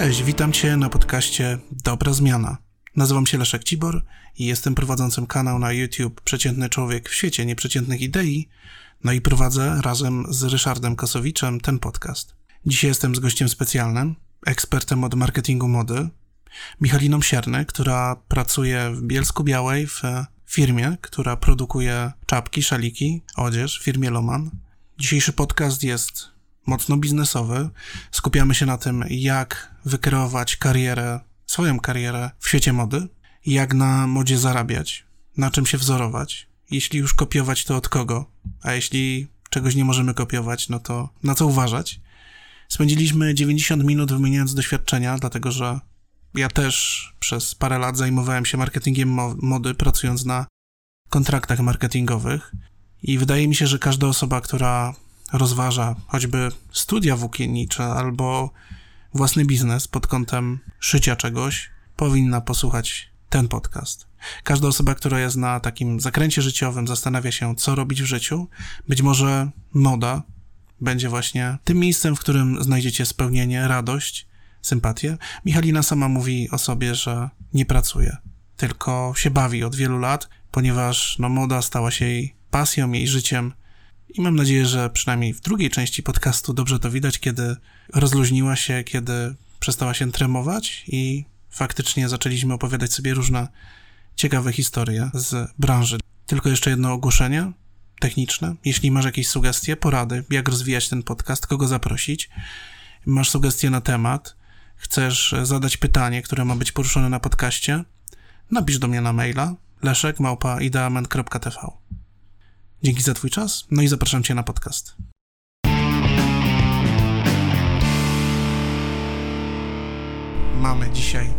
Cześć, witam Cię na podcaście Dobra Zmiana. Nazywam się Leszek Cibor i jestem prowadzącym kanał na YouTube Przeciętny Człowiek w świecie nieprzeciętnych idei, no i prowadzę razem z Ryszardem Kosowiczem ten podcast. Dzisiaj jestem z gościem specjalnym, ekspertem od marketingu mody, Michaliną Sierny, która pracuje w Bielsku Białej w firmie, która produkuje czapki, szaliki, odzież, w firmie Loman. Dzisiejszy podcast jest mocno biznesowy. Skupiamy się na tym, jak wykreować karierę, swoją karierę w świecie mody, jak na modzie zarabiać, na czym się wzorować. Jeśli już kopiować, to od kogo? A jeśli czegoś nie możemy kopiować, no to na co uważać? Spędziliśmy 90 minut wymieniając doświadczenia, dlatego że ja też przez parę lat zajmowałem się marketingiem mody, pracując na kontraktach marketingowych. I wydaje mi się, że każda osoba, która rozważa choćby studia włókiennicze albo własny biznes pod kątem szycia czegoś, powinna posłuchać ten podcast. Każda osoba, która jest na takim zakręcie życiowym, zastanawia się, co robić w życiu, być może moda będzie właśnie tym miejscem, w którym znajdziecie spełnienie, radość, sympatię. Michalina sama mówi o sobie, że nie pracuje, tylko się bawi od wielu lat, ponieważ no, moda stała się jej pasją, jej życiem, i mam nadzieję, że przynajmniej w drugiej części podcastu dobrze to widać, kiedy rozluźniła się, kiedy przestała się tremować i faktycznie zaczęliśmy opowiadać sobie różne ciekawe historie z branży. Tylko jeszcze jedno ogłoszenie techniczne. Jeśli masz jakieś sugestie, porady, jak rozwijać ten podcast, kogo zaprosić, masz sugestie na temat, chcesz zadać pytanie, które ma być poruszone na podcaście, napisz do mnie na maila leszek.ideament.tv Dzięki za Twój czas, no i zapraszam Cię na podcast. Mamy dzisiaj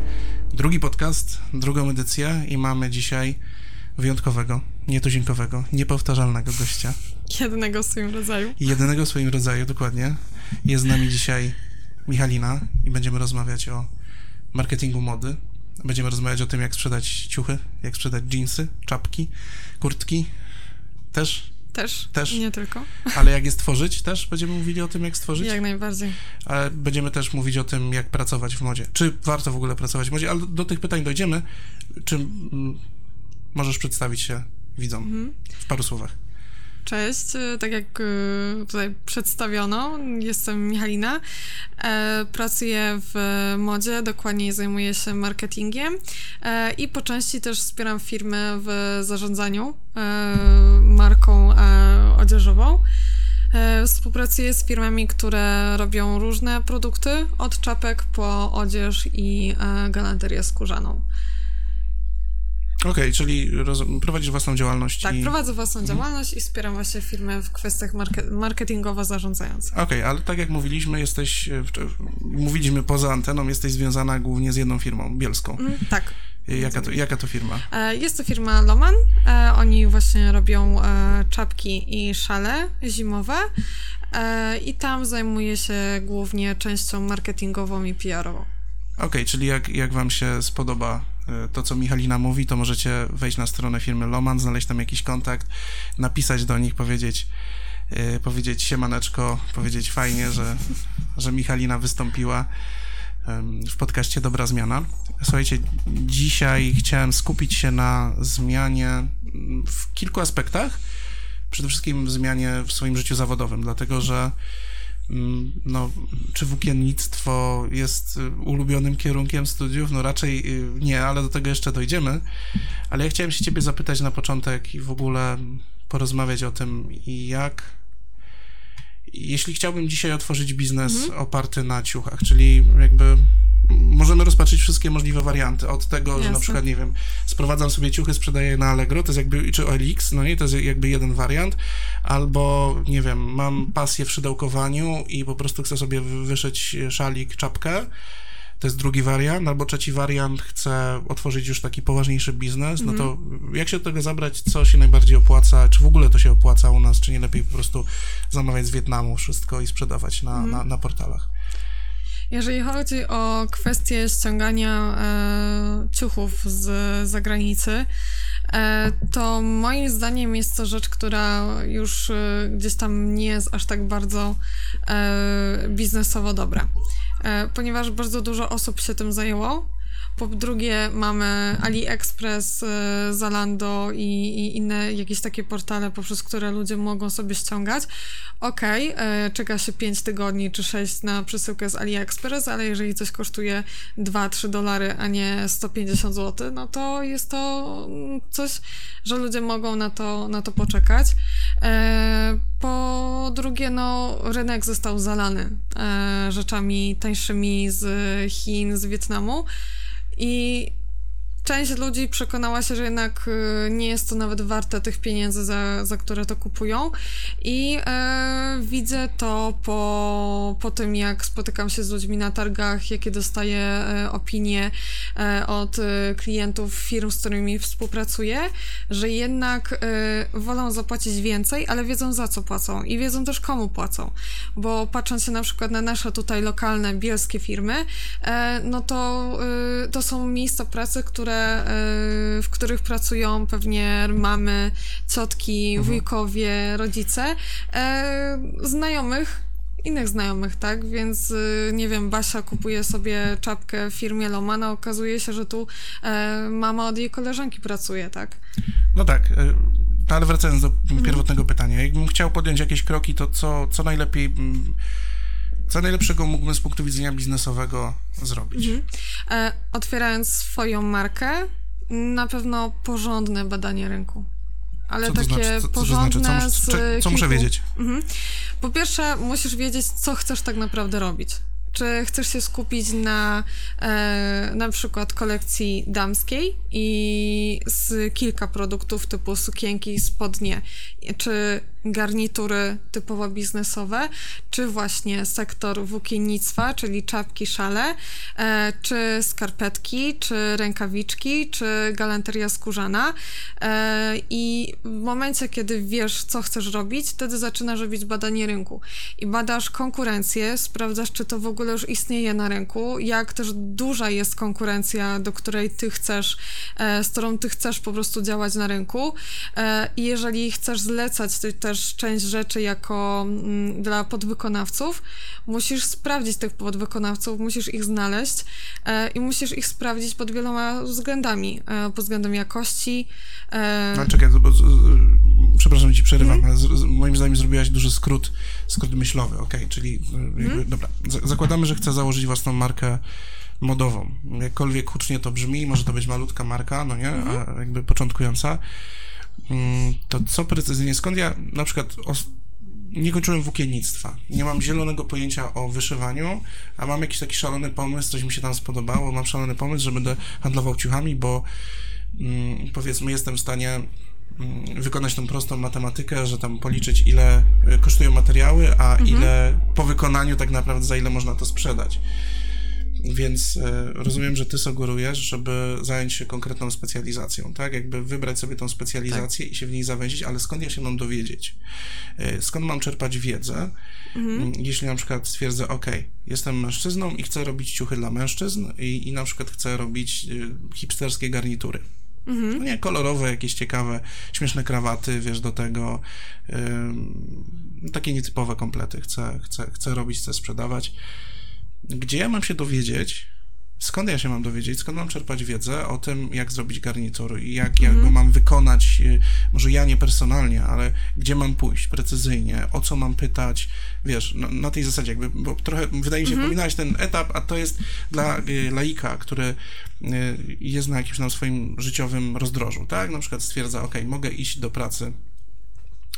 drugi podcast, drugą edycję i mamy dzisiaj wyjątkowego, nietuzinkowego, niepowtarzalnego gościa. Jednego w swoim rodzaju. Jednego w swoim rodzaju, dokładnie. Jest z nami dzisiaj Michalina i będziemy rozmawiać o marketingu mody. Będziemy rozmawiać o tym, jak sprzedać ciuchy, jak sprzedać jeansy, czapki, kurtki, też? Też, też, nie tylko. Ale jak je stworzyć, też będziemy mówili o tym, jak stworzyć? Jak najbardziej. Ale będziemy też mówić o tym, jak pracować w modzie. Czy warto w ogóle pracować w modzie? Ale do tych pytań dojdziemy. Czy mm, możesz przedstawić się widzom mhm. w paru słowach? Cześć, e, tak jak e, tutaj przedstawiono, jestem Michalina. E, pracuję w modzie, dokładnie zajmuję się marketingiem i po części też wspieram firmy w zarządzaniu marką odzieżową. Współpracuję z firmami, które robią różne produkty, od czapek po odzież i galanterię skórzaną. Okej, okay, czyli prowadzisz własną działalność. Tak, i... prowadzę własną mhm. działalność i wspieram właśnie firmę w kwestiach market... marketingowo-zarządzających. Okej, okay, ale tak jak mówiliśmy, jesteś, e, mówiliśmy poza anteną, jesteś związana głównie z jedną firmą, bielską. Mm, tak. E, jaka to, jaka to firma? E, jest to firma Loman. Oni właśnie robią czapki i szale zimowe i tam zajmuję się głównie częścią marketingową i PR-ową. Okej, okay, czyli jak, jak wam się spodoba to, co Michalina mówi, to możecie wejść na stronę firmy Loman, znaleźć tam jakiś kontakt, napisać do nich, powiedzieć, yy, powiedzieć siemaneczko, powiedzieć fajnie, że, że Michalina wystąpiła w podcaście Dobra Zmiana. Słuchajcie, dzisiaj chciałem skupić się na zmianie w kilku aspektach. Przede wszystkim zmianie w swoim życiu zawodowym, dlatego że no, czy włókiennictwo jest y, ulubionym kierunkiem studiów? No raczej y, nie, ale do tego jeszcze dojdziemy. Ale ja chciałem się ciebie zapytać na początek i w ogóle porozmawiać o tym, jak jeśli chciałbym dzisiaj otworzyć biznes mhm. oparty na ciuchach, czyli jakby możemy rozpatrzyć wszystkie możliwe warianty. Od tego, Jasne. że na przykład, nie wiem, sprowadzam sobie ciuchy, sprzedaję na Allegro, to jest jakby, czy OLX, no nie, to jest jakby jeden wariant, albo, nie wiem, mam pasję w szydełkowaniu i po prostu chcę sobie wyszyć szalik, czapkę, to jest drugi wariant, albo trzeci wariant, chcę otworzyć już taki poważniejszy biznes, no to mhm. jak się do tego zabrać, co się najbardziej opłaca, czy w ogóle to się opłaca u nas, czy nie lepiej po prostu zamawiać z Wietnamu wszystko i sprzedawać na, mhm. na, na portalach? Jeżeli chodzi o kwestię ściągania e, ciuchów z zagranicy, e, to moim zdaniem jest to rzecz, która już e, gdzieś tam nie jest aż tak bardzo e, biznesowo dobra. ponieważ bardzo dużo osób się tym zajęło. Po drugie, mamy AliExpress, e, Zalando i, i, inne jakieś takie portale, poprzez które ludzie mogą sobie ściągać. Okej, okay, czeka się 5 tygodni czy 6 na przesyłkę z AliExpress, ale jeżeli coś kosztuje 2-3 dolary, a nie 150 zł, no to jest to coś, że ludzie mogą na to, na to poczekać. E, po drugie, no, rynek został zalany e, rzeczami tańszymi z Chin, z Wietnamu. I część ludzi przekonała się, że jednak y, nie jest to nawet warte tych pieniędzy, za, za które to kupują. I e, widzę to po, po tym, jak spotykam się z ludźmi na targach, jakie dostaję e, opinie e, od e, klientów firm, z którymi współpracuję, że jednak wolą zapłacić więcej, ale wiedzą za co płacą i wiedzą też komu płacą. Bo patrząc się na przykład na nasze tutaj lokalne, bielskie firmy, no to, to są miejsca pracy, które w których pracują pewnie mamy, ciotki, mhm. wujkowie, rodzice, e, znajomych, innych znajomych, tak? Więc y, nie wiem, Basia kupuje sobie czapkę w firmie Lomana, okazuje się, że tu mama od jej koleżanki pracuje, tak? No tak, ale wracając do mhm. pierwotnego pytania, jakbym chciał podjąć jakieś kroki, to co, co najlepiej mm, co najlepszego mógłbym z punktu widzenia biznesowego zrobić? Mhm. E, otwierając swoją markę, na pewno porządne badanie rynku. Ale co takie znaczy? co, porządne co, znaczy? co, co, co muszę wiedzieć? Mhm. Po pierwsze, musisz wiedzieć, co chcesz tak naprawdę robić. Czy chcesz się skupić na e, na przykład kolekcji damskiej i z kilka produktów typu sukienki, spodnie, czy garnitury typowo biznesowe, czy właśnie sektor włókiennictwa, czyli czapki, szale, e, czy skarpetki, czy rękawiczki, czy galanteria skórzana. E, I w momencie, kiedy wiesz, co chcesz robić, wtedy zaczynasz robić badanie rynku. I badasz konkurencję, sprawdzasz, czy to w ogóle już istnieje na rynku, jak też duża jest konkurencja, do której ty chcesz, e, z którą ty chcesz po prostu działać na rynku. I jeżeli chcesz zlecać te też część rzeczy jako mm, dla podwykonawców, musisz sprawdzić tych podwykonawców, musisz ich znaleźć e, i musisz ich sprawdzić pod wieloma względami. E, pod względem jakości. E... Czekaj, bo, z, przepraszam, ci przerywam, mm. ale z, z, moim zdaniem zrobiłaś duży skrót, skrót myślowy, ok, czyli jakby, mm. dobra, zakładamy, że chcę założyć własną markę modową. Jakkolwiek hucznie to brzmi, może to być malutka marka, no nie, mm -hmm. a jakby początkująca. Mm, to co precyzyjnie, skąd ja na przykład nie kończyłem włókiennictwa, nie mam zielonego pojęcia o wyszywaniu, a mam jakiś taki szalony pomysł, coś mi się tam spodobało, mam szalony pomysł, że będę handlował ciuchami, bo mm, powiedzmy jestem w stanie mm, wykonać tą prostą matematykę, że tam policzyć ile y, kosztują materiały, a mhm. ile po wykonaniu tak naprawdę za ile można to sprzedać. Więc e, rozumiem, że ty sugerujesz, żeby zająć się konkretną specjalizacją, tak? Jakby wybrać sobie tą specjalizację tak. i się w niej zawęzić, ale skąd ja się mam dowiedzieć? E, skąd mam czerpać wiedzę? Mhm. Mm, jeśli na przykład stwierdzę, ok, jestem mężczyzną i chcę robić ciuchy dla mężczyzn i, i na przykład chcę robić e, hipsterskie garnitury. Mhm. No nie, kolorowe, jakieś ciekawe, śmieszne krawaty, wiesz, do tego yy, takie nietypowe komplety chcę, chcę, chcę robić, chcę sprzedawać gdzie ja mam się dowiedzieć, skąd ja się mam dowiedzieć, skąd mam czerpać wiedzę o tym, jak zrobić garnitur i jak, jak go mhm. mam wykonać, y, może ja nie personalnie, ale gdzie mam pójść precyzyjnie, o co mam pytać, wiesz, na, na tej zasadzie jakby, bo trochę, wydaje mi się, mhm. ten etap, a to jest dla y, laika, który y, jest na jakimś tam swoim życiowym rozdrożu, tak, na przykład stwierdza, ok, mogę iść do pracy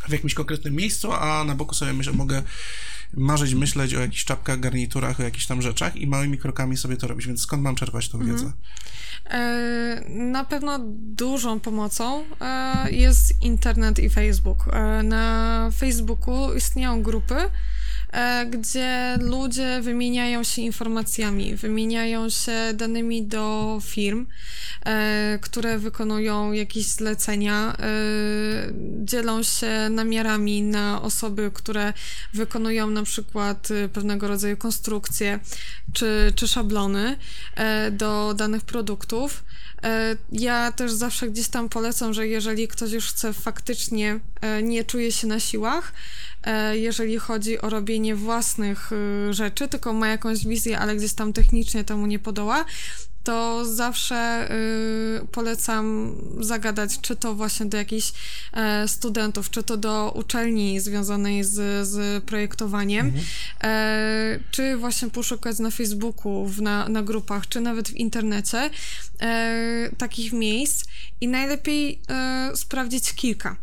w jakimś konkretnym miejscu, a na boku sobie myślę, mogę marzyć, myśleć o jakichś czapkach, garniturach, o jakichś tam rzeczach i małymi krokami sobie to robić, więc skąd mam czerpać tą wiedzę? E, na pewno dużą pomocą e, jest internet i Facebook. E, na Facebooku istnieją grupy, gdzie ludzie wymieniają się informacjami, wymieniają się danymi do firm, e, które wykonują jakieś zlecenia, e, dzielą się namiarami na osoby, które wykonują na przykład pewnego rodzaju konstrukcje czy, czy szablony do danych produktów. Ja też zawsze gdzieś tam polecam, że jeżeli ktoś już chce faktycznie nie czuje się na siłach, e, jeżeli chodzi o robienie własnych y, rzeczy, tylko ma jakąś wizję, ale gdzieś tam technicznie temu nie podoła, to zawsze y, polecam zagadać, czy to właśnie do jakichś e, studentów, czy to do uczelni związanej z, z projektowaniem, mhm. e, czy właśnie poszukać na Facebooku, w, na, na grupach, czy nawet w internecie e, takich miejsc i najlepiej e, sprawdzić kilka.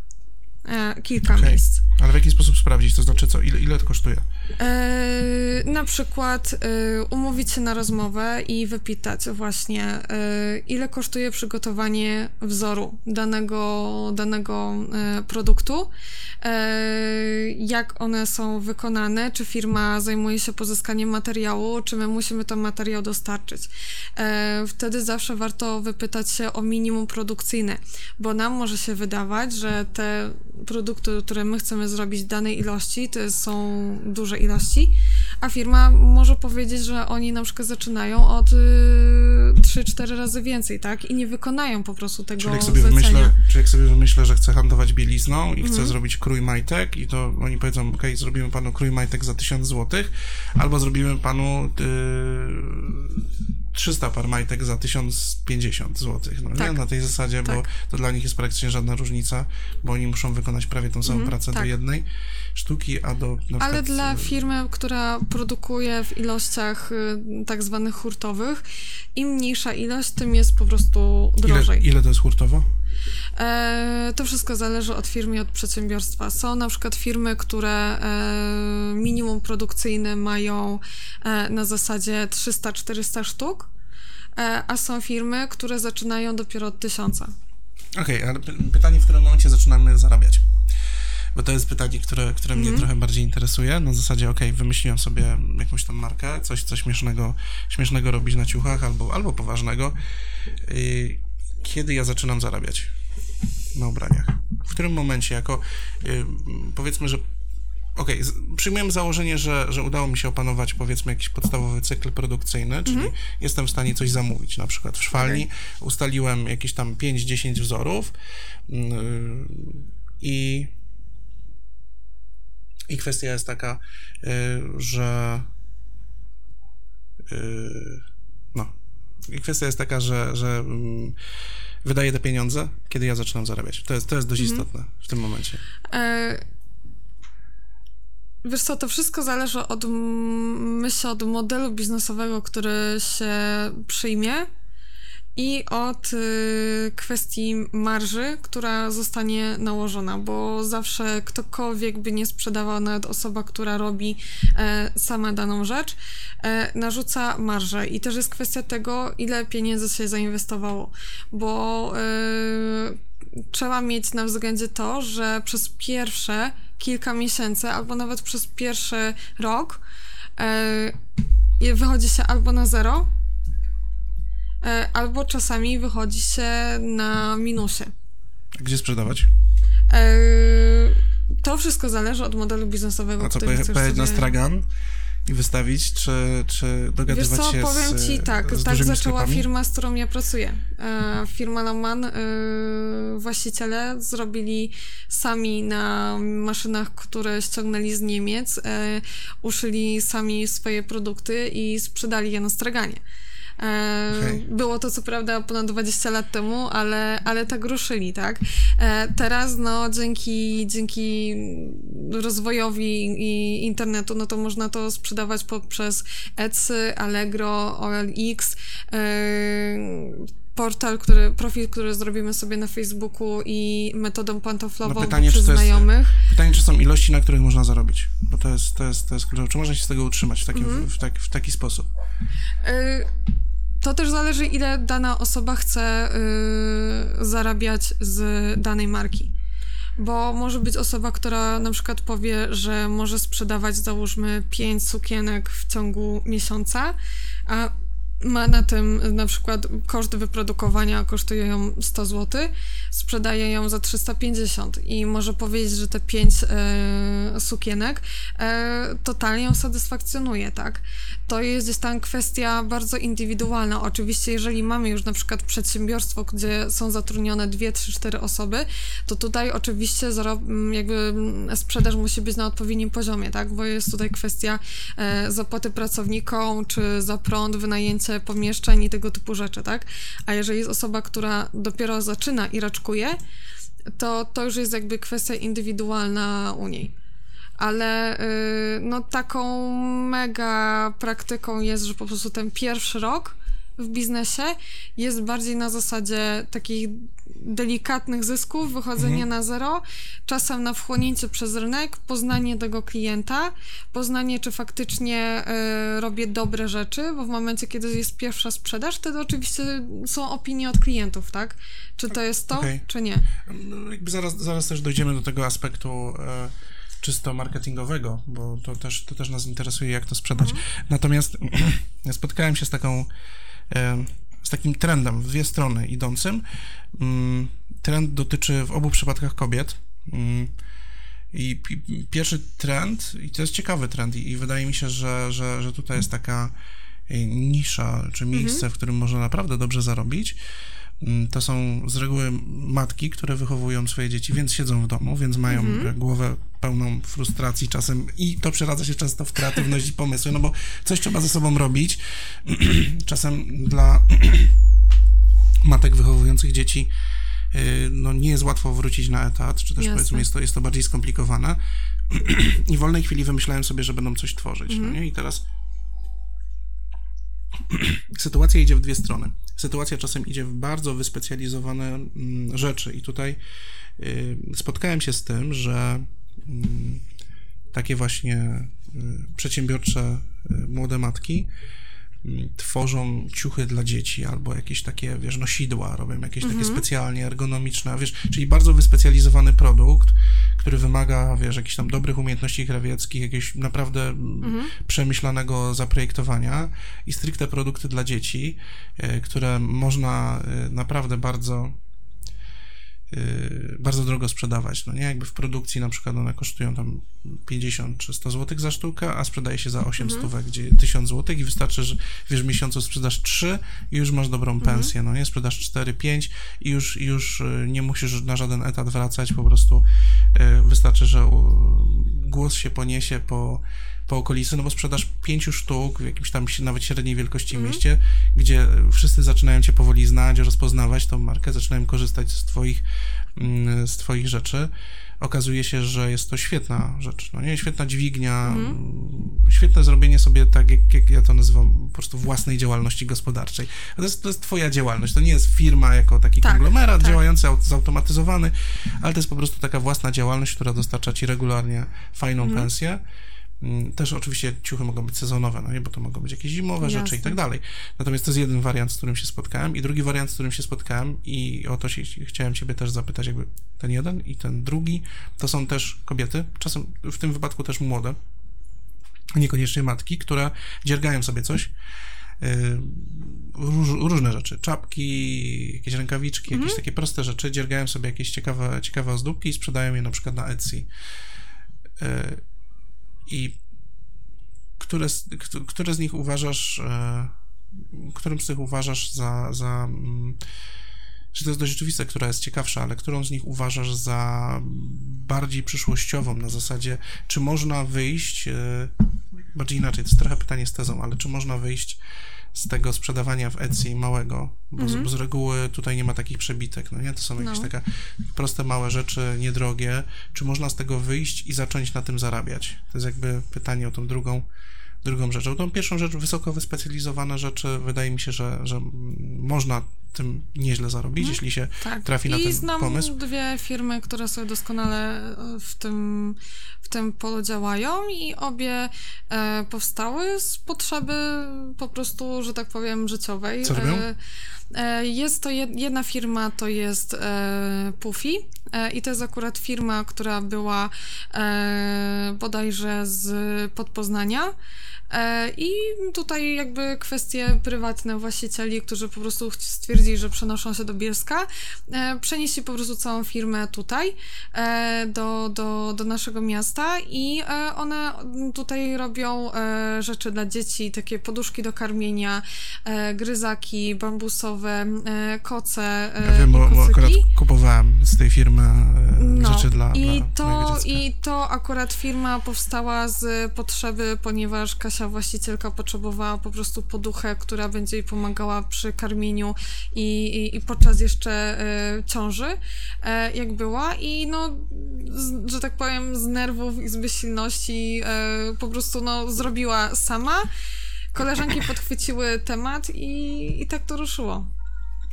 E, kilka okay. miejsc. Ale w jaki sposób sprawdzić? To znaczy co? Ile, ile to kosztuje? E, na przykład e, umówić się na rozmowę i wypytać właśnie, e, ile kosztuje przygotowanie wzoru danego, danego produktu, jak one są wykonane, czy firma zajmuje się pozyskaniem materiału, czy my musimy ten materiał dostarczyć. Wtedy zawsze warto wypytać się o minimum produkcyjne, bo nam może się wydawać, że te produkty, które my chcemy zrobić w danej ilości, to są duże ilości, a firma może powiedzieć, że oni na przykład zaczynają od y, 3-4 razy więcej, tak? I nie wykonają po prostu tego czyli jak sobie zlecenia. Wymyślę, czyli jak sobie wymyślę, że chcę handlować bielizną i chcę mm. zrobić krój majtek i to oni powiedzą, ok, zrobimy panu krój majtek za 1000 zł, albo zrobimy panu y, 300 par majtek za 1050 zł. No, tak. nie? Na tej zasadzie, tak. bo to dla nich jest praktycznie żadna różnica, bo oni muszą wykonać prawie tą samą mm, pracę tak. do jednej sztuki, a do. Ale dla firmy, która produkuje w ilościach y, tak zwanych hurtowych, im mniejsza ilość, tym jest po prostu drożej. Ile, ile to jest hurtowo? E, to wszystko zależy od firmy i od przedsiębiorstwa. Są na przykład firmy, które e, minimum produkcyjne mają e, na zasadzie 300-400 sztuk, a są firmy, które zaczynają dopiero od 1000. Okej, okay, ale pytanie, w którym momencie zaczynamy zarabiać? Bo to jest pytanie, które, które mnie mm. trochę bardziej interesuje. Na zasadzie, ok, wymyśliłem sobie jakąś tam markę, coś, coś śmiesznego, śmiesznego robić na ciuchach albo, albo poważnego. Kiedy ja zaczynam zarabiać? na ubraniach. W którym momencie, jako y, powiedzmy, że okej, okay, przyjmujemy założenie, że, że udało mi się opanować powiedzmy jakiś podstawowy cykl produkcyjny, czyli mm -hmm. jestem w stanie coś zamówić, na przykład w szwalni, okay. ustaliłem jakieś tam 5-10 wzorów yy, i i kwestia jest taka, yy, że yy, no, i kwestia jest taka, że, że yy, wydaję te pieniądze, kiedy ja zaczynam zarabiać. To jest, to jest dość mhm. istotne w tym momencie. E... Wiesz co, to wszystko zależy od, myślę, od modelu biznesowego, który się przyjmie i od y, kwestii marży, która zostanie nałożona, bo zawsze ktokolwiek by nie sprzedawał, nawet osoba, która robi e, sama daną rzecz, e, narzuca marżę. I też jest kwestia tego, ile pieniędzy się zainwestowało, bo e, trzeba mieć na względzie to, że przez pierwsze kilka miesięcy, albo nawet przez pierwszy rok wychodzi się albo na zero, albo czasami wychodzi się na minusie. Gdzie sprzedawać? E, to wszystko zależy od modelu biznesowego. A co, pojechać sobie... na stragan i wystawić, czy, czy dogadywać Wiesz co, się powiem z ci tak, z tak zaczęła sklepami? firma, z którą ja pracuję. E, firma Laman, e, właściciele zrobili sami na maszynach, które ściągnęli z Niemiec, e, uszyli sami swoje produkty i sprzedali je na straganie. Okay. Było to co prawda ponad 20 lat temu, ale, ale tak ruszyli, tak? E, teraz, no, dzięki, dzięki rozwojowi i internetu, no to można to sprzedawać poprzez Etsy, Allegro, OLX, e, portal, który, profil, który zrobimy sobie na Facebooku i metodą pantoflową no pytanie, przez znajomych. Jest, pytanie, czy są ilości, na których można zarobić? Bo to jest, to jest, to jest kluczowe. Czy można się z tego utrzymać w, takim, mm -hmm. w, tak, w taki sposób? Y to też zależy, ile dana osoba chce yy, zarabiać z danej marki. Bo może być osoba, która na przykład powie, że może sprzedawać załóżmy 5 sukienek w ciągu miesiąca, a ma na tym na przykład koszt wyprodukowania kosztuje ją 100 zł, sprzedaje ją za 350 i może powiedzieć, że te 5 e, sukienek e, totalnie ją satysfakcjonuje, tak? To jest gdzieś tam kwestia bardzo indywidualna. Oczywiście, jeżeli mamy już na przykład przedsiębiorstwo, gdzie są zatrudnione 2, 3, 4 osoby, to tutaj oczywiście jakby sprzedaż musi być na odpowiednim poziomie, tak? Bo jest tutaj kwestia e, zapłaty pracownikom, czy za prąd, wynajęcie pomieszczeń i tego typu rzeczy, tak? A jeżeli jest osoba, która dopiero zaczyna i raczkuje, to to już jest jakby kwestia indywidualna u niej. Ale yy, no taką mega praktyką jest, że po prostu ten pierwszy rok w biznesie jest bardziej na zasadzie takich delikatnych zysków, wychodzenie mhm. na zero, czasem na wchłonięcie przez rynek, poznanie tego klienta, poznanie, czy faktycznie y, robię dobre rzeczy, bo w momencie, kiedy jest pierwsza sprzedaż, wtedy oczywiście są opinie od klientów, tak? Czy to jest to, okay. czy nie? No, jakby zaraz, zaraz też dojdziemy do tego aspektu. Y czysto marketingowego, bo to też, to też nas interesuje, jak to sprzedać. Mhm. Natomiast spotkałem się z taką z takim trendem w dwie strony idącym. Mm, trend dotyczy w obu przypadkach kobiet. Mm, I pierwszy trend, i to jest ciekawy trend, i wydaje mi się, że, że, że tutaj jest taka e, nisza, czy miejsce, mhm. w którym można naprawdę dobrze zarobić. Mm, to są z reguły matki, które wychowują swoje dzieci, więc siedzą w domu, więc mają mhm. głowę pełną frustracji czasem i to przeradza się często w kreatywność i pomysły, no bo coś trzeba ze sobą robić. czasem dla matek wychowujących dzieci y, no nie jest łatwo wrócić na etat, czy też Jasne. powiedzmy jest to, jest to bardziej skomplikowane i w wolnej chwili wymyślałem sobie, że będą coś tworzyć, no mhm. no nie? I teraz sytuacja idzie w dwie strony. Sytuacja czasem idzie w bardzo wyspecjalizowane mm, rzeczy i tutaj y, spotkałem się z tym, że mm, takie właśnie y, przedsiębiorcze y, młode matki tworzą ciuchy dla dzieci albo jakieś takie, wiesz, nosidła, robią jakieś takie mhm. specjalnie ergonomiczne, wiesz, czyli bardzo wyspecjalizowany produkt, który wymaga, wiesz, jakichś tam dobrych umiejętności krawieckich, jakiegoś naprawdę mhm. przemyślanego zaprojektowania i stricte produkty dla dzieci, e, które można e, naprawdę bardzo Y, bardzo drogo sprzedawać, no nie? Jakby w produkcji na przykład one kosztują tam 50 czy 100 zł za sztukę, a sprzedaje się za 8 mhm. stówek, gdzie 1000 zł i wystarczy, że wiesz, w miesiącu sprzedasz 3 i już masz dobrą mhm. pensję, no nie? Sprzedasz 4, 5 i już, już nie musisz na żaden etat wracać, po prostu wystarczy, że głos się poniesie po po okolicy, no bo sprzedaż pięciu sztuk w jakimś tam nawet średniej wielkości mm. mieście, gdzie wszyscy zaczynają cię powoli znać, rozpoznawać tą markę, zaczynają korzystać z twoich, z twoich rzeczy. Okazuje się, że jest to świetna rzecz, no nie? Świetna dźwignia, mm. świetne zrobienie sobie tak, jak, jak, ja to nazywam, po prostu własnej działalności gospodarczej. To jest, to jest twoja działalność, to nie jest firma jako taki tak, konglomerat tak. działający, zautomatyzowany, ale to jest po prostu taka własna działalność, która dostarcza ci regularnie fajną mm. pensję. Mm, też oczywiście ciuchy mogą być sezonowe, no nie, bo to mogą być jakieś zimowe Jasne. rzeczy i tak dalej. Natomiast to jest jeden wariant, z którym się spotkałem i drugi wariant, z którym się spotkałem i o to się, chciałem ciebie też zapytać, jakby ten jeden i ten drugi, to są też kobiety, czasem w tym wypadku też młode, niekoniecznie matki, które dziergają sobie coś, yy, Róż, różne rzeczy, czapki, jakieś rękawiczki, jakieś mm takie proste rzeczy, dziergają sobie jakieś ciekawe, ciekawe ozdóbki i sprzedają je na przykład na Etsy. I które które z nich uważasz, e, którym z tych uważasz za, za że to jest dość rzeczywiste, która jest ciekawsza, ale którą z nich uważasz za bardziej przyszłościową, na zasadzie, czy można wyjść, e, bardziej inaczej, to jest trochę pytanie z tezą, ale czy można wyjść z tego sprzedawania w Etsy małego, bo, mm -hmm. z, bo z reguły tutaj nie ma takich przebitek, no nie? To są jakieś no. takie proste, małe rzeczy, niedrogie. Czy można z tego wyjść i zacząć na tym zarabiać? To jest jakby pytanie o tą drugą, drugą rzeczą. Tą pierwszą rzecz, wysoko wyspecjalizowane rzeczy, wydaje mi się, że, że można tym nieźle zarobić, hmm. jeśli się tak. trafi I na ten znam pomysł. dwie firmy, które sobie doskonale w tym, w tym polu działają i obie e, powstały z potrzeby po prostu, że tak powiem, życiowej. Co robią? E, e jest to jedna firma, to jest e, Puffy e, i to jest akurat firma, która była e, bodajże z Podpoznania. E, I tutaj jakby kwestie prywatne właścicieli, którzy po prostu stwierdzili, że przenoszą się do Bielska, e, przenieśli po prostu całą firmę tutaj, e, do, do, do naszego miasta i one tutaj robią rzeczy dla dzieci, takie poduszki do karmienia, gryzaki bambusowe, koce Ja wiem, bo, bo akurat kupowałem z tej firmy no, rzeczy dla, i dla to, I to akurat firma powstała z potrzeby, ponieważ Kasia Kasia, właścicielka, potrzebowała po prostu poduchę, która będzie jej pomagała przy karmieniu i, i, i podczas jeszcze y, ciąży, y, jak była. I no, z, że tak powiem, z nerwów i z bezsilności y, po prostu no, zrobiła sama. Koleżanki podchwyciły temat i, i tak to ruszyło.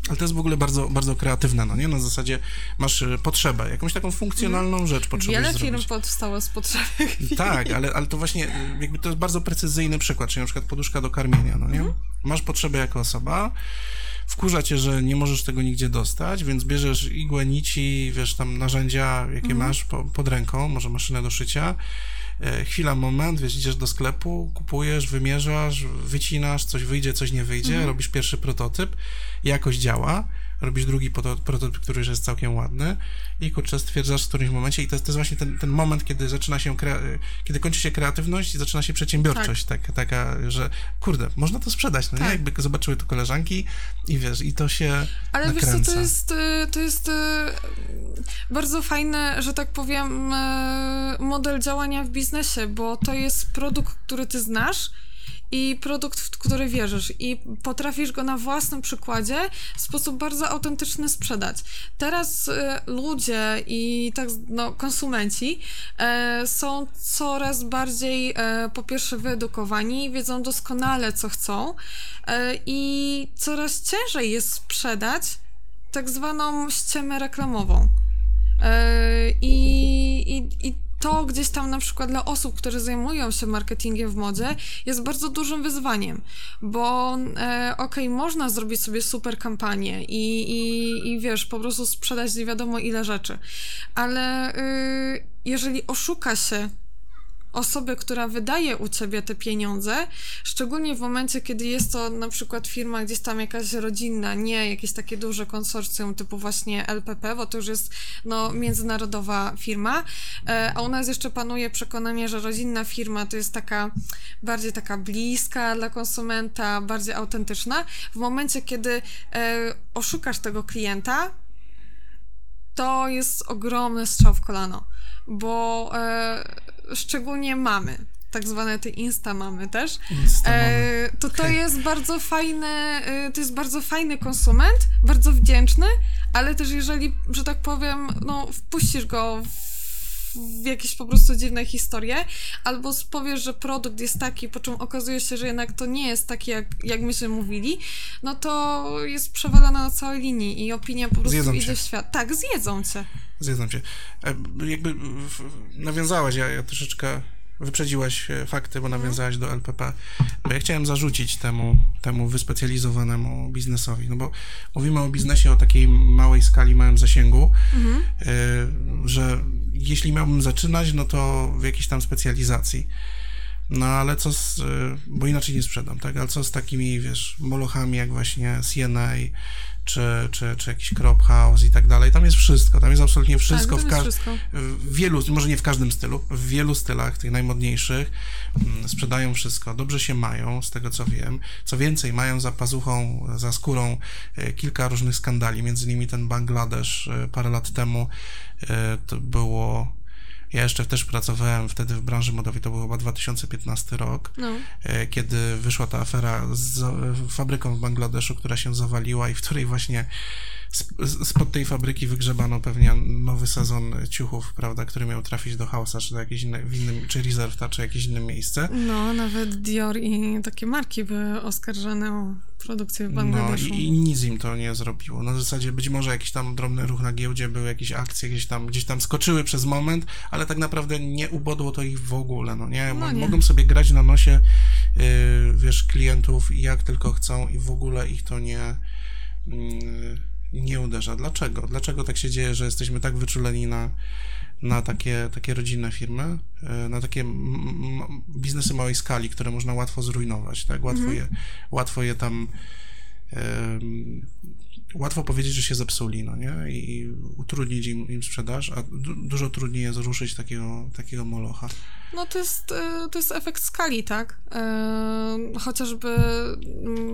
Ale to jest w ogóle bardzo, bardzo kreatywne, no nie? Na zasadzie masz e, potrzebę, jakąś taką funkcjonalną rzecz potrzebujesz Wiele zrobić. firm powstało z potrzeby. Tak, ale, ale to właśnie e, jakby to jest bardzo precyzyjny przykład, czyli na przykład poduszka do karmienia, no nie? Mhm. Masz potrzebę jako osoba, wkurza cię, że nie możesz tego nigdzie dostać, więc bierzesz igłę, nici, wiesz, tam narzędzia, jakie mhm. masz po, pod ręką, może maszynę do szycia, chwila, moment, wiesz, idziesz do sklepu, kupujesz, wymierzasz, wycinasz, coś wyjdzie, coś nie wyjdzie, mhm. robisz pierwszy prototyp, jakoś działa, robisz drugi prototyp, który już jest całkiem ładny i kurczę, stwierdzasz w którymś momencie i to, to jest właśnie ten, ten moment, kiedy zaczyna się, kiedy kończy się kreatywność i zaczyna się przedsiębiorczość, tak. tak taka, że kurde, można to sprzedać, no tak. nie? Jakby zobaczyły to koleżanki i wiesz, i to się Ale nakręca. wiesz co, to jest, y, to jest y, bardzo fajne, że tak powiem, y, model działania w biznesie, bo to jest produkt, który ty znasz, i produkt, w który wierzysz i potrafisz go na własnym przykładzie w sposób bardzo autentyczny sprzedać. Teraz y, ludzie i tak, no, konsumenci y, są coraz bardziej y, po pierwsze wyedukowani, wiedzą doskonale, co chcą i coraz ciężej jest sprzedać tak zwaną ściemę reklamową. I, i, i to gdzieś tam na przykład dla osób, które zajmują się marketingiem w modzie, jest bardzo dużym wyzwaniem, bo e, okej, okay, można zrobić sobie super kampanię i, i, i wiesz, po prostu sprzedać nie wiadomo ile rzeczy, ale y, jeżeli oszuka się osobę, która wydaje u ciebie te pieniądze, szczególnie w momencie, kiedy jest to na przykład firma gdzieś tam jakaś rodzinna, nie jakieś takie duże konsorcjum typu właśnie LPP, bo to już jest no, międzynarodowa firma, e, a u nas jeszcze panuje przekonanie, że rodzinna firma to jest taka bardziej taka bliska dla konsumenta, bardziej autentyczna. W momencie, kiedy e, oszukasz tego klienta, to jest ogromny strzał w kolano, bo e, szczególnie mamy, tak zwane te insta mamy też, insta e, to to jest bardzo fajny, e, to jest bardzo fajny konsument, bardzo wdzięczny, ale też jeżeli, że tak powiem, no wpuścisz go w w jakieś po prostu dziwne historie, albo powiesz, że produkt jest taki, po czym okazuje się, że jednak to nie jest taki, jak, jak myśmy mówili, no to jest przewalona na całej linii i opinia po prostu zjedzą idzie cię. w świat. Tak, zjedzą cię. Zjedzą cię. E, jakby nawiązałaś, ja, ja troszeczkę wyprzedziłaś e, fakty, bo nawiązałaś do LPP. Bo ja chciałem zarzucić temu, temu wyspecjalizowanemu biznesowi, no bo mówimy o biznesie o takiej małej skali, małym zasięgu, mhm. Y, że jeśli miałbym zaczynać, no to w jakiejś tam specjalizacji. No ale co z, y, bo inaczej nie sprzedam, tak? Ale co z takimi, wiesz, molochami jak właśnie CNA, czy, czy, czy jakiś crop house i tak dalej. Tam jest wszystko, tam jest absolutnie wszystko. Tak, w, ka- wszystko. w wielu, może nie w każdym stylu, w wielu stylach, tych najmodniejszych, mm, sprzedają wszystko, dobrze się mają, z tego co wiem. Co więcej, mają za pazuchą, za skórą e, kilka różnych skandali, między innymi ten Bangladesz e, parę lat temu to było ja jeszcze też pracowałem wtedy w branży modowej, to był chyba 2015 rok, no. E, kiedy wyszła ta afera z fabryką w Bangladeszu, która się zawaliła i w której właśnie spod tej fabryki wygrzebano pewnie nowy sezon ciuchów, prawda, który miał trafić do Hausa, czy do jakiegoś inne, innym, czy Reserveta, czy jakieś inne miejsce. No, nawet Dior i takie marki były oskarżone o produkcję w No Bangladeszu. i, i nic im to nie zrobiło. Na zasadzie być może jakiś tam drobny ruch na giełdzie, były jakieś akcje, gdzieś tam, gdzieś tam skoczyły przez moment, ale tak naprawdę nie ubodło to ich w ogóle, no nie? No nie. Mogą sobie grać na nosie, yy, wiesz, klientów jak tylko chcą i w ogóle ich to nie, yy, nie uderza. Dlaczego? Dlaczego tak się dzieje, że jesteśmy tak wyczuleni na, na takie, takie rodzinne firmy, yy, na takie biznesy małej skali, które można łatwo zrujnować, tak? Łatwo, je, łatwo je tam em, łatwo powiedzieć, że się zepsuli, no nie? I utrudnić im, im sprzedaż, a du dużo trudniej jest ruszyć takiego, takiego molocha. No to jest, e, to jest efekt skali, tak? E, chociażby mm,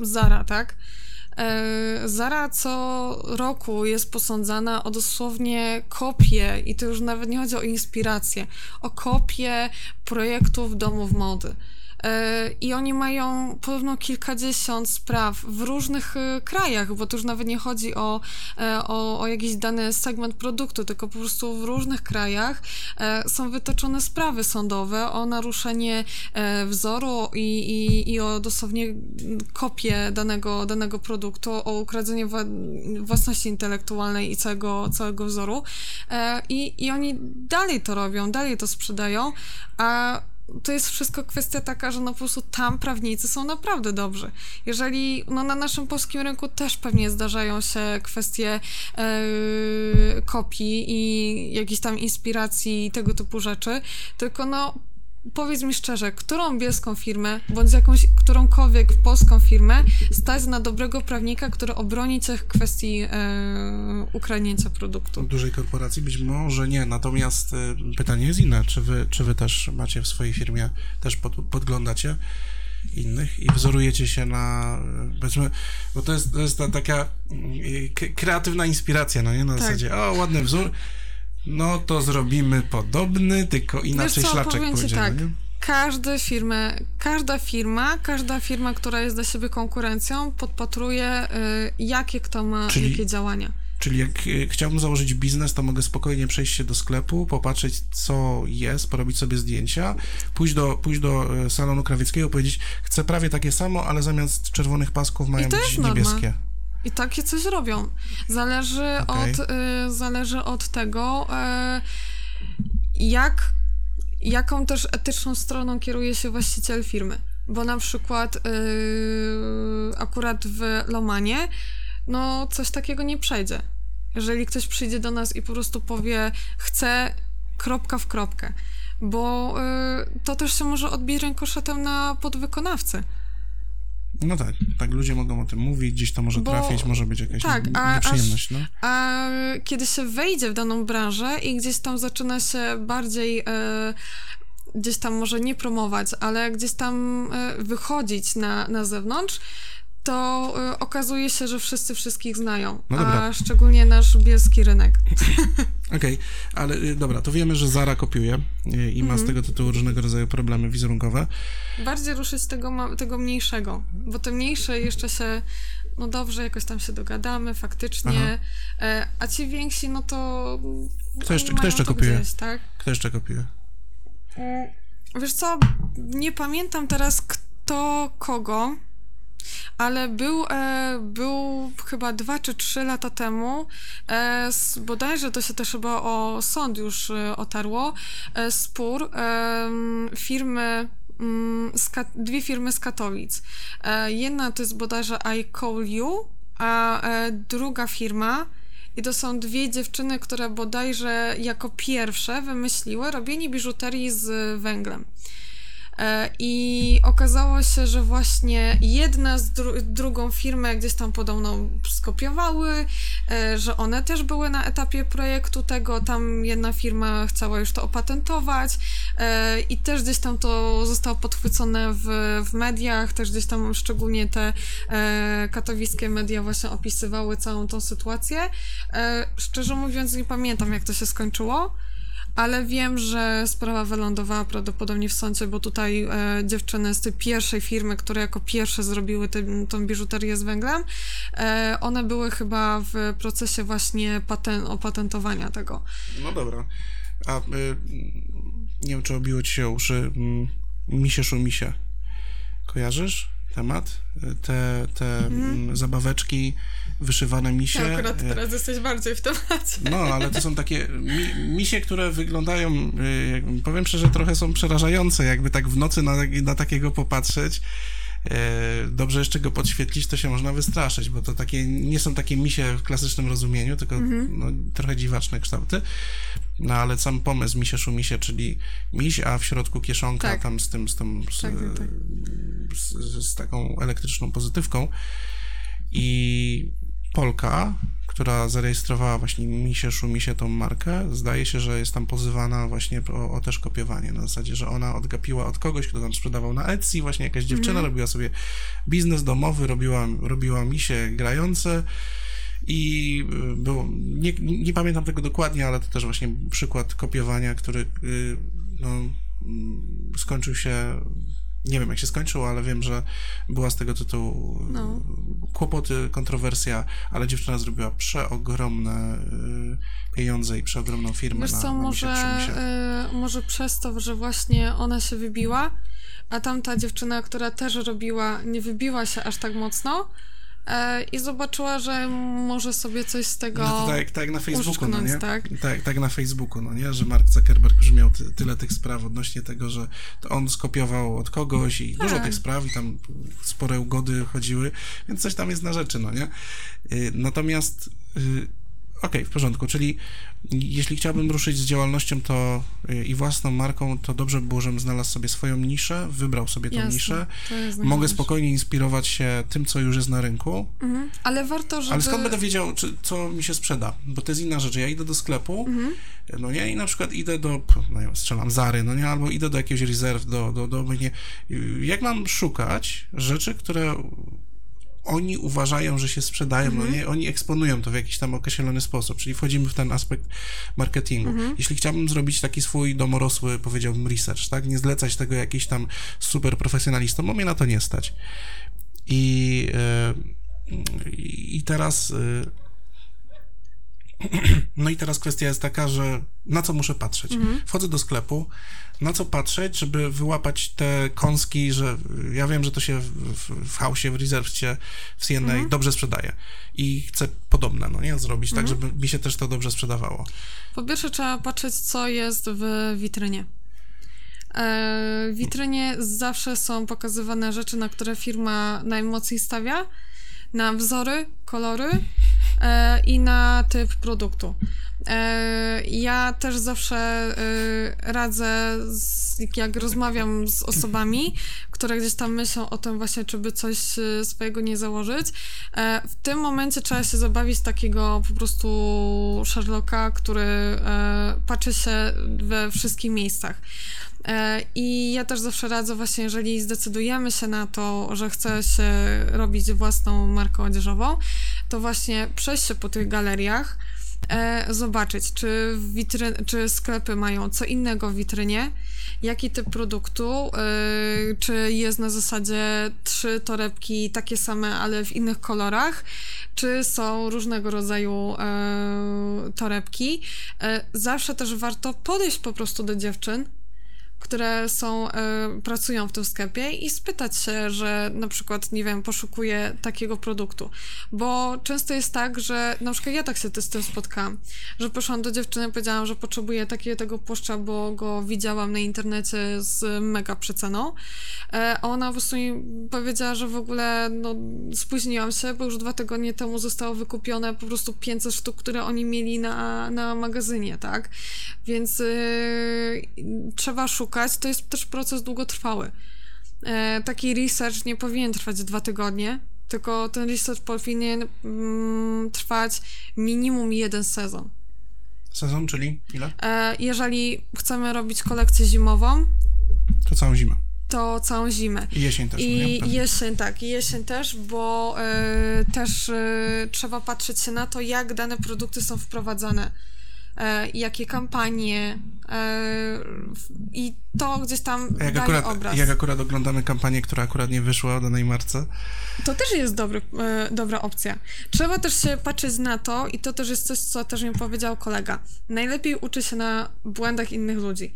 Zara, tak? E, Zara co roku jest posądzana o dosłownie kopię, i to już nawet nie chodzi o inspirację, o kopię projektów domów mody. E, I oni mają podobno kilkadziesiąt spraw w różnych e, krajach, bo to już nawet nie chodzi o, e, o, o jakiś dany segment produktu, tylko po prostu w różnych krajach są wytoczone sprawy sądowe o naruszenie wzoru i, i, i o dosłownie kopię danego, danego produktu, o ukradzenie własności intelektualnej i całego, całego wzoru. I, I oni dalej to robią, dalej to sprzedają, a to jest wszystko kwestia taka, że no po prostu tam prawnicy są naprawdę dobrzy. Jeżeli, no na naszym polskim rynku też pewnie zdarzają się kwestie e, kopii i jakiejś tam inspiracji i tego typu rzeczy, tylko no powiedz mi szczerze, którą bielską firmę, bądź jakąś, którąkolwiek polską firmę stać na dobrego prawnika, który obroni w kwestii e, ukradnięcia produktu? Dużej korporacji być może nie, natomiast y, pytanie jest inne, czy wy, czy wy też macie w swojej firmie, też pod, podglądacie innych i wzorujecie się na, y, powiedzmy, bo to jest, to jest ta taka y, k- kreatywna inspiracja, no nie, na Tak. zasadzie, o, ładny wzór, no to zrobimy podobny, tylko inaczej co, szlaczek powiem pójdzie, tak, no nie? Każda firma, każda firma, każda firma, która jest dla siebie konkurencją, podpatruje, y, jakie kto ma, Czyli- jakie działania. Czyli jak y, chciałbym założyć biznes, to mogę spokojnie przejść się do sklepu, popatrzeć co jest, porobić sobie zdjęcia, pójść do, pójść do y, salonu krawieckiego, powiedzieć, chcę prawie takie samo, ale zamiast czerwonych pasków mają być norma. niebieskie. I takie coś robią. Zależy, Okej. od, y, zależy od tego, y, jak, jaką też etyczną stroną kieruje się właściciel firmy. Bo na przykład y, akurat w Lomanie, no coś takiego nie przejdzie. Jeżeli ktoś przyjdzie do nas i po prostu powie, chcę kropka w kropkę, bo y, to też się może odbić rękoszetem na podwykonawcy. No tak, tak ludzie mogą o tym mówić, gdzieś to może Bo- trafić, może być jakaś tak, a- nieprzyjemność, no. A kiedy się wejdzie w daną branżę i gdzieś tam zaczyna się bardziej e, gdzieś tam może nie promować, ale gdzieś tam e, wychodzić na, na zewnątrz, to e, okazuje się, że wszyscy wszystkich znają, No dobra. a szczególnie nasz bielski rynek. Okej, ale y, dobra, to wiemy, że Zara kopiuje y, i ma Mhm. z tego tytułu różnego rodzaju problemy wizerunkowe. Bardziej ruszyć tego, tego mniejszego, bo te mniejsze jeszcze się, no dobrze, jakoś tam się dogadamy faktycznie, e, a ci więksi, no to... Kto jeszcze- kto jeszcze kopiuje? Gdzieś, tak? Kto jeszcze kopiuje? Wiesz co, nie pamiętam teraz kto kogo, ale był, e, był chyba dwa czy trzy lata temu, e, s- bodajże to się też chyba o sąd już e, otarło, e, spór em, firmy z Ka- dwie firmy z Katowic. E, jedna to jest bodajże I Call You, a e, druga firma i to są dwie dziewczyny, które bodajże jako pierwsze wymyśliły robienie biżuterii z węglem. E, I okazało się, że właśnie jedna z dru- drugą firmę gdzieś tam podobno skopiowały, e, że one też były na etapie projektu tego, tam jedna firma chciała już to opatentować e, i też gdzieś tam to zostało podchwycone w, w mediach, też gdzieś tam szczególnie te katowickie media właśnie opisywały całą tą sytuację. Szczerze mówiąc nie pamiętam jak to się skończyło, ale wiem, że sprawa wylądowała prawdopodobnie w sądzie, bo tutaj e, dziewczyny z tej pierwszej firmy, które jako pierwsze zrobiły tę tą biżuterię z węglem, e, one były chyba w procesie właśnie paten- opatentowania tego. No dobra. A y, nie wiem, czy obiło ci się uszy mm, Misie Szumisie. Kojarzysz? temat. Te, te mm. zabaweczki, wyszywane misie. Ja akurat teraz jesteś bardziej w temacie. No, ale to są takie mi, misie, które wyglądają, powiem szczerze, trochę są przerażające, jakby tak w nocy na, na takiego popatrzeć. E, dobrze jeszcze go podświetlić, to się można wystraszyć, bo to takie nie są takie misie w klasycznym rozumieniu, tylko mhm. no, trochę dziwaczne kształty. No ale sam pomysł misie szumisie, czyli miś, a w środku kieszonka tak. tam z tym, z, tą, z, tak, tak. z, z taką elektryczną pozytywką i Polka która zarejestrowała właśnie Misie Szumisie tą markę, zdaje się, że jest tam pozywana właśnie o, o też kopiowanie, na zasadzie, że ona odgapiła od kogoś, kto tam sprzedawał na Etsy, właśnie jakaś dziewczyna mm robiła sobie biznes domowy, robiła, robiła misie grające, i y, było, nie, nie, pamiętam tego dokładnie, ale to też właśnie przykład kopiowania, który y, no, mm, skończył się nie wiem, jak się skończyło, ale wiem, że była z tego tytułu no. kłopoty, kontrowersja, ale dziewczyna zrobiła przeogromne y, pieniądze i przeogromną firmę. Wiesz na, co, na może, y, może przez to, że właśnie ona się wybiła, a tamta dziewczyna, która też robiła, nie wybiła się aż tak mocno, i zobaczyła, że może sobie coś z tego no tak, tak na Facebooku, no nie? Tak? tak? Tak, na Facebooku, no nie? Że Mark Zuckerberg już miał ty, tyle tych spraw odnośnie tego, że on skopiował od kogoś i tak. dużo tych spraw i tam spore ugody chodziły, więc coś tam jest na rzeczy, no nie? Y, natomiast y, okay, w porządku, czyli jeśli chciałbym ruszyć z działalnością to y, i własną marką, to dobrze by było, żebym znalazł sobie swoją niszę, wybrał sobie Jasne, niszę. Mogę spokojnie inspirować się tym, co już jest na rynku. Mhm, ale warto, żeby... Ale skąd będę wiedział, czy, co mi się sprzeda? Bo to jest inna rzecz. Ja idę do sklepu, mhm. no nie, i na przykład idę do, no nie strzelam Zary, no nie, albo idę do jakiegoś rezerw, do, do, do, nie. Jak mam szukać rzeczy, które oni uważają, że się sprzedają, no nie? oni eksponują to w jakiś tam określony sposób, czyli wchodzimy w ten aspekt marketingu. Mhm. Jeśli chciałbym zrobić taki swój domorosły, powiedziałbym, research, tak, nie zlecać tego jakiś tam super profesjonalistom, bo mnie na to nie stać. I, yy, i teraz yy, no i teraz kwestia jest taka, że na co muszę patrzeć? Mhm. Wchodzę do sklepu, na co patrzeć, żeby wyłapać te kąski, że ja wiem, że to się w, w, w Hausie, w CNA mhm. dobrze sprzedaje i chcę podobne, no nie, zrobić tak, mhm. tak, żeby mi się też to dobrze sprzedawało. Po pierwsze trzeba patrzeć, co jest w witrynie. E, w witrynie zawsze są pokazywane rzeczy, na które firma najmocniej stawia, na wzory, kolory e, i na typ produktu. E, ja też zawsze e, radzę, jak rozmawiam z osobami, które gdzieś tam myślą o tym właśnie, czy by coś e, swojego nie założyć. W tym momencie trzeba się zabawić takiego po prostu Sherlocka, który patrzy się we wszystkich miejscach. I ja też zawsze radzę właśnie, jeżeli zdecydujemy się na to, że chce się robić własną markę odzieżową, to właśnie przejść się po tych galeriach, e, zobaczyć, czy, witryn, czy sklepy mają co innego w witrynie, jaki typ produktu, e, czy jest na zasadzie trzy torebki takie same, ale w innych kolorach, czy są różnego rodzaju torebki. zawsze też warto podejść po prostu do dziewczyn, które są, y, pracują w tym sklepie i spytać się, że na przykład, nie wiem, poszukuję takiego produktu. Bo często jest tak, że na przykład ja tak się z tym spotkałam, że poszłam do dziewczyny i powiedziałam, że potrzebuję takiego tego płaszcza, bo go widziałam na internecie z mega przeceną. E, a ona po prostu mi powiedziała, że w ogóle no, spóźniłam się, bo już dwa tygodnie temu zostało wykupione po prostu 500 sztuk, które oni mieli na, na magazynie, tak? Więc yy, trzeba szukać szukać, to jest też proces długotrwały. E, taki research nie powinien trwać dwa tygodnie, tylko ten research powinien mm, trwać minimum jeden sezon. Sezon, czyli ile? E, jeżeli chcemy robić kolekcję zimową, to całą zimę. To całą zimę. I jesień też. I no jesień, tak, i jesień też, bo e, też e, trzeba patrzeć się na to, jak dane produkty są wprowadzane jakie kampanie I to gdzieś tam jak daje akurat, obraz. Jak akurat oglądamy kampanię, która akurat nie wyszła o danej marce. To też jest dobry, e, dobra opcja. Trzeba też się patrzeć na to i to też jest coś, co też mi powiedział kolega. Najlepiej uczy się na błędach innych ludzi.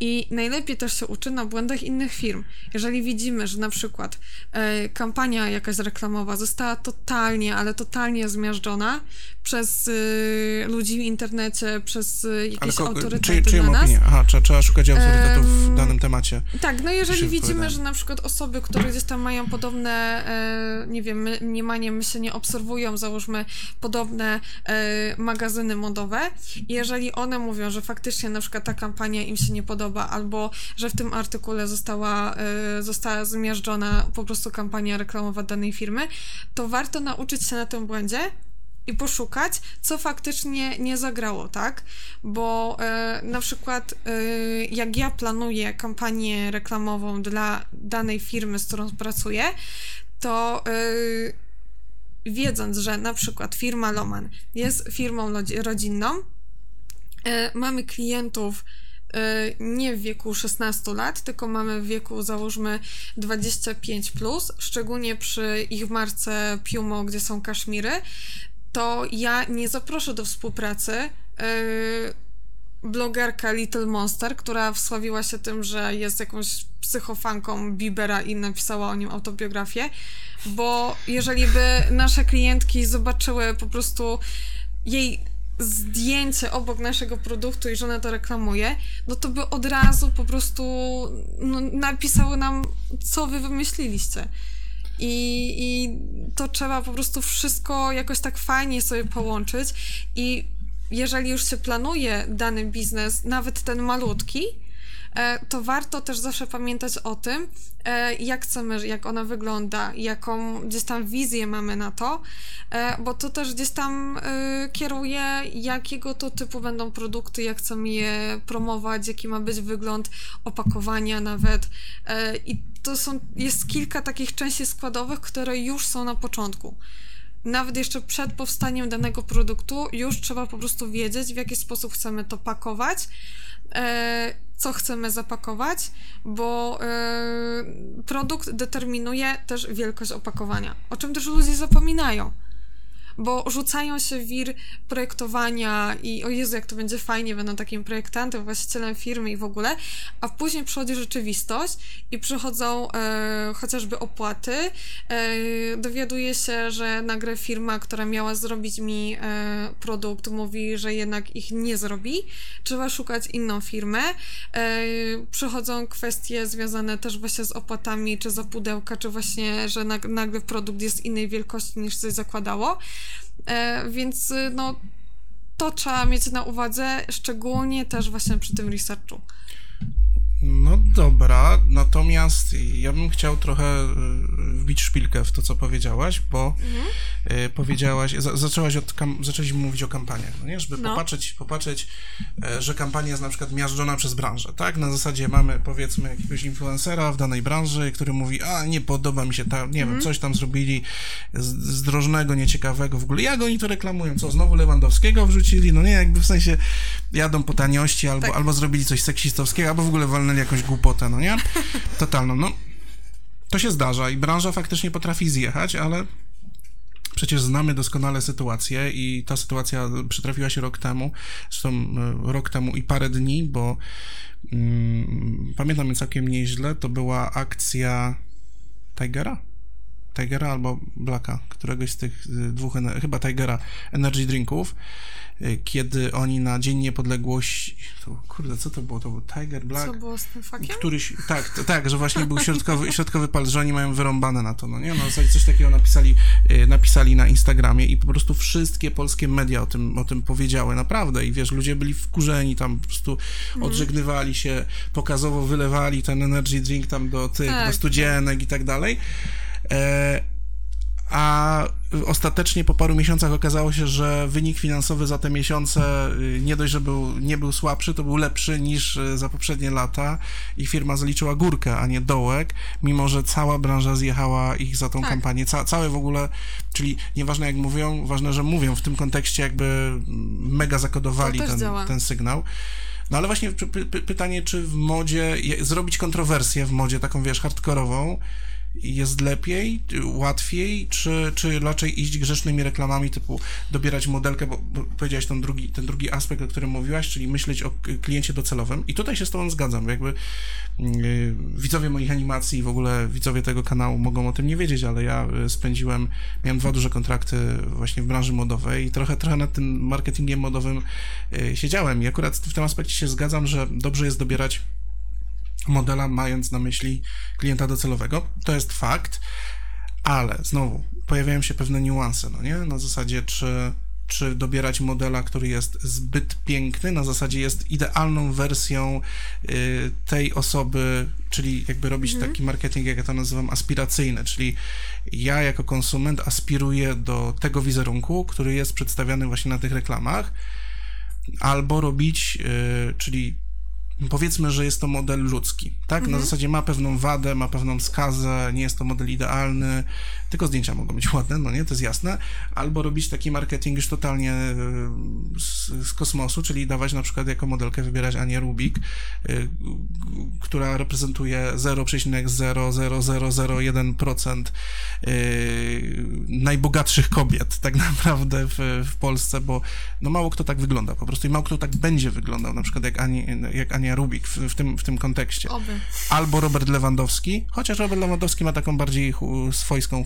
I najlepiej też się uczy na błędach innych firm. Jeżeli widzimy, że na przykład e, kampania jakaś reklamowa została totalnie, ale totalnie zmiażdżona przez e, ludzi w internecie, przez e, jakieś ale autorytety czy, na nas. Opinię? Aha, trzeba, trzeba szukać autorytetów w danym temacie. Tak, no jeżeli widzimy, że na przykład osoby, które gdzieś tam mają podobne, e, nie wiem, my, mniemanie, myślenie, obserwują, załóżmy, podobne e, magazyny modowe i jeżeli one mówią, że faktycznie na przykład ta kampania im się nie podoba, albo że w tym artykule została, e, została zmiażdżona po prostu kampania reklamowa danej firmy, to warto nauczyć się na tym błędzie i poszukać, co faktycznie nie zagrało, tak? Bo e, na przykład e, jak ja planuję kampanię reklamową dla danej firmy, z którą pracuję, to e, wiedząc, że na przykład firma Loman jest firmą rodzinną, e, mamy klientów e, nie w wieku 16 lat, tylko mamy w wieku załóżmy 25 plus, szczególnie przy ich marce Piumo, gdzie są kaszmiry, to ja nie zaproszę do współpracy yy, blogerka Little Monster, która wsławiła się tym, że jest jakąś psychofanką Bibera i napisała o nim autobiografię, bo jeżeli by nasze klientki zobaczyły po prostu jej zdjęcie obok naszego produktu i że ona to reklamuje, no to by od razu po prostu no, napisały nam, co wy wymyśliliście. I, I to trzeba po prostu wszystko jakoś tak fajnie sobie połączyć. I jeżeli już się planuje dany biznes, nawet ten malutki, e, to warto też zawsze pamiętać o tym, e, jak chcemy, jak ona wygląda, jaką gdzieś tam wizję mamy na to, e, bo to też gdzieś tam kieruje, jakiego to typu będą produkty, jak chcemy je promować, jaki ma być wygląd opakowania nawet. I to są, jest kilka takich części składowych, które już są na początku. Nawet jeszcze przed powstaniem danego produktu, już trzeba po prostu wiedzieć, w jaki sposób chcemy to pakować, e, co chcemy zapakować, bo e, produkt determinuje też wielkość opakowania, o czym też ludzie zapominają bo rzucają się wir projektowania i o Jezu, jak to będzie fajnie, będą takim projektantem, właścicielem firmy i w ogóle, a później przychodzi rzeczywistość i przychodzą e, chociażby opłaty, e, dowiaduje się, że nagle firma, która miała zrobić mi e, produkt, mówi, że jednak ich nie zrobi, trzeba szukać inną firmę, e, przychodzą kwestie związane też właśnie z opłatami, czy za pudełka, czy właśnie, że nagle produkt jest innej wielkości niż coś zakładało, więc y, no, to trzeba mieć na uwadze, szczególnie też właśnie przy tym researchu. No dobra, natomiast ja bym chciał trochę y, wbić szpilkę w to, co powiedziałaś, bo mhm. powiedziałaś, zaczęłaś, od zaczęłaś mówić o kampaniach, no nie? Żeby no. popatrzeć, popatrzeć, e, że kampania jest na przykład miażdżona przez branżę, tak? Na zasadzie mamy, powiedzmy, jakiegoś influencera w danej branży, który mówi, a nie podoba mi się ta, nie mhm. wiem, coś tam zrobili zdrożnego, nieciekawego w ogóle. Jak oni to reklamują? Co, znowu Lewandowskiego wrzucili? No nie, jakby w sensie jadą po taniości, albo, tak. albo zrobili coś seksistowskiego, albo w ogóle walnęli jakąś głupotę, no nie? Totalną, no. To się zdarza i branża faktycznie potrafi zjechać, ale Przecież znamy doskonale sytuację i ta sytuacja przytrafiła się rok temu, zresztą e, rok temu i parę dni, bo mm, pamiętam całkiem nieźle, to była akcja Tigera? Tigera albo Blacka, któregoś z tych y, dwóch, chyba Tigera, energy drinków, y, kiedy oni na Dzień Niepodległości, to, kurde, co to było? To był Tiger, Black? Co było z tym fakiem? Któryś, tak, to, tak, że właśnie był środkowy, środkowy pal, że oni mają wyrąbane na to, no nie? No, coś takiego napisali, y, napisali na Instagramie i po prostu wszystkie polskie media o tym, o tym powiedziały, naprawdę, i wiesz, ludzie byli wkurzeni, tam po prostu mhm. odżegnywali się, pokazowo wylewali ten energy drink tam do tych, tak, do studzienek tak. i tak dalej, a ostatecznie po paru miesiącach okazało się, że wynik finansowy za te miesiące y, nie dość, że był, nie był słabszy, to był lepszy niż y, za poprzednie lata i firma zaliczyła górkę, a nie dołek, mimo że cała branża zjechała ich za tą tak. kampanię. Ca całe w ogóle, czyli nieważne jak mówią, ważne, że mówią w tym kontekście jakby mega zakodowali ten, ten sygnał. No ale właśnie py, py, pytanie, czy w modzie, zrobić kontrowersję w modzie taką, wiesz, hardkorową, jest lepiej, łatwiej, czy, czy raczej iść grzecznymi reklamami, typu dobierać modelkę, bo, powiedziałeś ten drugi, ten drugi aspekt, o którym mówiłaś, czyli myśleć o kliencie docelowym. I tutaj się z Tobą zgadzam, jakby yy, widzowie moich animacji, w ogóle widzowie tego kanału mogą o tym nie wiedzieć, ale ja y, spędziłem, miałem dwa duże kontrakty właśnie w branży modowej i trochę, trochę nad tym marketingiem modowym yy, siedziałem. I akurat w tym aspekcie się zgadzam, że dobrze jest dobierać modela, mając na myśli klienta docelowego. To jest fakt, ale znowu pojawiają się pewne niuanse, no nie? Na zasadzie, czy, czy dobierać modela, który jest zbyt piękny, na zasadzie jest idealną wersją y, tej osoby, czyli jakby robić mhm. taki marketing, jak ja to nazywam, aspiracyjny, czyli ja jako konsument aspiruję do tego wizerunku, który jest przedstawiany właśnie na tych reklamach, albo robić, y, czyli powiedzmy, że jest to model ludzki, tak? Mhm. Na zasadzie ma pewną wadę, ma pewną skazę, nie jest to model idealny, tylko zdjęcia mogą być ładne, no nie, to jest jasne, albo robić taki marketing już totalnie e, z, z kosmosu, czyli dawać na przykład jako modelkę wybierać Anię Rubik, y, która reprezentuje 0,00001% y, najbogatszych kobiet tak naprawdę w, w Polsce, bo no mało kto tak wygląda po prostu i mało kto tak będzie wyglądał, na przykład jak, Ani, jak Ania Rubik w, w, tym, w tym kontekście. Oby. Albo Robert Lewandowski, chociaż Robert Lewandowski ma taką bardziej swojską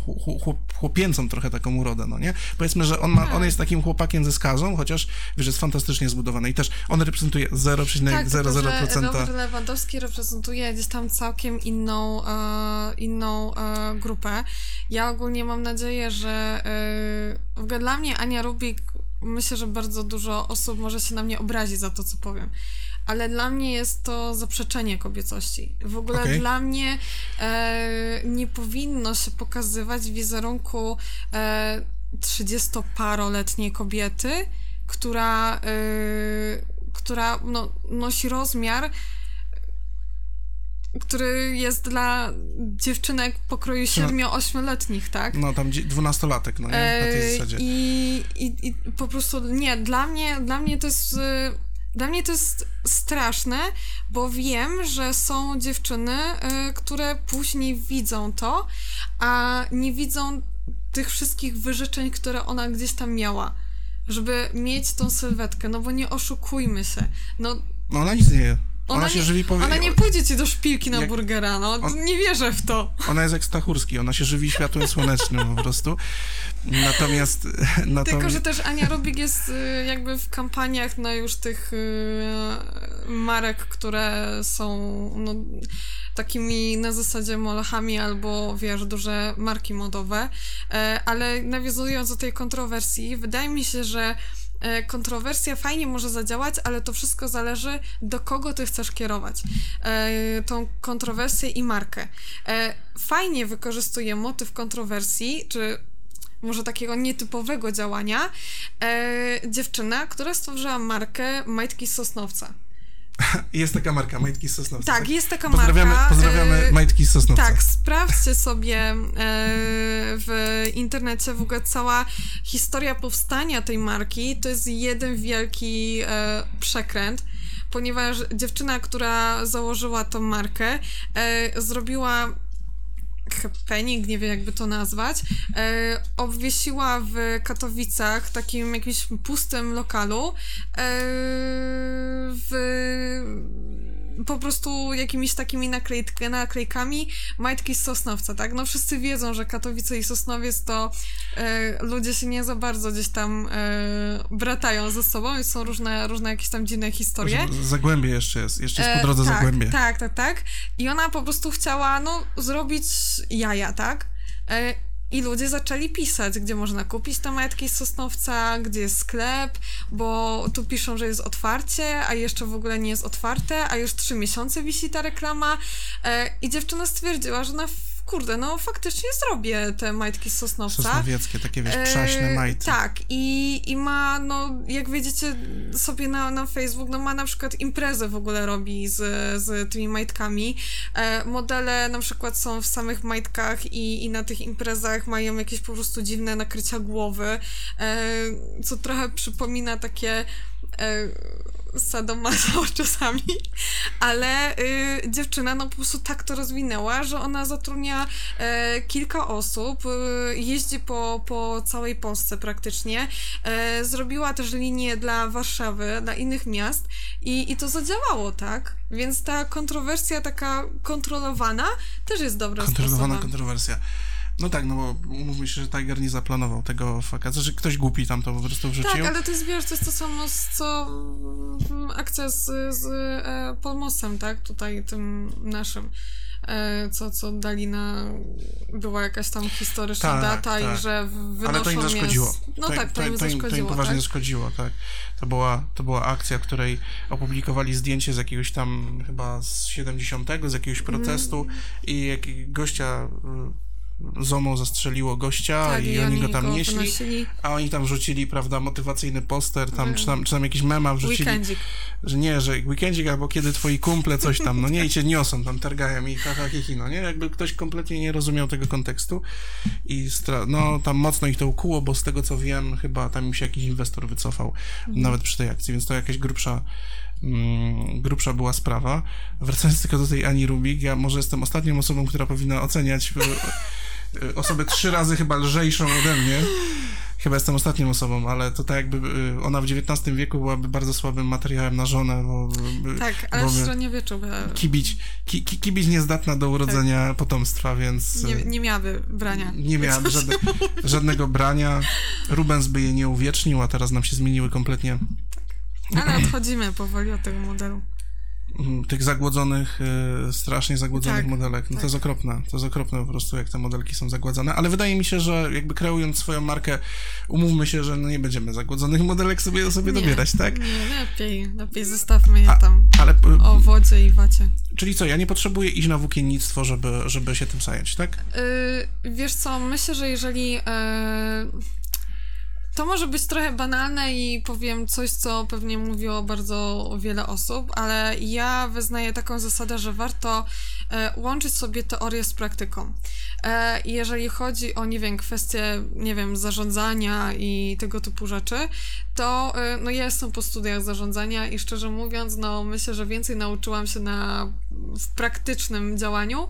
chłopięcą trochę taką urodę, no nie? Powiedzmy, że on, ma, on jest takim chłopakiem ze skazą, chociaż wiesz, jest fantastycznie zbudowany i też on reprezentuje 0,00%. Tak, Robert Lewandowski reprezentuje gdzieś tam całkiem inną, e, inną e, grupę. Ja ogólnie mam nadzieję, że e, w ogóle dla mnie Ania Rubik myślę, że bardzo dużo osób może się na mnie obrazić za to, co powiem ale dla mnie jest to zaprzeczenie kobiecości. W ogóle okay. dla mnie e, nie powinno się pokazywać wizerunku e, 30-paroletniej kobiety, która, e, która no, nosi rozmiar który jest dla dziewczynek pokroju 7-8-letnich, tak? No tam 12-latek, no nie? Na tej e, zasadzie. I, i, I po prostu nie, dla mnie, dla mnie to jest dla mnie to jest straszne, bo wiem, że są dziewczyny, y, które później widzą to, a nie widzą tych wszystkich wyrzeczeń, które ona gdzieś tam miała, żeby mieć tą sylwetkę, no bo nie oszukujmy się. No, no ona nic nie ona, ona się nie, żywi powie... Ona nie pójdzie ci do szpilki na jak... burgera, no On... nie wierzę w to. Ona jest jak Stachurski, ona się żywi światłem słonecznym po prostu. Natomiast, natomiast... Tylko, że też Ania Rubik jest y, jakby w kampaniach na już tych y, marek, które są no, takimi na zasadzie molechami albo, wiesz, duże marki modowe. E, ale nawiązując do tej kontrowersji, wydaje mi się, że kontrowersja fajnie może zadziałać, ale to wszystko zależy, do kogo ty chcesz kierować e, tą kontrowersję i markę. E, fajnie wykorzystuje motyw kontrowersji, czy może takiego nietypowego działania, dziewczyna, która stworzyła markę majtki sosnowca. Jest taka marka, Majtki z Sosnowca. Tak, tak? jest taka pozdrawiamy, marka. Pozdrawiamy e, Majtki z Sosnowca. Tak, sprawdźcie sobie e, w internecie w ogóle cała historia powstania tej marki. To jest jeden wielki e, przekręt ponieważ dziewczyna, która założyła tą markę, zrobiła happening, nie wiem jakby to nazwać, e, obwiesiła w Katowicach, takim jakimś pustym lokalu, e, w po prostu jakimiś takimi naklejk, naklejkami majtki z Sosnowca, tak? No wszyscy wiedzą, że Katowice i Sosnowiec to e, ludzie się nie za bardzo gdzieś tam e, bratają ze sobą i są różne, różne jakieś tam dziwne historie. Zagłębie jeszcze jest, jeszcze jest po drodze e, tak, Zagłębie. Tak, tak, tak. I ona po prostu chciała, no, zrobić jaja, tak? I ludzie zaczęli pisać, gdzie można kupić te majtki z Sosnowca, gdzie jest sklep, bo tu piszą, że jest otwarcie, a jeszcze w ogóle nie jest otwarte, a już trzy miesiące wisi ta reklama. E, I dziewczyna stwierdziła, że na kurde, no faktycznie zrobię te majtki z Sosnowca. Sosnowieckie, takie wiesz, przaśne e, majty. tak, i, i ma, no jak widzicie sobie na, na Facebook, no ma na przykład imprezę w ogóle robi z, z tymi majtkami. E, modele na przykład są w samych majtkach i, i na tych imprezach mają jakieś po prostu dziwne nakrycia głowy, e, co trochę przypomina takie sadomaso czasami, ale y, dziewczyna no po prostu tak to rozwinęła, że ona zatrudnia e, kilka osób, y, jeździ po, po całej Polsce praktycznie, e, zrobiła też linię dla Warszawy, dla innych miast i, i to zadziałało, tak? Więc ta kontrowersja taka kontrolowana też jest dobra Kontrolowana sposobem. kontrowersja. No tak, no bo umówmy się, że Tiger nie zaplanował tego fakacji, że ktoś głupi tam to po prostu wrzucił. Tak, ale to jest, wiesz, to jest to samo, co mm, akcja z, z e, Polmosem, tak? Tutaj tym naszym. E, co, co dali na... Była jakaś tam historyczna Tak, data tak. i że wynoszą Ale to im zaszkodziło. Mięs... No tak, to, im to, im, zaszkodziło, to im poważnie tak? zaszkodziło, tak. To była, to była akcja, której opublikowali zdjęcie z jakiegoś tam chyba z 70, z jakiegoś protestu Mm. i jak gościa y, ZOMO zastrzeliło gościa Tak, i, oni go tam nieśli, a oni tam wrzucili, prawda, motywacyjny poster, tam, Mm. czy, tam, czy tam jakiś mema wrzucili, Weekendzik. że nie, że weekendzik albo kiedy twoi kumple coś tam, no nie, i cię niosą, tam targają i ha, ha, hi, hi, no nie, jakby ktoś kompletnie nie rozumiał tego kontekstu i stra- no tam mocno ich to ukuło, bo z tego co wiem, chyba tam im się jakiś inwestor wycofał, nawet przy tej akcji, więc to jakaś grubsza mm, grubsza była sprawa. Wracając tylko do tej Ani Rubik, ja może jestem ostatnią osobą, która powinna oceniać osobę trzy razy chyba lżejszą ode mnie. Chyba jestem ostatnią osobą, ale to tak jakby y, ona w XIX wieku byłaby bardzo słabym materiałem na żonę, bo by- Tak, ale w średniowieczu by kibić, ki, ki, kibić niezdatna do urodzenia potomstwa, więc Tak. nie, y, nie miałaby brania. nie miała żadne, żadnego brania. Rubens by je nie uwiecznił, a teraz nam się zmieniły kompletnie Ale odchodzimy powoli od tego modelu. Mm, tych zagłodzonych, y, strasznie zagłodzonych Tak, modelek. No to tak. jest okropne. To jest okropne po prostu, jak te modelki są zagładzone. Ale wydaje mi się, że jakby kreując swoją markę, umówmy się, że no nie będziemy zagłodzonych modelek sobie, sobie Nie, dobierać, tak? Nie, lepiej, lepiej zostawmy je tam Ale, o wodzie i wacie. czyli co, ja nie potrzebuję iść na włókiennictwo, żeby, żeby się tym zająć, tak? Yy, wiesz co, myślę, że jeżeli. Yy, to może być trochę banalne i powiem coś, co pewnie mówiło bardzo wiele osób, ale ja wyznaję taką zasadę, że warto e, łączyć sobie teorię z praktyką. E, jeżeli chodzi o, nie wiem, kwestie, nie wiem, zarządzania i tego typu rzeczy, to e, no ja jestem po studiach zarządzania i szczerze mówiąc, no myślę, że więcej nauczyłam się na, w praktycznym działaniu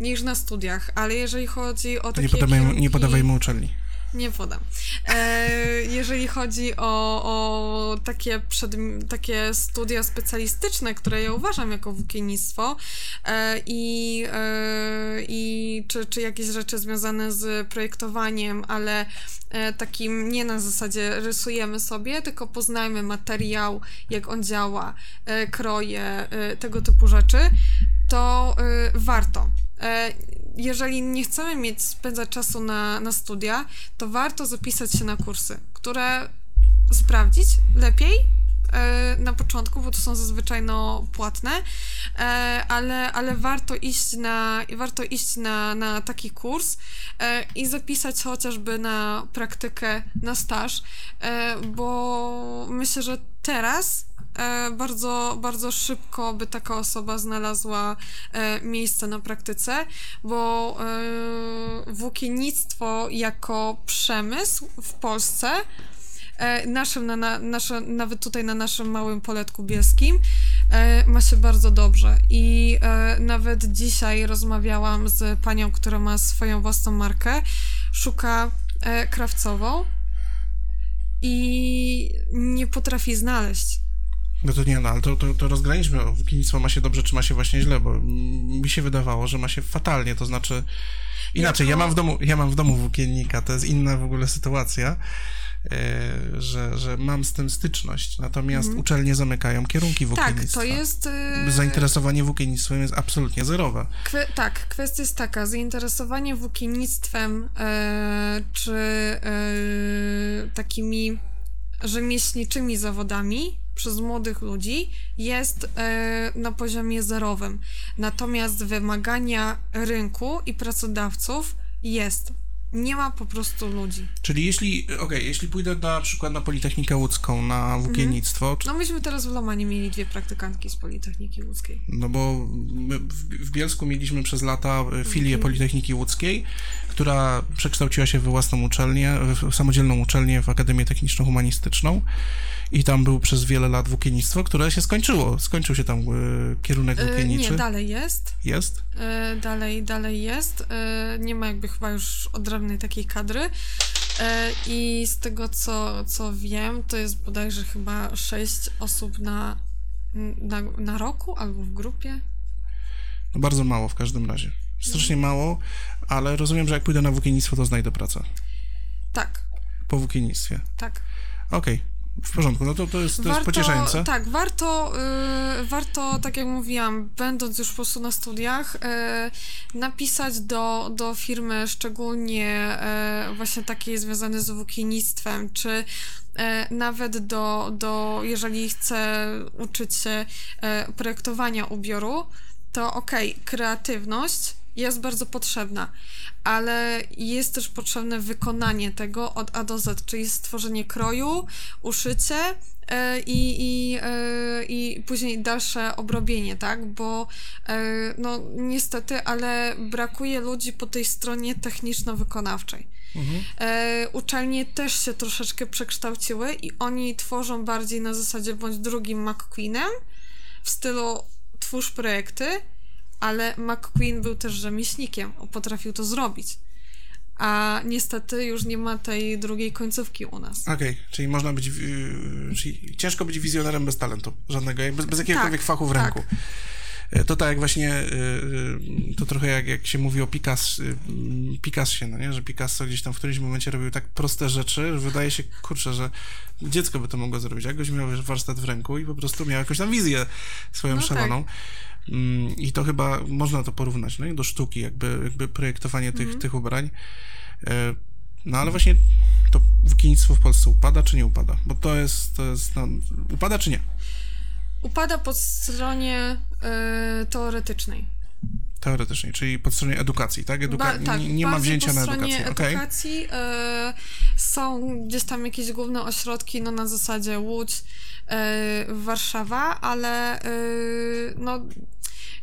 niż na studiach, ale jeżeli chodzi o takie nie podawaj, mu- nie kierunki- podawaj mu uczelni. Nie podam. E, jeżeli chodzi o, o takie, przed, takie studia specjalistyczne, które ja uważam jako włókiennictwo e, i, e, i czy, czy jakieś rzeczy związane z projektowaniem, ale e, takim nie na zasadzie rysujemy sobie, tylko poznajmy materiał, jak on działa, e, kroje, e, tego typu rzeczy, to warto. Jeżeli nie chcemy mieć, spędzać czasu na, na studia, to warto zapisać się na kursy, które sprawdzić lepiej e, na początku, bo to są zazwyczaj no, płatne, e, ale, ale warto iść na, warto iść na, na taki kurs e, i zapisać chociażby na praktykę, na staż, bo myślę, że teraz bardzo, bardzo szybko by taka osoba znalazła e, miejsce na praktyce, bo e, włókiennictwo jako przemysł w Polsce e, naszym, na, na, nasze, nawet tutaj na naszym małym poletku bieskim e, ma się bardzo dobrze i e, nawet dzisiaj rozmawiałam z panią, która ma swoją własną markę, szuka e, krawcową i nie potrafi znaleźć. No to nie, no ale to, to, to rozgraniczmy, włókiennictwo ma się dobrze, czy ma się właśnie źle, bo mi się wydawało, że ma się fatalnie, to znaczy inaczej, ja mam w domu, ja mam w domu włókiennika, to jest inna w ogóle sytuacja, e, że, że mam z tym styczność, natomiast uczelnie zamykają kierunki Mhm. Tak, włókiennictwa. to jest. e, Zainteresowanie włókiennictwem jest absolutnie zerowe. Kwe, tak, kwestia jest taka, zainteresowanie włókiennictwem e, czy takimi rzemieślniczymi zawodami przez młodych ludzi jest e, na poziomie zerowym. Natomiast wymagania rynku i pracodawców jest nie ma po prostu ludzi. Czyli jeśli, okej, okay, jeśli pójdę na przykład na Politechnikę Łódzką, na włókiennictwo... Mhm. No myśmy teraz w Lomanie mieli dwie praktykantki z Politechniki Łódzkiej. No bo my w, w Bielsku mieliśmy przez lata e, filię mhm. Politechniki Łódzkiej, która przekształciła się w własną uczelnię, w samodzielną uczelnię, w Akademię Techniczno-Humanistyczną i tam był przez wiele lat włókiennictwo, które się skończyło. Skończył się tam y, kierunek e, włókienniczy. nie, dalej jest. Jest? Y, dalej, dalej jest. Y, nie ma jakby chyba już odrębnej takiej kadry. I z tego, co, co wiem, to jest bodajże chyba sześć osób na, na, na roku albo w grupie. No bardzo mało w każdym razie. Strasznie mało, ale rozumiem, że jak pójdę na włókiennictwo, to znajdę pracę. Tak. Po włókiennictwie. Tak. Okej. Okay. W porządku, no to, to, jest, to warto, jest pocieszające. Tak, warto, y, warto, tak jak mówiłam, będąc już po prostu na studiach, y, napisać do, do firmy, szczególnie y, właśnie takiej związanej z włókiennictwem, czy nawet do, do, jeżeli chce uczyć się projektowania ubioru, to okej, okay, kreatywność jest bardzo potrzebna, ale jest też potrzebne wykonanie tego od A do Z, czyli stworzenie kroju, uszycie e, i, i, e, i później dalsze obrobienie, tak? Bo e, no niestety, ale brakuje ludzi po tej stronie techniczno-wykonawczej. Mhm. Uczelnie też się troszeczkę przekształciły i oni tworzą bardziej na zasadzie bądź drugim McQueenem w stylu twórz projekty, ale McQueen był też rzemieślnikiem, potrafił to zrobić. A niestety już nie ma tej drugiej końcówki u nas. Okej, okay, czyli można być, yy, czyli ciężko być wizjonerem bez talentu, żadnego, bez, bez jakiegokolwiek tak, fachu w ręku. Tak. E, to tak jak właśnie, e, e, to trochę jak, jak się mówi o Picasso, Picassie, no nie? że Picasso gdzieś tam w którymś momencie robił tak proste rzeczy, że wydaje się, kurczę, że dziecko by to mogło zrobić. Jakoś miał warsztat w ręku i po prostu miał jakąś tam wizję swoją no szaloną. Tak. Mm, I to chyba można to porównać no, do sztuki, jakby, jakby projektowanie tych, mm. tych ubrań. No ale właśnie to włókiennictwo w Polsce upada czy nie upada? Bo to jest, to jest no, upada czy nie? Upada po stronie y, teoretycznej. Teoretycznej, czyli po stronie edukacji, tak? Eduka ba, tak nie, ma wzięcia na edukację. Po stronie edukacji okay. y, są gdzieś tam jakieś główne ośrodki, no na zasadzie Łódź, y, Warszawa, ale no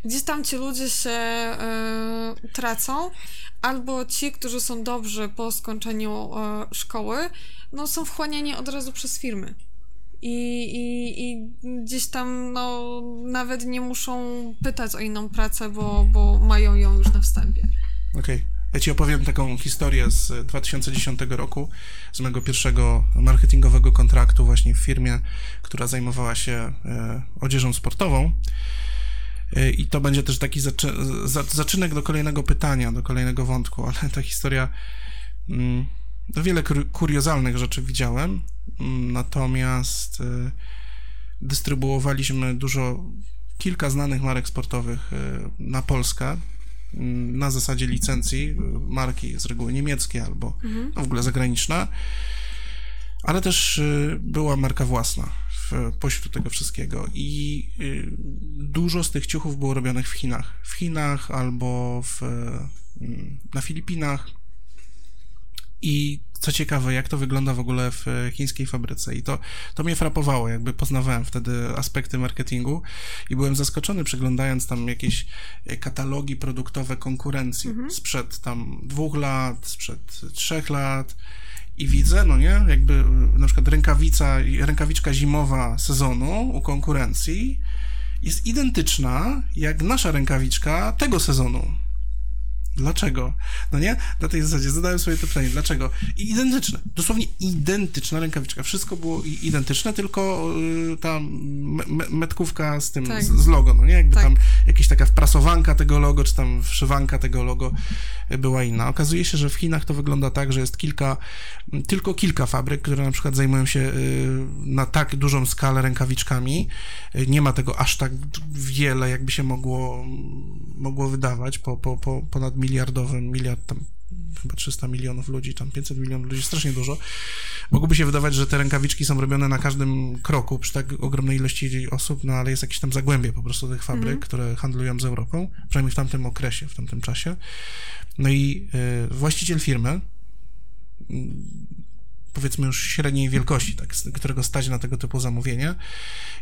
gdzieś tam ci ludzie się tracą, albo ci, którzy są dobrzy po skończeniu szkoły, no są wchłaniani od razu przez firmy. I, i, I gdzieś tam no, nawet nie muszą pytać o inną pracę, bo, bo mają ją już na wstępie. Okej. Okay. Ja ci opowiem taką historię z 2010 roku, z mojego pierwszego marketingowego kontraktu właśnie w firmie, która zajmowała się e, odzieżą sportową. E, I to będzie też taki zaczy za zaczynek do kolejnego pytania, do kolejnego wątku, ale ta historia. Mm, wiele kuriozalnych rzeczy widziałem, mm, natomiast y, dystrybuowaliśmy dużo, kilka znanych marek sportowych y, na Polskę mm, na zasadzie licencji, y, marki z reguły niemieckie albo mhm. no w ogóle zagraniczne, ale też była marka własna w, pośród tego wszystkiego i dużo z tych ciuchów było robionych w Chinach. W Chinach albo w, na Filipinach, i co ciekawe, jak to wygląda w ogóle w chińskiej fabryce. I to, to mnie frapowało, jakby poznawałem wtedy aspekty marketingu i byłem zaskoczony, przeglądając tam jakieś katalogi produktowe konkurencji mhm. sprzed tam dwóch lat, sprzed trzech lat. I widzę, no nie, jakby na przykład rękawica, rękawiczka zimowa sezonu u konkurencji jest identyczna jak nasza rękawiczka tego sezonu. Dlaczego? No nie? Na tej zasadzie zadałem sobie to pytanie, dlaczego? I identyczne, dosłownie identyczna rękawiczka. Wszystko było identyczne, tylko y, ta me metkówka z tym, tak. z, z, logo, no nie? Jakby tak. tam jakaś taka wprasowanka tego logo, czy tam wszywanka tego logo była inna. Okazuje się, że w Chinach to wygląda tak, że jest kilka, tylko kilka fabryk, które na przykład zajmują się y, na tak dużą skalę rękawiczkami. Nie ma tego aż tak wiele, jakby się mogło, mogło wydawać po, po, po ponad miliardowym, miliard tam chyba 300 milionów ludzi, tam 500 milionów ludzi, strasznie dużo. Mogłoby się wydawać, że te rękawiczki są robione na każdym kroku przy tak ogromnej ilości osób, no ale jest jakieś tam zagłębie po prostu tych fabryk, mm. które handlują z Europą, przynajmniej w tamtym okresie, w tamtym czasie. No i y, właściciel firmy powiedzmy już średniej wielkości, tak, którego stać na tego typu zamówienie,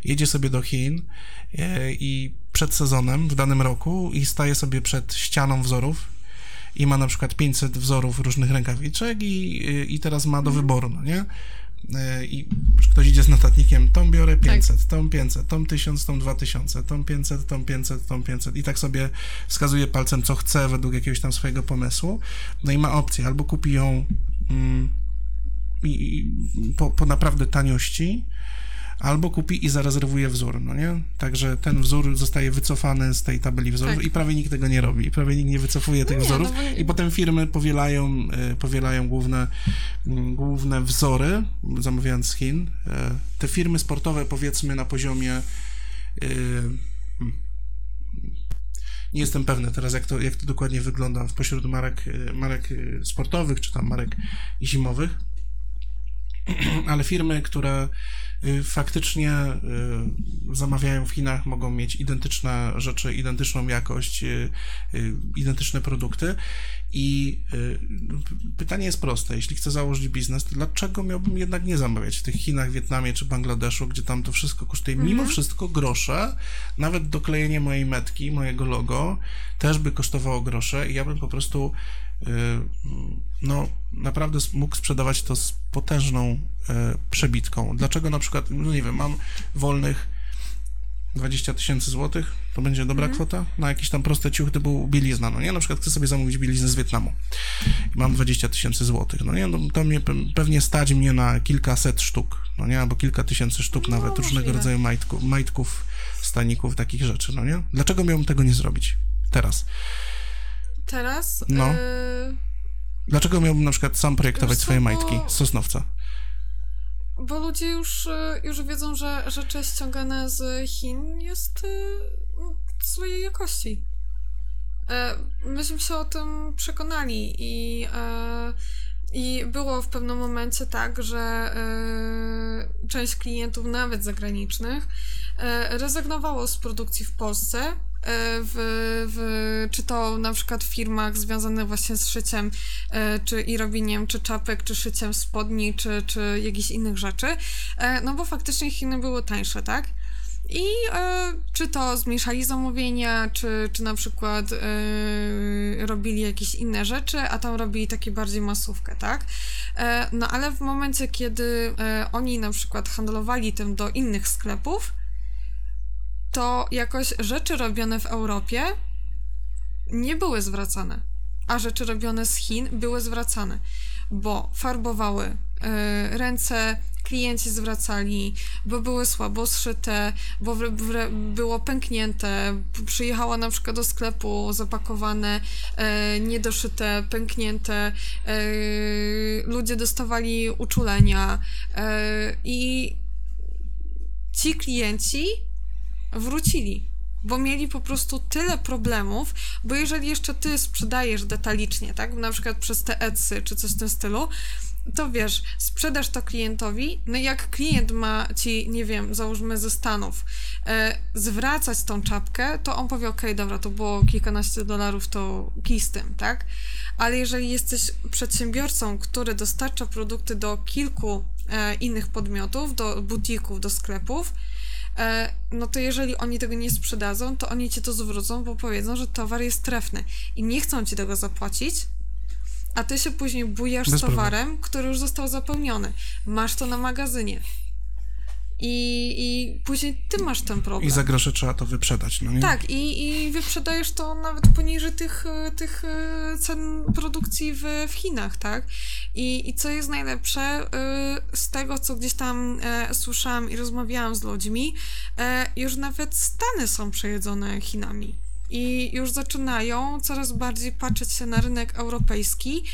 jedzie sobie do Chin e, i przed sezonem w danym roku i staje sobie przed ścianą wzorów i ma na przykład 500 wzorów różnych rękawiczek i, i teraz ma do mhm. wyboru, no nie? E, I ktoś idzie z notatnikiem, tą biorę 500, tak. tą 500, tą 1000, tą 2000, tą 500, tą 500, tą 500 i tak sobie wskazuje palcem, co chce według jakiegoś tam swojego pomysłu. No i ma opcję, albo kupi ją mm, i, po, po naprawdę taniości, albo kupi i zarezerwuje wzór, no nie? Także ten wzór zostaje wycofany z tej tabeli wzorów tak. i prawie nikt tego nie robi, prawie nikt nie wycofuje tych nie, wzorów no bo... i potem firmy powielają, e, powielają główne, mm, główne wzory, zamawiając z Chin. E, te firmy sportowe powiedzmy na poziomie e, hmm, nie jestem pewny teraz, jak to, jak to dokładnie wygląda w pośród marek, marek sportowych, czy tam marek zimowych, ale firmy, które y, faktycznie y, zamawiają w Chinach, mogą mieć identyczne rzeczy, identyczną jakość, y, identyczne produkty. I pytanie jest proste: jeśli chcę założyć biznes, to dlaczego miałbym jednak nie zamawiać w tych Chinach, Wietnamie czy Bangladeszu, gdzie tam to wszystko kosztuje mhm. mimo wszystko grosze? Nawet doklejenie mojej metki, mojego logo też by kosztowało grosze i ja bym po prostu no naprawdę mógł sprzedawać to z potężną e, przebitką. Dlaczego na przykład, no nie wiem, mam wolnych 20 tysięcy złotych, to będzie dobra mm. kwota na jakieś tam proste ciuchy typu bielizna, no nie? Na przykład chcę sobie zamówić bieliznę z Wietnamu i mam 20 tysięcy złotych, no nie? No, to mnie pewnie stać mnie na kilkaset sztuk, no nie? Albo kilka tysięcy sztuk no, nawet możliwe. różnego rodzaju majtków, majtków, staników, takich rzeczy, no nie? Dlaczego miałbym tego nie zrobić teraz? Teraz? No. Y Dlaczego miałbym na przykład sam projektować swoje majtki z Sosnowca? Bo ludzie już, y, już wiedzą, że rzeczy ściągane z Chin jest y, złej jakości. E, myśmy się o tym przekonali i, e, i było w pewnym momencie tak, że e, część klientów, nawet zagranicznych, rezygnowało z produkcji w Polsce E, w, w, czy to na przykład w firmach związanych właśnie z szyciem czy i czy czapek, czy szyciem spodni, czy, czy jakichś innych rzeczy, no bo faktycznie Chiny były tańsze, tak? I e, czy to zmniejszali zamówienia, czy, czy na przykład e, robili jakieś inne rzeczy, a tam robili takie bardziej masówkę, tak? E, no ale w momencie, kiedy oni na przykład handlowali tym do innych sklepów, to jakoś rzeczy robione w Europie nie były zwracane, a rzeczy robione z Chin były zwracane, bo farbowały y, ręce, klienci zwracali, bo były słabo zszyte, bo w, w, było pęknięte, przyjechała na przykład do sklepu zapakowane, e, niedoszyte, pęknięte, e, ludzie dostawali uczulenia e, i ci klienci wrócili, bo mieli po prostu tyle problemów, bo jeżeli jeszcze ty sprzedajesz detalicznie, tak, na przykład przez te Etsy czy coś w tym stylu, to wiesz, sprzedasz to klientowi, no jak klient ma ci, nie wiem, załóżmy ze Stanów, e, zwracać tą czapkę, to on powie, ok, dobra, to było kilkanaście dolarów, to kij z tym, tak? Ale jeżeli jesteś przedsiębiorcą, który dostarcza produkty do kilku e, innych podmiotów, do butików, do sklepów, E, no to jeżeli oni tego nie sprzedadzą, to oni ci to zwrócą, bo powiedzą, że towar jest trefny i nie chcą ci tego zapłacić, a ty się później bujasz Bez z towarem, problemu. który już został zapełniony. Masz to na magazynie. I, I później ty masz ten problem. I za grosze trzeba to wyprzedać, no nie? Tak, i, i wyprzedajesz to nawet poniżej tych, tych e, cen produkcji w, w Chinach, tak? I, I co jest najlepsze, e, z tego, co gdzieś tam e, słyszałam i rozmawiałam z ludźmi, już nawet Stany są przejedzone Chinami i już zaczynają coraz bardziej patrzeć się na rynek europejski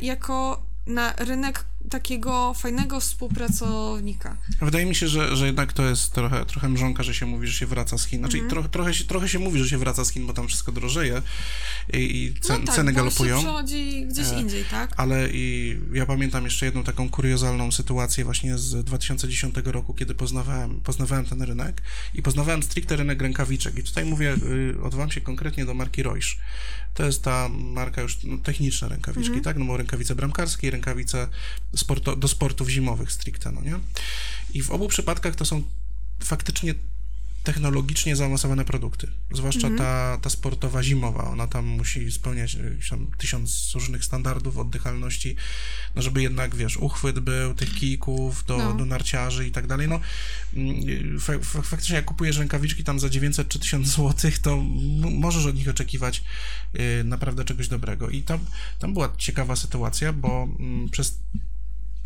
jako na rynek takiego fajnego współpracownika. Wydaje mi się, że, że jednak to jest trochę, trochę mrzonka, że się mówi, że się wraca z Chin. Znaczy Mhm. trochę, trochę, się, trochę się mówi, że się wraca z Chin, bo tam wszystko drożeje i, i cen, no tak, ceny galopują. się przechodzi gdzieś E, indziej, tak? Ale i ja pamiętam jeszcze jedną taką kuriozalną sytuację właśnie z 2010 roku, kiedy poznawałem, poznawałem ten rynek i poznawałem stricte rynek rękawiczek. I tutaj mówię, y, odwołam się konkretnie do marki Royce. To jest ta marka już no, techniczne rękawiczki, tak? No bo rękawice bramkarskie i rękawice sporto, do sportów zimowych stricte, no nie? I w obu przypadkach to są faktycznie technologicznie zaawansowane produkty. Zwłaszcza ta, ta sportowa zimowa. Ona tam musi spełniać e, tam tysiąc różnych standardów oddychalności, no żeby jednak, wiesz, uchwyt był tych kijków do, No. do narciarzy i tak dalej. No, mm, fa, faktycznie jak kupujesz rękawiczki tam za 900 czy 1000 złotych, to możesz od nich oczekiwać y, naprawdę czegoś dobrego. I tam, tam była ciekawa sytuacja, bo mm, przez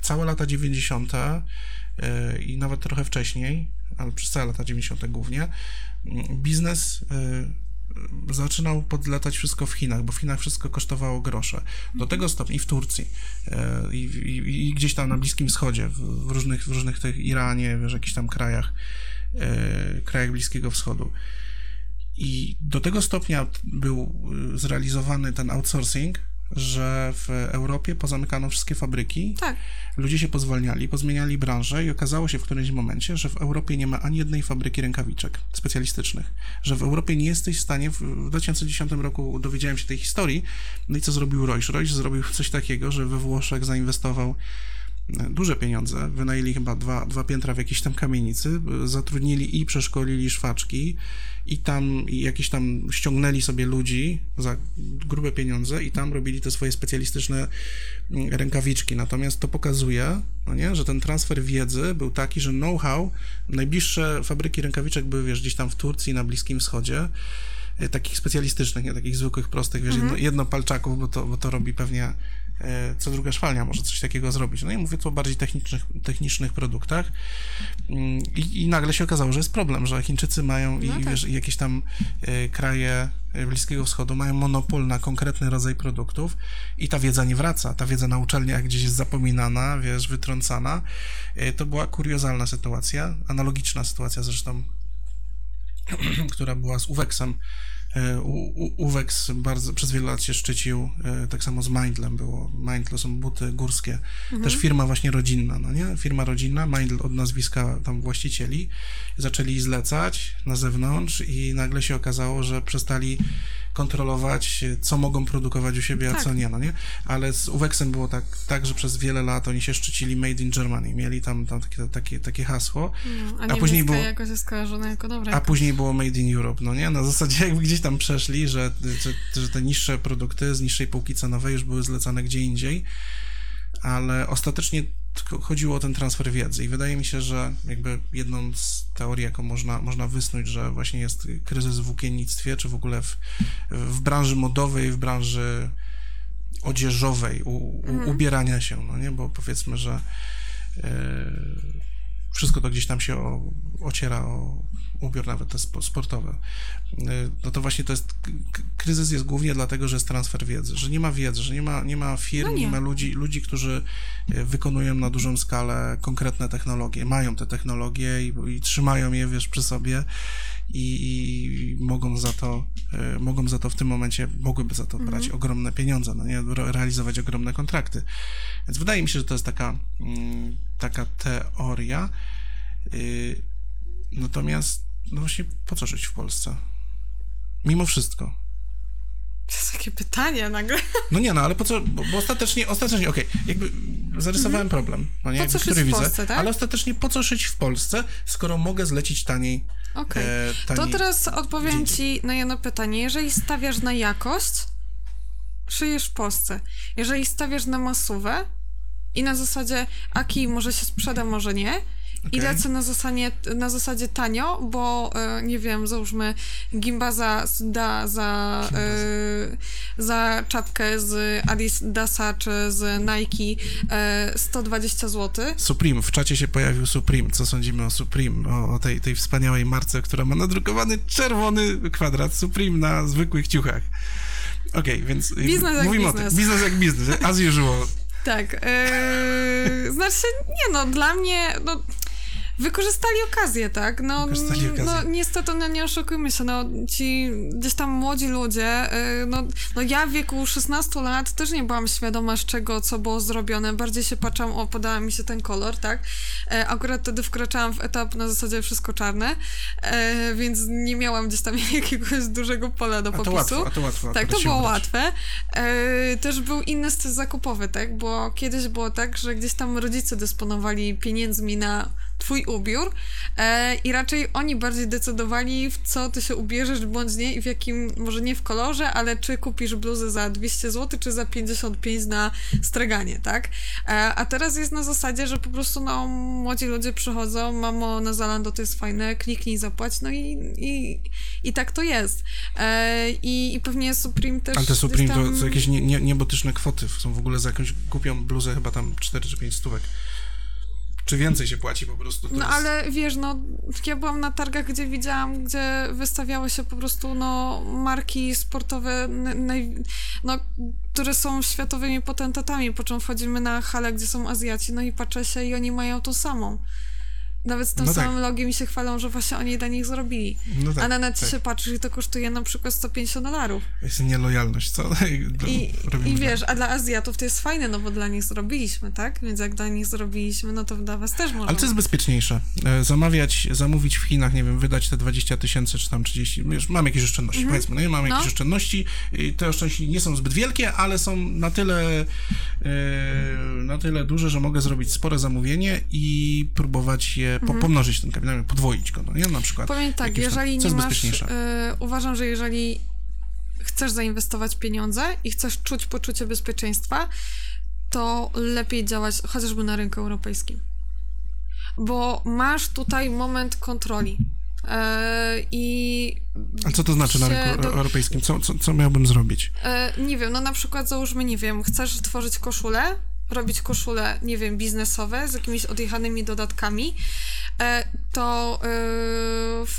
całe lata 90. y, i nawet trochę wcześniej, ale przez całe lata 90. głównie, mm, biznes y, zaczynał podlatać wszystko w Chinach, bo w Chinach wszystko kosztowało grosze. Do tego stopnia i w Turcji y, i, i, i gdzieś tam na Bliskim Wschodzie, w, różnych, w różnych tych Iranie, wiesz, jakichś tam krajach, y, krajach Bliskiego Wschodu. I do tego stopnia był zrealizowany ten outsourcing, że w Europie pozamykano wszystkie fabryki, Tak. ludzie się pozwalniali, pozmieniali branżę i okazało się w którymś momencie, że w Europie nie ma ani jednej fabryki rękawiczek specjalistycznych, że w Europie nie jesteś w stanie, w w 2010 roku dowiedziałem się tej historii, no i co zrobił Royce? Royce zrobił coś takiego, że we Włoszech zainwestował duże pieniądze, wynajęli chyba dwa, dwa piętra w jakiejś tam kamienicy, zatrudnili i przeszkolili szwaczki i tam i jakieś tam ściągnęli sobie ludzi za grube pieniądze i tam robili te swoje specjalistyczne mm, rękawiczki. Natomiast to pokazuje, no nie, że ten transfer wiedzy był taki, że know-how, najbliższe fabryki rękawiczek były, wiesz, gdzieś tam w Turcji, na Bliskim Wschodzie, e, takich specjalistycznych, nie takich zwykłych, prostych, wiesz, jedno, jedno palczaków, bo to, bo to robi pewnie co druga szwalnia może coś takiego zrobić. No i mówię tu o bardziej technicznych, technicznych produktach Mm, I, i nagle się okazało, że jest problem, że Chińczycy mają i No tak. wiesz, i jakieś tam e, kraje e, Bliskiego Wschodu mają monopol na konkretny rodzaj produktów i ta wiedza nie wraca. Ta wiedza na uczelniach gdzieś jest zapominana, wiesz, wytrącana. E, To była kuriozalna sytuacja, analogiczna sytuacja zresztą, która była z Uwexem. E, Uwex bardzo przez wiele lat się szczycił, e, tak samo z Mindlem było. Mindle są buty górskie, też firma właśnie rodzinna, no nie? Firma rodzinna, Mindl od nazwiska tam właścicieli, zaczęli zlecać na zewnątrz i nagle się okazało, że przestali kontrolować, e, co mogą produkować u siebie, a Tak. co nie, no nie? Ale z Uwexem było tak, tak, że przez wiele lat oni się szczycili Made in Germany, mieli tam, tam takie, takie, takie hasło, No, a, A później było- jakoś jest skojarzona jako dobra. a później było Made in Europe, no nie? Na zasadzie jakby gdzieś tam przeszli, że, że, że te niższe produkty z niższej półki cenowej już były zlecane gdzie indziej, ale ostatecznie tylko chodziło o ten transfer wiedzy i wydaje mi się, że jakby jedną z teorii, jaką można, można wysnuć, że właśnie jest kryzys w włókiennictwie, czy w ogóle w, w branży modowej, w branży odzieżowej, u, u, ubierania się, no nie? Bo powiedzmy, że e, wszystko to gdzieś tam się o, ociera o ubiór nawet te spo- sportowe. Y, No to właśnie to jest, kryzys jest głównie dlatego, że jest transfer wiedzy, że nie ma wiedzy, że nie ma, nie ma firm, No nie. nie. ma ludzi, ludzi, którzy y, wykonują na dużą skalę konkretne technologie, mają te technologie i, i trzymają je, wiesz, przy sobie i, i mogą za to, y, mogą za to w tym momencie, mogłyby za to brać ogromne pieniądze, no nie, Re- realizować ogromne kontrakty. Więc wydaje mi się, że to jest taka, mm, taka teoria. Natomiast, no właśnie, po co żyć w Polsce? Mimo wszystko. To jest takie pytanie nagle. No nie, no ale po co, bo, bo ostatecznie, ostatecznie, okej, jakby zarysowałem problem, no nie, Mhm. Po jakby, co który widzę, Polsce, tak? ale ostatecznie po co żyć w Polsce, skoro mogę zlecić taniej, Okej. e, To teraz odpowiem ci na jedno pytanie. Jeżeli stawiasz na jakość, szyjesz w Polsce. Jeżeli stawiasz na masówę i na zasadzie aki może się sprzeda, może nie, i Okej. lecę na zasadzie, na zasadzie tanio, bo e, nie wiem, załóżmy Gimbaza da za, e, za czapkę z Adidasa czy z Nike e, 120 zł. Supreme, w czacie się pojawił Supreme, co sądzimy o Supreme, o, o tej, tej wspaniałej marce, która ma nadrukowany czerwony kwadrat Supreme na zwykłych ciuchach. Okej, więc jakby Biznes jak mówimy o biznes. tym. Biznes jak biznes, as usual. Tak. Yy, znaczy, nie no, dla mnie, no, wykorzystali okazję, tak? No, Wykorzystali okazję. no niestety, no nie oszukujmy się, no ci gdzieś tam młodzi ludzie, yy, no, no ja w wieku 16 lat też nie byłam świadoma z czego, co było zrobione, bardziej się patrzyłam, o, podała mi się ten kolor, tak? E, akurat wtedy wkraczałam w etap na zasadzie wszystko czarne, e, więc nie miałam gdzieś tam jakiegoś dużego pola do A to popisu. łatwo, a to łatwo. Tak, to było łatwe. E, też był inny styl zakupowy, tak? Bo kiedyś było tak, że gdzieś tam rodzice dysponowali pieniędzmi na twój ubiór e, i raczej oni bardziej decydowali, w co ty się ubierzesz, bądź nie i w jakim, może nie w kolorze, ale czy kupisz bluzę za 200 zł, czy za 55 na straganie, tak? E, a teraz jest na zasadzie, że po prostu no, młodzi ludzie przychodzą, mamo, na Zalando to jest fajne, kliknij, zapłać, no i, i, i tak to jest. E, i, I pewnie Supreme też Ale te Supreme tam... to, to jakieś nie, nie, niebotyczne kwoty. Są w ogóle za jakąś głupią bluzę chyba tam 4 czy 5 stówek. Czy więcej się płaci po prostu? To No jest... ale wiesz, no ja byłam na targach, gdzie widziałam, gdzie wystawiały się po prostu no marki sportowe, no, które są światowymi potentatami, po czym wchodzimy na halę, gdzie są Azjaci, no i patrzę się i oni mają tą samą. Nawet z tym No tak. samym logiem i się chwalą, że właśnie oni dla nich zrobili. No tak, A na necie tak. się patrzysz i to kosztuje na przykład 150 dolarów. Jest nielojalność, co? I, I tak. wiesz, a dla Azjatów to jest fajne, no bo dla nich zrobiliśmy, tak? Więc jak dla nich zrobiliśmy, no to dla was też można. Ale co jest bezpieczniejsze? E, Zamawiać, zamówić w Chinach, nie wiem, wydać te 20 tysięcy czy tam 30, już mam jakieś oszczędności, powiedzmy, no nie mam No. jakieś oszczędności. i Te oszczędności nie są zbyt wielkie, ale są na tyle, e, na tyle duże, że mogę zrobić spore zamówienie i próbować je po, pomnożyć ten kapitał, podwoić go, no nie? Na przykład. Powiem tak, tam- jeżeli co nie masz. bezpieczniejsze? y, uważam, że jeżeli chcesz zainwestować pieniądze i chcesz czuć poczucie bezpieczeństwa, to lepiej działać chociażby na rynku europejskim. Bo masz tutaj moment kontroli. E, I A co to znaczy na rynku do- europejskim? Co, co, co miałbym zrobić? E, nie wiem, no na przykład załóżmy, nie wiem, chcesz tworzyć koszulę, robić koszule, nie wiem, biznesowe z jakimiś odjechanymi dodatkami, e, to e, w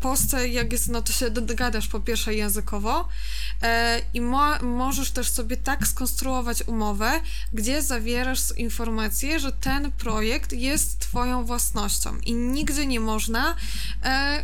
Polsce, jak jest, no to się dogadasz po pierwsze językowo e, i mo- możesz też sobie tak skonstruować umowę, gdzie zawierasz informację, że ten projekt jest twoją własnością i nigdy nie można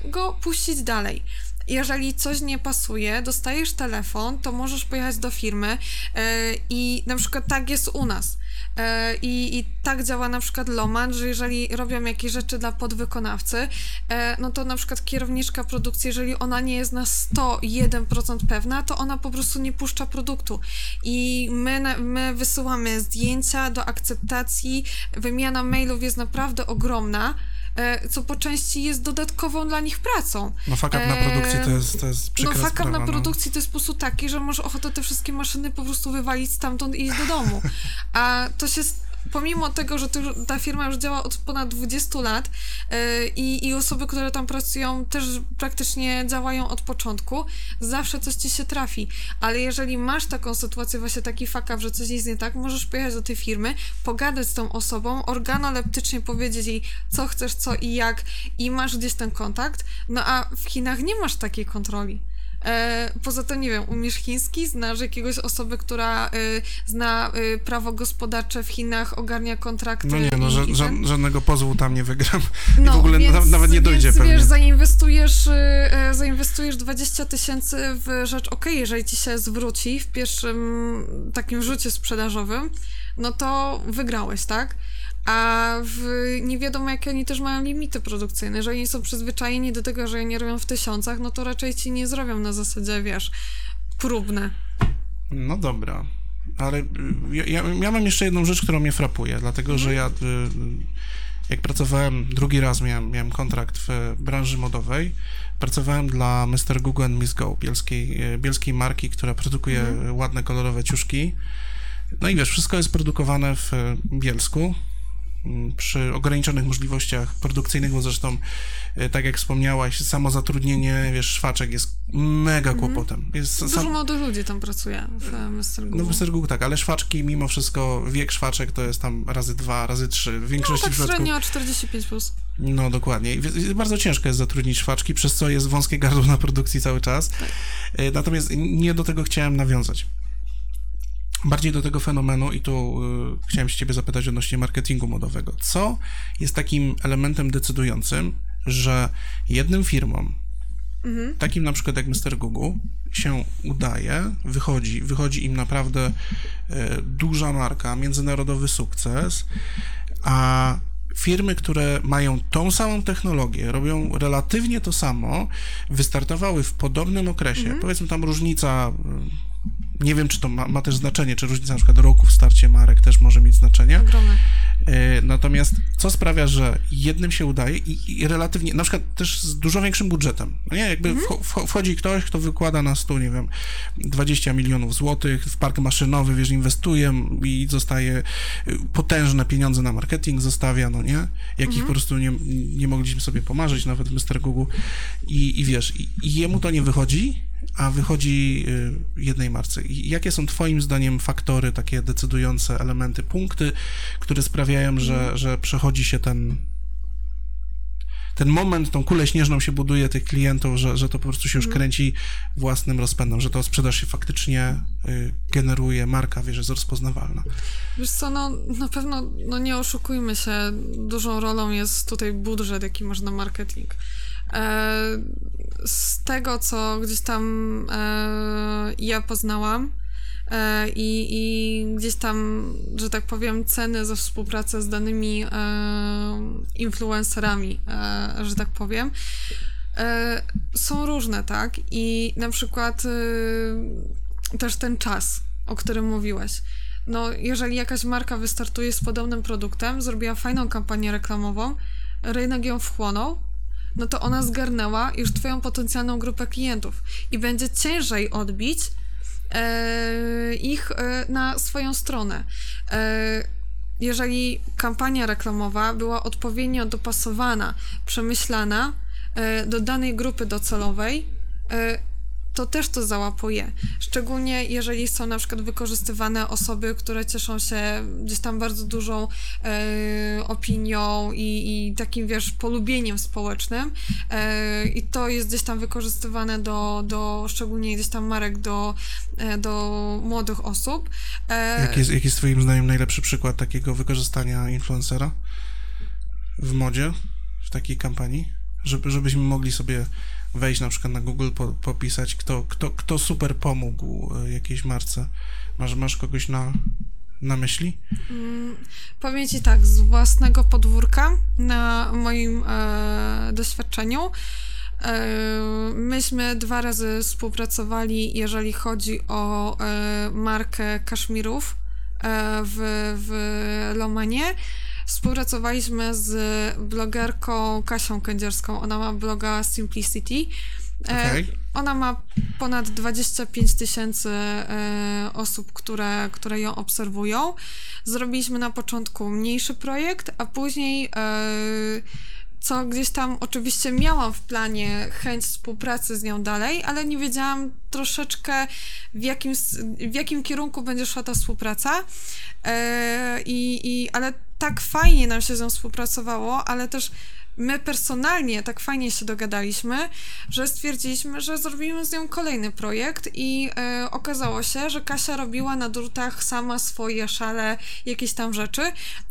go puścić dalej. Jeżeli coś nie pasuje, dostajesz telefon, to możesz pojechać do firmy e, i na przykład tak jest u nas. E, I, I tak działa na przykład Loman, że jeżeli robią jakieś rzeczy dla podwykonawcy, e, no to na przykład kierowniczka produkcji, jeżeli ona nie jest na 101% pewna, to ona po prostu nie puszcza produktu. I my, my wysyłamy zdjęcia do akceptacji, wymiana mailów jest naprawdę ogromna, co po części jest dodatkową dla nich pracą. No fuck up na Eee, produkcji to jest, to jest No fuck up na produkcji to jest po prostu taki, że masz ochotę te wszystkie maszyny po prostu wywalić stamtąd i iść do domu. A to się... Pomimo tego, że ta firma już działa od ponad 20 lat yy, i, i osoby, które tam pracują, też praktycznie działają od początku, zawsze coś ci się trafi. Ale jeżeli masz taką sytuację, właśnie taki fuck up, że coś jest nie tak, możesz pojechać do tej firmy, pogadać z tą osobą, organoleptycznie powiedzieć jej, co chcesz, co i jak, i masz gdzieś ten kontakt. No a w Chinach nie masz takiej kontroli. E, poza tym, nie wiem, umiesz chiński, znasz jakiegoś osobę, która y, zna y, prawo gospodarcze w Chinach, ogarnia kontrakty. No nie, no, i, ża- i ża- żadnego pozwu tam nie wygram. I No, w ogóle więc, na- nawet nie dojdzie więc, pewnie. wiesz, zainwestujesz, y, y, zainwestujesz 20 tysięcy w rzecz, okej, jeżeli ci się zwróci w pierwszym takim rzucie sprzedażowym, no to wygrałeś, tak? A w, nie wiadomo, jakie oni też mają limity produkcyjne. Jeżeli oni są przyzwyczajeni do tego, że oni robią w tysiącach, no to raczej ci nie zrobią na zasadzie, wiesz, próbne. No dobra. Ale y, ja, ja, ja mam jeszcze jedną rzecz, która mnie frapuje, dlatego że ja y, jak pracowałem, drugi raz miałem, miałem kontrakt w branży modowej, pracowałem dla Mr. Google and Miss Go, bielskiej, y, bielskiej marki, która produkuje y, ładne, kolorowe ciuszki. No i wiesz, wszystko jest produkowane w y, Bielsku, przy ograniczonych możliwościach produkcyjnych, bo zresztą, y, tak jak wspomniałaś, samo zatrudnienie, wiesz, szwaczek jest mega kłopotem. Jest Dużo sam, młodych ludzi tam pracuje w Mr. Google. no w Sergu tak, ale szwaczki mimo wszystko, wiek szwaczek to jest tam razy dwa, razy trzy. W no większości tak przypadków. średnio 45+. Plus. No dokładnie. Bardzo ciężko jest zatrudnić szwaczki, przez co jest wąskie gardło na produkcji cały czas. Tak. E, Natomiast nie do tego chciałem nawiązać. Bardziej do tego fenomenu i tu y, chciałem się ciebie zapytać odnośnie marketingu modowego. Co jest takim elementem decydującym, że jednym firmom, mhm. takim na przykład jak Mr. Google, się udaje, wychodzi, wychodzi im naprawdę y, duża marka, międzynarodowy sukces, a firmy, które mają tą samą technologię, robią relatywnie to samo, wystartowały w podobnym okresie, mhm. powiedzmy tam różnica nie wiem, czy to ma, ma, też znaczenie, czy różnica na przykład roku w starcie marek też może mieć znaczenie. Ogromne. E, natomiast co sprawia, że jednym się udaje i, i relatywnie, na przykład też z dużo większym budżetem. No nie, jakby mhm. wchodzi ktoś, kto wykłada na stół, nie wiem, 20 milionów złotych w park maszynowy, wiesz, inwestuje i zostaje y, potężne pieniądze na marketing, zostawia, no nie? Jakich mhm. po prostu nie, nie mogliśmy sobie pomarzyć, nawet Mr. Google. I, i wiesz, i, i jemu to nie wychodzi, a wychodzi y, jednej marce. I jakie są Twoim zdaniem faktory, takie decydujące elementy, punkty, które sprawiają, że, mhm. że przechodzi się ten, ten moment, tą kulę śnieżną się buduje tych klientów, że, że to po prostu się już mhm. kręci własnym rozpędem, że to sprzedaż się faktycznie y, generuje, marka, wiesz, jest rozpoznawalna. Wiesz co, no na pewno, no nie oszukujmy się, dużą rolą jest tutaj budżet, jaki masz na marketing. E, z tego, co gdzieś tam e, ja poznałam e, i, i gdzieś tam, że tak powiem, ceny za współpracę z danymi influencerami, że tak powiem, są różne, tak? I na przykład też ten czas, o którym mówiłeś. No, jeżeli jakaś marka wystartuje z podobnym produktem, zrobiła fajną kampanię reklamową, rynek ją wchłonął, no to ona zgarnęła już twoją potencjalną grupę klientów i będzie ciężej odbić e, ich e, na swoją stronę. E, jeżeli kampania reklamowa była odpowiednio dopasowana, przemyślana e, do danej grupy docelowej, e, to też to załapuje. Szczególnie jeżeli są na przykład wykorzystywane osoby, które cieszą się gdzieś tam bardzo dużą e, opinią i, i, takim, wiesz, polubieniem społecznym e, i to jest gdzieś tam wykorzystywane do, do szczególnie gdzieś tam marek do, e, do młodych osób. E, jaki jest, jak jest twoim zdaniem najlepszy przykład takiego wykorzystania influencera w modzie, w takiej kampanii? Żeby, żebyśmy mogli sobie wejść na przykład na Google, po, popisać, kto, kto, kto super pomógł e, jakiejś marce. Masz, masz kogoś na, na myśli? Mm, powiem Ci tak, z własnego podwórka, na moim e, doświadczeniu, e, myśmy dwa razy współpracowali, jeżeli chodzi o e, markę kaszmirów e, w, w Lomanie. Współpracowaliśmy z blogerką Kasią Kędzierską. Ona ma bloga Simplicity. E, okay. Ona ma ponad 25 tysięcy e, osób, które, które ją obserwują. Zrobiliśmy na początku mniejszy projekt, a później e, co gdzieś tam oczywiście miałam w planie chęć współpracy z nią dalej, ale nie wiedziałam troszeczkę w jakim, w jakim kierunku będzie szła ta współpraca. I, i, ale tak fajnie nam się z nią współpracowało, ale też my personalnie tak fajnie się dogadaliśmy, że stwierdziliśmy, że zrobimy z nią kolejny projekt i e, okazało się, że Kasia robiła na drutach sama swoje szale, jakieś tam rzeczy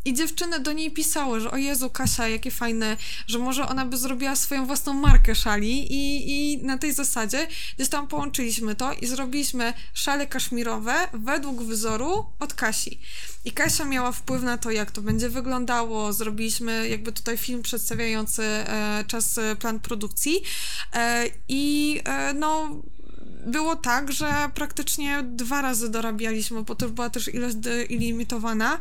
i dziewczyny do niej pisały, że o Jezu, Kasia, jakie fajne, że może ona by zrobiła swoją własną markę szali i, i na tej zasadzie gdzieś tam połączyliśmy to i zrobiliśmy szale kaszmirowe według wzoru od Kasi. I Kasia miała wpływ na to, jak to będzie wyglądało. Zrobiliśmy jakby tutaj film przedstawiający e, czas, e, plan produkcji. E, I no było tak, że praktycznie dwa razy dorabialiśmy, bo to była też ilość ilimitowana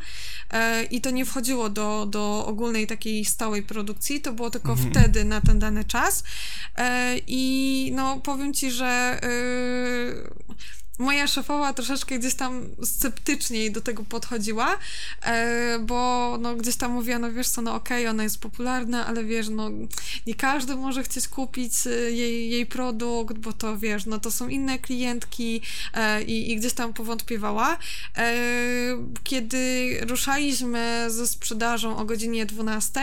e, i to nie wchodziło do, do ogólnej takiej stałej produkcji, to było tylko mhm. wtedy na ten dany czas. E, I no powiem ci, że e, moja szefowa troszeczkę gdzieś tam sceptyczniej do tego podchodziła, e, bo no gdzieś tam mówiła, no wiesz co, no okej, okay, ona jest popularna, ale wiesz, no nie każdy może chcieć kupić e, jej, jej produkt, bo to wiesz, no to są inne klientki e, i, i gdzieś tam powątpiewała. Kiedy ruszaliśmy ze sprzedażą o godzinie 12,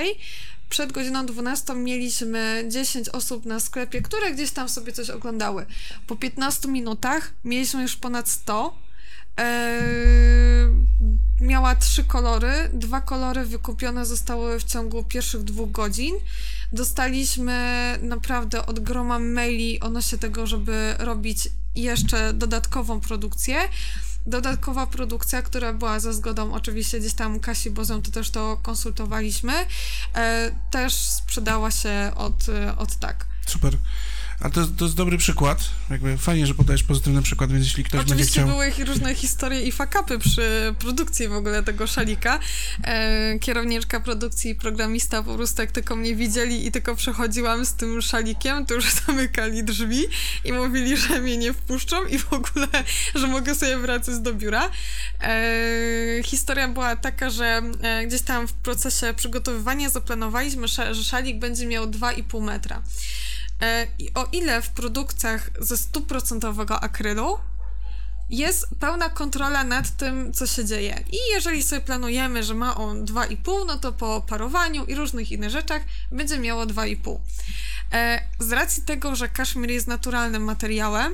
przed godziną 12 mieliśmy 10 osób na sklepie, które gdzieś tam sobie coś oglądały. Po 15 minutach mieliśmy już ponad 100 miała trzy kolory. Dwa kolory wykupione zostały w ciągu pierwszych dwóch godzin. Dostaliśmy naprawdę od groma maili odnośnie tego, żeby robić jeszcze dodatkową produkcję. Dodatkowa produkcja, która była za zgodą oczywiście gdzieś tam Kasi Bozą, to też to konsultowaliśmy, e, też sprzedała się od, od tak. Super. A to, to jest dobry przykład. Jakby fajnie, że podajesz pozytywny przykład, więc jeśli ktoś Oczywiście będzie chciał... Oczywiście były różne historie i fakapy przy produkcji w ogóle tego szalika. E, kierowniczka produkcji i programista po prostu jak tylko mnie widzieli i tylko przechodziłam z tym szalikiem, to już zamykali drzwi i mówili, że mnie nie wpuszczą i w ogóle, że mogę sobie wracać do biura. E, historia była taka, że e, gdzieś tam w procesie przygotowywania zaplanowaliśmy, że szalik będzie miał 2,5 metra. E, I o ile w produkcjach ze stuprocentowego akrylu jest pełna kontrola nad tym, co się dzieje. I jeżeli sobie planujemy, że ma on 2,5, no to po parowaniu i różnych innych rzeczach będzie miało 2,5. E, z racji tego, że kaszmir jest naturalnym materiałem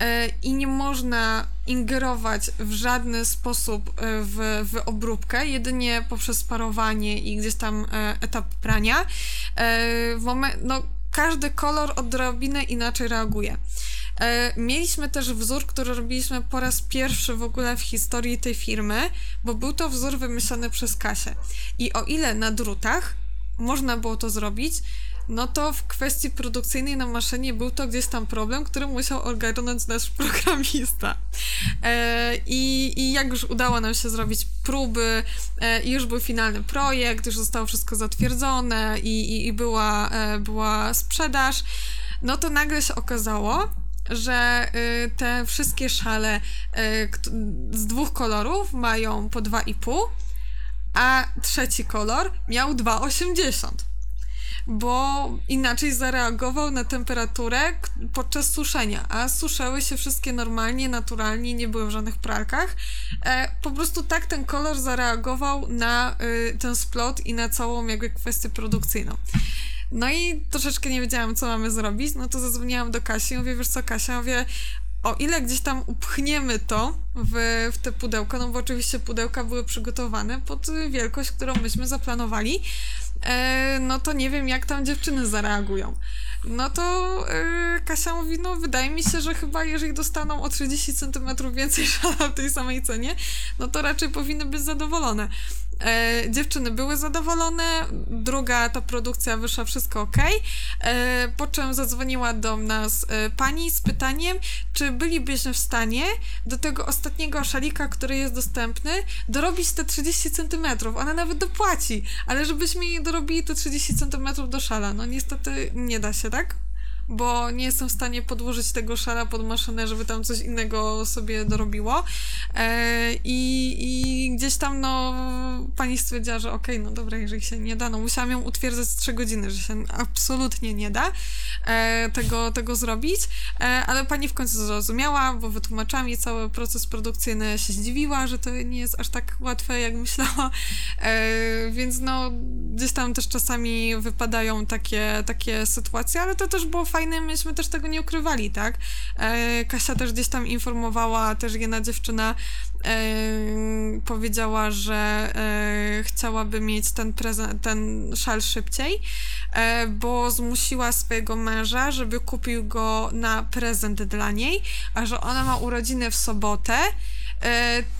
e, i nie można ingerować w żaden sposób w, w obróbkę, jedynie poprzez parowanie i gdzieś tam etap prania, w moment, no każdy kolor odrobinę inaczej reaguje. E, mieliśmy też wzór, który robiliśmy po raz pierwszy w ogóle w historii tej firmy, bo był to wzór wymyślony przez Kasię. I o ile na drutach można było to zrobić, no to w kwestii produkcyjnej na maszynie był to gdzieś tam problem, który musiał ogarnąć nasz programista. E, i, I jak już udało nam się zrobić próby e, i już był finalny projekt, już zostało wszystko zatwierdzone i, i, i była, e, była sprzedaż, no to nagle się okazało, że y, te wszystkie szale y, z dwóch kolorów mają po 2,5, a trzeci kolor miał 2,80 bo inaczej zareagował na temperaturę podczas suszenia, a suszyły się wszystkie normalnie, naturalnie, nie były w żadnych pralkach. E, po prostu tak ten kolor zareagował na y, ten splot i na całą jakby kwestię produkcyjną. No i troszeczkę nie wiedziałam, co mamy zrobić, no to zadzwoniłam do Kasi i mówię, wiesz co, Kasia, mówię, o ile gdzieś tam upchniemy to w, w te pudełka, no bo oczywiście pudełka były przygotowane pod wielkość, którą myśmy zaplanowali, no to nie wiem, jak tam dziewczyny zareagują. No to e, Kasia mówi, no wydaje mi się, że chyba jeżeli dostaną o 30 cm więcej szala w tej samej cenie, no to raczej powinny być zadowolone. E, dziewczyny były zadowolone, druga ta produkcja wyszła wszystko ok. E, po czym zadzwoniła do nas e, pani z pytaniem, czy bylibyśmy w stanie do tego ostatniego szalika, który jest dostępny, dorobić te 30 cm. Ona nawet dopłaci, ale żebyśmy jej dorobili te 30 cm do szala. No niestety nie da się, tak? Bo nie jestem w stanie podłożyć tego szara pod maszynę, żeby tam coś innego sobie dorobiło. E, i, I gdzieś tam, no, pani stwierdziła, że okej, okay, no dobra, jeżeli się nie da, no musiałam ją utwierdzać 3 godziny, że się absolutnie nie da e, tego, tego zrobić, e, ale pani w końcu zrozumiała, bo wytłumaczyłam jej cały proces produkcyjny, się zdziwiła, że to nie jest aż tak łatwe, jak myślała, więc no, gdzieś tam też czasami wypadają takie, takie sytuacje, ale to też było fajne fajne, myśmy też tego nie ukrywali, tak? E, Kasia też gdzieś tam informowała, też jedna dziewczyna e, powiedziała, że e, chciałaby mieć ten, prezent, ten szal szybciej, e, bo zmusiła swojego męża, żeby kupił go na prezent dla niej, a że ona ma urodziny w sobotę,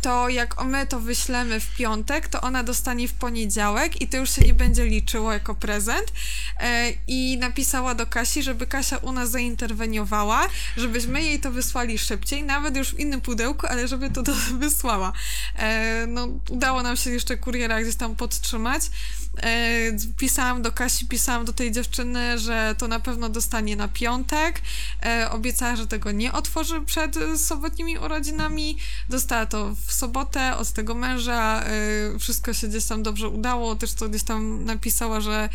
to jak my to wyślemy w piątek, to ona dostanie w poniedziałek i to już się nie będzie liczyło jako prezent. E, I napisała do Kasi, żeby Kasia u nas zainterweniowała, żebyśmy jej to wysłali szybciej, nawet już w innym pudełku, ale żeby to, to wysłała. E, no, udało nam się jeszcze kuriera gdzieś tam podtrzymać. Pisałam do Kasi, pisałam do tej dziewczyny, że to na pewno dostanie na piątek. Obiecała, że tego nie otworzy przed sobotnimi urodzinami. Dostała to w sobotę od tego męża, y, wszystko się gdzieś tam dobrze udało, też to gdzieś tam napisała, że,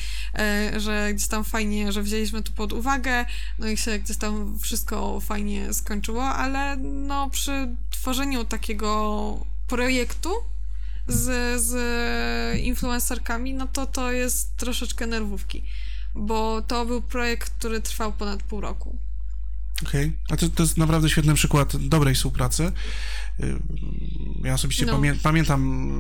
że gdzieś tam fajnie, że wzięliśmy to pod uwagę, no i się gdzieś tam wszystko fajnie skończyło, ale no przy tworzeniu takiego projektu z, z influencerkami, no to to jest troszeczkę nerwówki, bo to był projekt, który trwał ponad pół roku. Okej, okay. a to, to jest naprawdę świetny przykład dobrej współpracy. Y, ja osobiście no. pamię pamiętam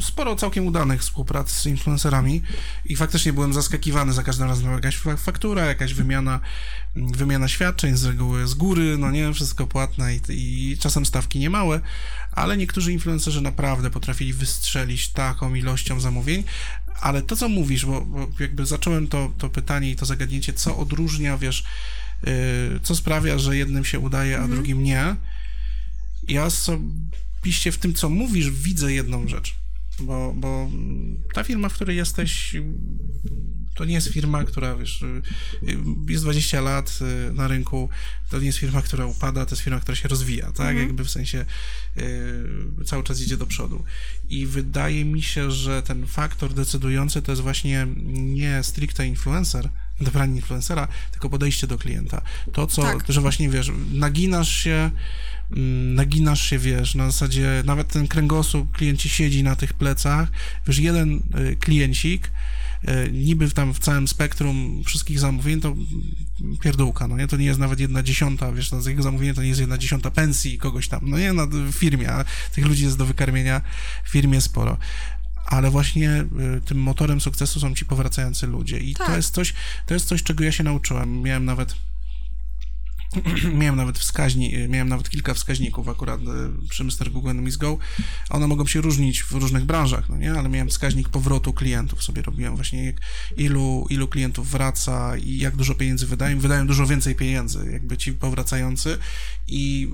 sporo całkiem udanych współprac z influencerami i faktycznie byłem zaskakiwany za każdym razem jakaś faktura, jakaś wymiana, wymiana świadczeń, z reguły z góry, no nie, wszystko płatne i, i czasem stawki niemałe, ale niektórzy influencerzy naprawdę potrafili wystrzelić taką ilością zamówień, ale to, co mówisz, bo, bo jakby zacząłem to, to pytanie i to zagadnięcie, co odróżnia, wiesz, co sprawia, że jednym się udaje, a mhm. drugim nie, ja osobiście w tym, co mówisz, widzę jedną rzecz. Bo, bo ta firma, w której jesteś, to nie jest firma, która wiesz, jest 20 lat y, na rynku, to nie jest firma, która upada, to jest firma, która się rozwija, tak? Mhm. Jakby w sensie y, cały czas idzie do przodu. I wydaje mi się, że ten faktor decydujący to jest właśnie nie stricte influencer, dobranie influencera, tylko podejście do klienta. To, co, tak. że właśnie wiesz, naginasz się Mm, naginasz się, wiesz, na zasadzie nawet ten kręgosłup klienci siedzi na tych plecach, wiesz, jeden y, kliencik, y, niby tam w całym spektrum wszystkich zamówień to pierdółka, no nie, to nie jest nawet jedna dziesiąta, wiesz, no, z jego zamówienia to nie jest jedna dziesiąta pensji kogoś tam, no nie, na, w firmie, a tych ludzi jest do wykarmienia w firmie sporo ale właśnie y, tym motorem sukcesu są ci powracający ludzie i tak. to jest coś, to jest coś, czego ja się nauczyłem. Miałem nawet miałem nawet wskaźni, miałem nawet kilka wskaźników akurat e, przy Mr. Google Enemies Go. One mogą się różnić w różnych branżach, no nie? Ale miałem wskaźnik powrotu klientów sobie robiłem właśnie jak, ilu, ilu klientów wraca i jak dużo pieniędzy wydają. Wydają dużo więcej pieniędzy, jakby ci powracający i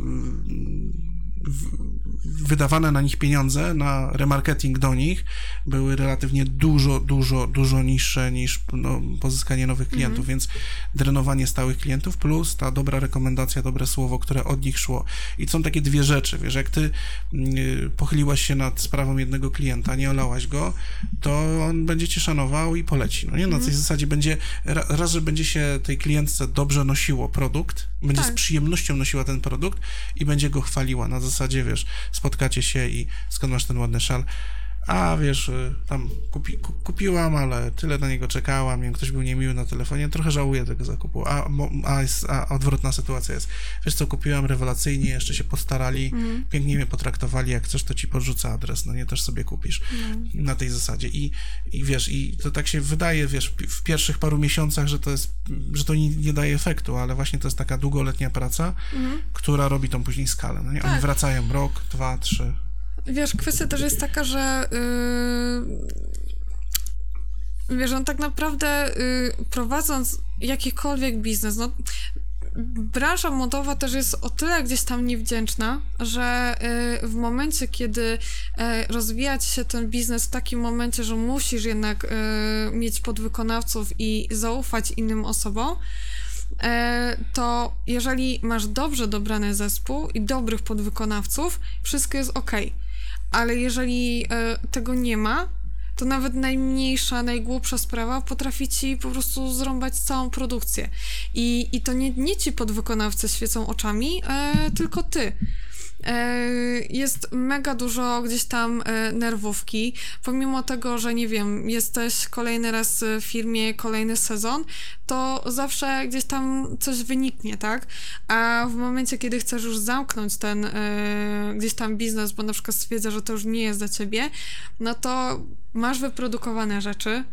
wydawane na nich pieniądze, na remarketing do nich były relatywnie dużo, dużo, dużo niższe niż no, pozyskanie nowych mhm. klientów, mm. więc drenowanie stałych klientów plus ta dobra rekomendacja, dobre słowo, które od nich szło. I są takie dwie rzeczy, wiesz, jak ty y, pochyliłaś się nad sprawą jednego klienta, nie olałaś go, to on będzie cię szanował i poleci, no nie? Na mm. tej zasadzie będzie, raz, że będzie się tej klientce dobrze nosiło produkt, będzie tak. z przyjemnością nosiła ten produkt i będzie go chwaliła na zasadzie, wiesz, spotkacie się i skąd masz ten ładny szal? A wiesz, y, tam kupi, kupiłam, ale tyle na niego czekałam, jak ktoś był niemiły na telefonie, trochę żałuję tego zakupu. A, a, jest, a odwrotna sytuacja jest. Wiesz co, kupiłam rewelacyjnie, jeszcze się postarali, mm. pięknie mnie potraktowali, jak chcesz, to ci porzucę adres, no nie, też sobie kupisz mm. na tej zasadzie. I, I wiesz, i to tak się wydaje, wiesz, w pierwszych paru miesiącach, że to jest, że to nie, nie daje efektu, ale właśnie to jest taka długoletnia praca, mm. która robi tą później skalę. No nie? Oni tak. wracają rok, dwa, trzy, Wiesz, kwestia też jest taka, że yy, wiesz, on tak naprawdę yy, prowadząc jakikolwiek biznes, no branża modowa też jest o tyle gdzieś tam niewdzięczna, że yy, w momencie, kiedy yy, rozwijać się ten biznes w takim momencie, że musisz jednak yy, mieć podwykonawców i zaufać innym osobom, to jeżeli masz dobrze dobrany zespół i dobrych podwykonawców, wszystko jest ok ale jeżeli e, tego nie ma, to nawet najmniejsza, najgłupsza sprawa potrafi ci po prostu zrąbać całą produkcję. I, i to nie, nie ci podwykonawcy świecą oczami, e, tylko ty. E, jest mega dużo gdzieś tam e, nerwówki. Pomimo tego, że nie wiem, jesteś kolejny raz w firmie, kolejny sezon, to zawsze gdzieś tam coś wyniknie, tak? A w momencie, kiedy chcesz już zamknąć ten e, gdzieś tam biznes, bo na przykład stwierdza, że to już nie jest dla ciebie, no to masz wyprodukowane rzeczy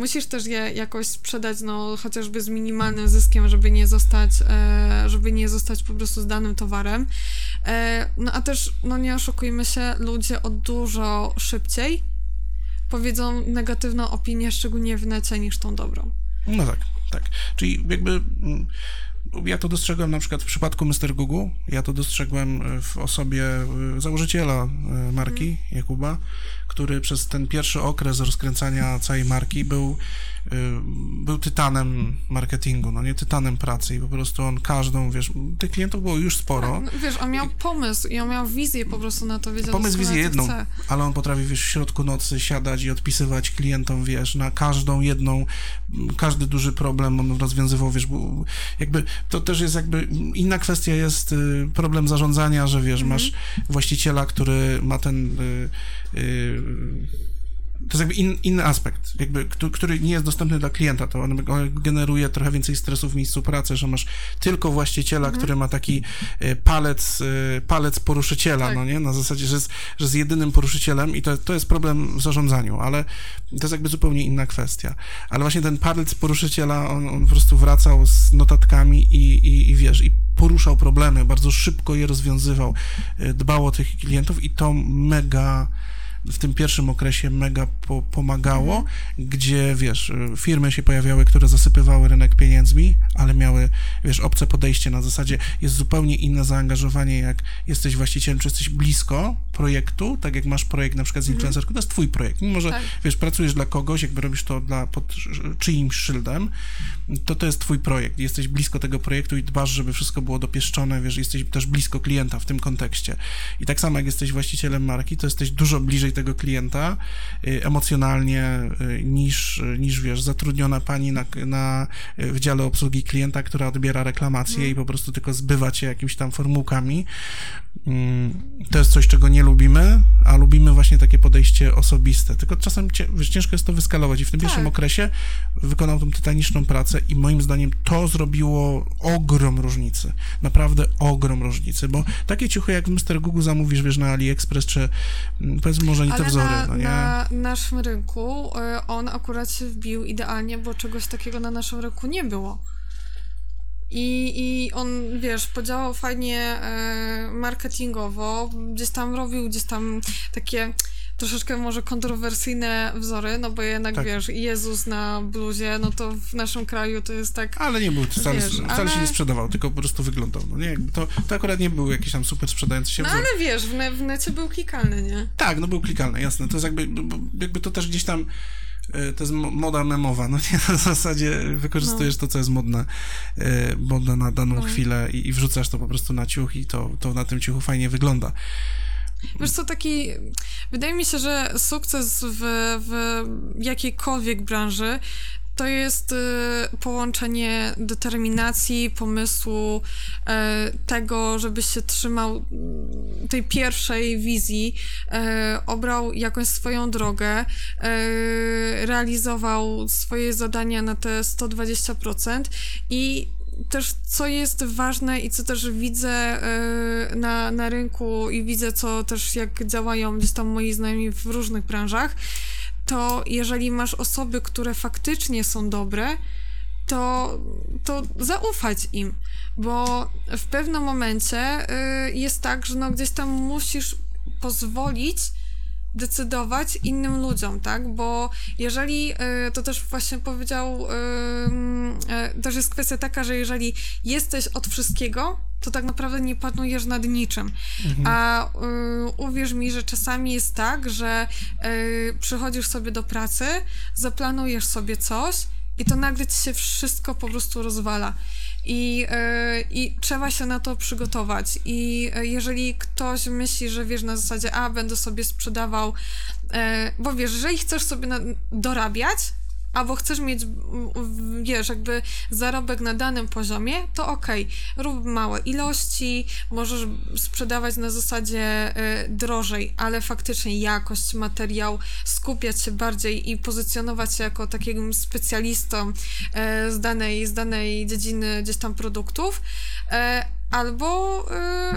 musisz też je jakoś sprzedać, no chociażby z minimalnym zyskiem, żeby nie zostać, e, żeby nie zostać po prostu z danym towarem. E, no a też, no nie oszukujmy się, ludzie o dużo szybciej powiedzą negatywną opinię, szczególnie w necie, niż tą dobrą. No tak, tak. Czyli jakby mm, ja to dostrzegłem na przykład w przypadku Mr. Google, ja to dostrzegłem w osobie e, założyciela marki, Jakuba, który przez ten pierwszy okres rozkręcania całej marki był był tytanem marketingu, no nie tytanem pracy i po prostu on każdą, wiesz, tych klientów było już sporo. Tak, wiesz, on miał pomysł i on miał wizję po prostu na to, wiedział Pomysł, wizję jedną, chce. ale on potrafi, wiesz, w środku nocy siadać i odpisywać klientom, wiesz, na każdą jedną, każdy duży problem on rozwiązywał, wiesz, bo jakby to też jest jakby, inna kwestia jest y, problem zarządzania, że wiesz, mhm. masz właściciela, który ma ten y, y, to jest jakby in, inny aspekt, jakby, który nie jest dostępny dla klienta. To on generuje trochę więcej stresu w miejscu pracy, że masz tylko właściciela, mhm. który ma taki e, palec, e, palec poruszyciela, tak. no nie? Na zasadzie, że jest, że jest jedynym poruszycielem i to, to jest problem w zarządzaniu, ale to jest jakby zupełnie inna kwestia. Ale właśnie ten palec poruszyciela, on, on po prostu wracał z notatkami i, i, i wiesz, i poruszał problemy, bardzo szybko je rozwiązywał, e, dbał o tych klientów i to mega w tym pierwszym okresie mega po, pomagało, gdzie, wiesz, firmy się pojawiały, które zasypywały rynek pieniędzmi, ale miały, wiesz, obce podejście na zasadzie jest zupełnie inne zaangażowanie, jak jesteś właścicielem, czy jesteś blisko projektu, tak jak masz projekt na przykład z mhm. influencerką, to jest twój projekt. Mimo, że, tak. wiesz, pracujesz dla kogoś, jakby robisz to dla, pod czyimś szyldem, to to jest twój projekt. Jesteś blisko tego projektu i dbasz, żeby wszystko było dopieszczone, wiesz, jesteś też blisko klienta w tym kontekście. I tak samo jak jesteś właścicielem marki, to jesteś dużo bliżej tego klienta y, emocjonalnie y, niż, niż wiesz, zatrudniona pani na, na w dziale obsługi klienta, która odbiera reklamację mm. i po prostu tylko zbywa cię jakimiś tam formułkami. Mm, to jest coś, czego nie lubimy, a lubimy właśnie takie podejście osobiste. Tylko czasem ciężko jest to wyskalować i w tym tak. pierwszym okresie wykonał tą tytaniczną pracę i moim zdaniem to zrobiło ogrom różnicy. Naprawdę ogrom różnicy, bo takie ciuchy jak w Mr. Google zamówisz, wiesz, na AliExpress, czy mm, powiedzmy może nie te wzory, na, no nie? na naszym rynku y, on akurat się wbił idealnie, bo czegoś takiego na naszym rynku nie było. I, I on, wiesz, podziałał fajnie e, marketingowo, gdzieś tam robił gdzieś tam takie troszeczkę może kontrowersyjne wzory, no bo jednak, tak. wiesz, Jezus na bluzie, no to w naszym kraju to jest tak... Ale nie był, wcale, wiesz, wcale ale... się nie sprzedawał, tylko po prostu wyglądał, no nie, to, to akurat nie był jakiś tam super sprzedający się No wzór. ale wiesz, w, ne w necie był klikalny, nie? Tak, no był klikalny, jasne, to jest jakby, jakby to też gdzieś tam to jest moda memowa, no nie, na zasadzie wykorzystujesz no. to, co jest modne, e, modne na daną no. chwilę i, i, wrzucasz to po prostu na ciuch i to, to na tym ciuchu fajnie wygląda. Wiesz co, taki, wydaje mi się, że sukces w, w jakiejkolwiek branży to jest y, połączenie determinacji, pomysłu, y, tego, żebyś się trzymał mm, tej pierwszej wizji, y, obrał jakąś swoją drogę, realizował swoje zadania na te 120% i też co jest ważne i co też widzę na, na rynku i widzę, co też jak działają gdzieś tam moi znajomi w różnych branżach, to jeżeli masz osoby, które faktycznie są dobre, to, to zaufać im, bo w pewnym momencie y, jest tak, że no gdzieś tam musisz pozwolić decydować innym ludziom, tak? Bo jeżeli, y, to też właśnie powiedział, y, też jest kwestia taka, że jeżeli jesteś od wszystkiego, to tak naprawdę nie panujesz nad niczym. Mhm. A y, uwierz mi, że czasami jest tak, że y, przychodzisz sobie do pracy, zaplanujesz sobie coś i to nagle ci się wszystko po prostu rozwala. I, y, I trzeba się na to przygotować. I y, jeżeli ktoś myśli, że wiesz na zasadzie, a będę sobie sprzedawał, y, bo wiesz, jeżeli chcesz sobie dorabiać, albo chcesz mieć, wiesz, jakby zarobek na danym poziomie, to okej, okay, rób małe ilości, możesz sprzedawać na zasadzie y, drożej, ale faktycznie jakość, materiał, skupiać się bardziej i pozycjonować się jako takim specjalistą y, z, danej, z danej dziedziny gdzieś tam produktów, y, Albo,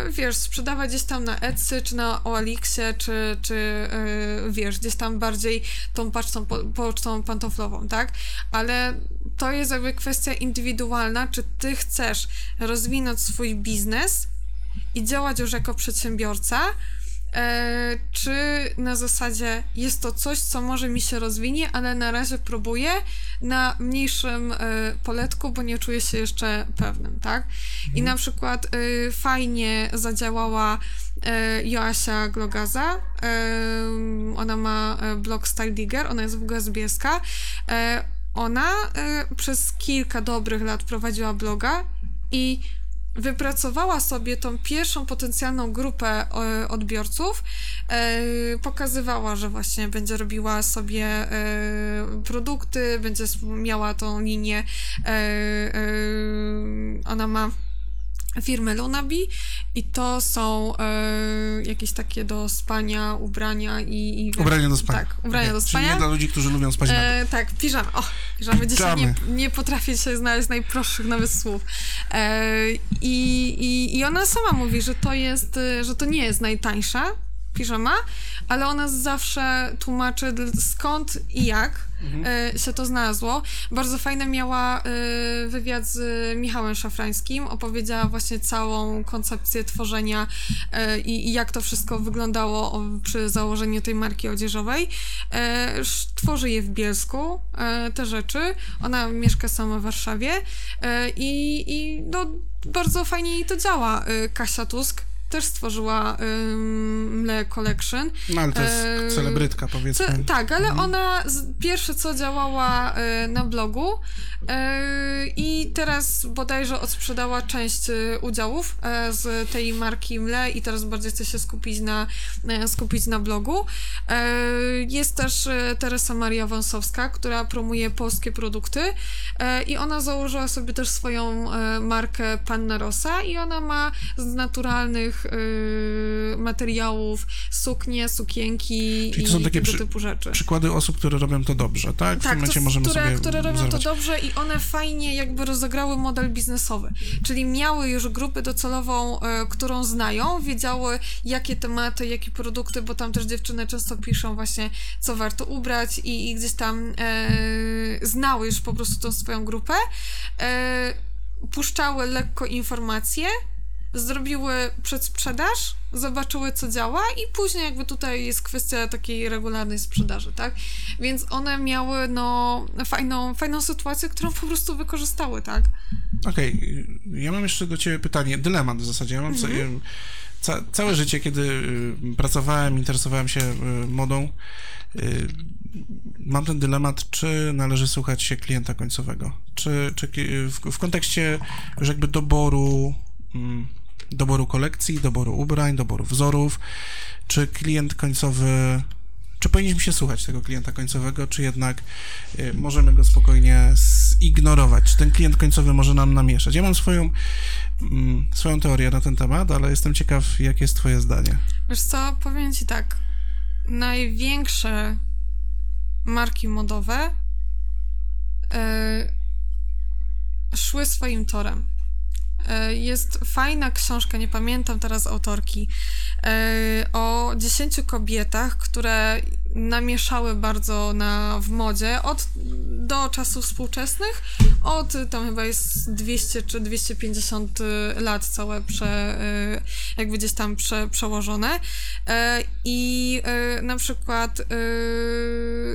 yy, wiesz, sprzedawać gdzieś tam na Etsy, czy na OLX-ie, czy, czy yy, wiesz, gdzieś tam bardziej tą pocztą, po, pocztą pantoflową, tak? Ale to jest jakby kwestia indywidualna, czy ty chcesz rozwinąć swój biznes i działać już jako przedsiębiorca, E, czy na zasadzie jest to coś, co może mi się rozwinie, ale na razie próbuję na mniejszym e, poletku, bo nie czuję się jeszcze pewnym, tak? I mhm. na przykład e, fajnie zadziałała Joasia Glogaza. Ona ma blog Style Digger, ona jest w ogóle. Ona przez kilka dobrych lat prowadziła bloga i wypracowała sobie tą pierwszą potencjalną grupę e, odbiorców, e, pokazywała, że właśnie będzie robiła sobie e, produkty, będzie miała tą linię, ona ma firmy Lunabi i to są e, jakieś takie do spania ubrania i... i ubrania do spania. Tak, ubrania okay. do spania. Czyli nie dla ludzi, którzy lubią spać na e, Tak, piżamy. O, piżamy. Dzisiaj nie, nie potrafię się znaleźć najprostszych nawet słów. E, i, i, I ona sama mówi, że to jest, e, że to nie jest najtańsza piżama, ale ona zawsze tłumaczy skąd i jak mhm. E, się to znalazło. Bardzo fajne miała e, wywiad z Michałem Szafrańskim, opowiedziała właśnie całą koncepcję tworzenia e, i, i jak to wszystko wyglądało przy założeniu tej marki odzieżowej. Tworzy je w Bielsku, te rzeczy. Ona mieszka sama w Warszawie i, i no, bardzo fajnie jej to działa. Kasia Tusk też stworzyła Mle Collection. No ale to jest e, celebrytka, powiedzmy. Tak, ale mhm. ona z, pierwsze co działała e, na blogu e, i teraz bodajże odsprzedała część e, udziałów z tej marki Mle i teraz bardziej chce się skupić na, skupić na blogu. jest też Teresa Maria Wąsowska, która promuje polskie produkty i ona założyła sobie też swoją markę Panna Rosa i ona ma z naturalnych y, materiałów, suknie, sukienki Czyli to są i takie tego przy, typu rzeczy. Przykłady osób, które robią to dobrze, tak? W tak, tym momencie to, możemy które, sobie które robią zerwać. to dobrze i one fajnie jakby rozegrały model biznesowy. Czyli miały już grupę docelową, y, którą znają, wiedziały jakie tematy, jakie produkty, bo tam też dziewczyny często piszą właśnie, co warto ubrać i, i gdzieś tam y, znały już po prostu tą swoją grupę. Y, puszczały lekko informacje, zrobiły przedsprzedaż, zobaczyły co działa i później jakby tutaj jest kwestia takiej regularnej sprzedaży, tak? Więc one miały no fajną, fajną sytuację, którą po prostu wykorzystały, tak? Okej, okay. ja mam jeszcze do ciebie pytanie, dylemat w zasadzie. Ja mam mhm. sobie, ca całe życie, kiedy y, pracowałem, interesowałem się y, modą, y, mam ten dylemat, czy należy słuchać się klienta końcowego, czy, czy w, w kontekście już jakby doboru mm, doboru kolekcji, doboru ubrań, doboru wzorów, czy klient końcowy, czy powinniśmy się słuchać tego klienta końcowego, czy jednak y, możemy go spokojnie zignorować, czy ten klient końcowy może nam namieszać. Ja mam swoją, mm, swoją teorię na ten temat, ale jestem ciekaw, jakie jest twoje zdanie. Wiesz co, powiem ci tak, największe marki modowe yy, szły swoim torem. E, jest fajna książka, nie pamiętam teraz autorki, e, o dziesięciu kobietach, które namieszały bardzo na, w modzie od do czasów współczesnych, od tam chyba jest 200 czy 250 lat całe prze, e, jakby gdzieś tam prze, przełożone. I na przykład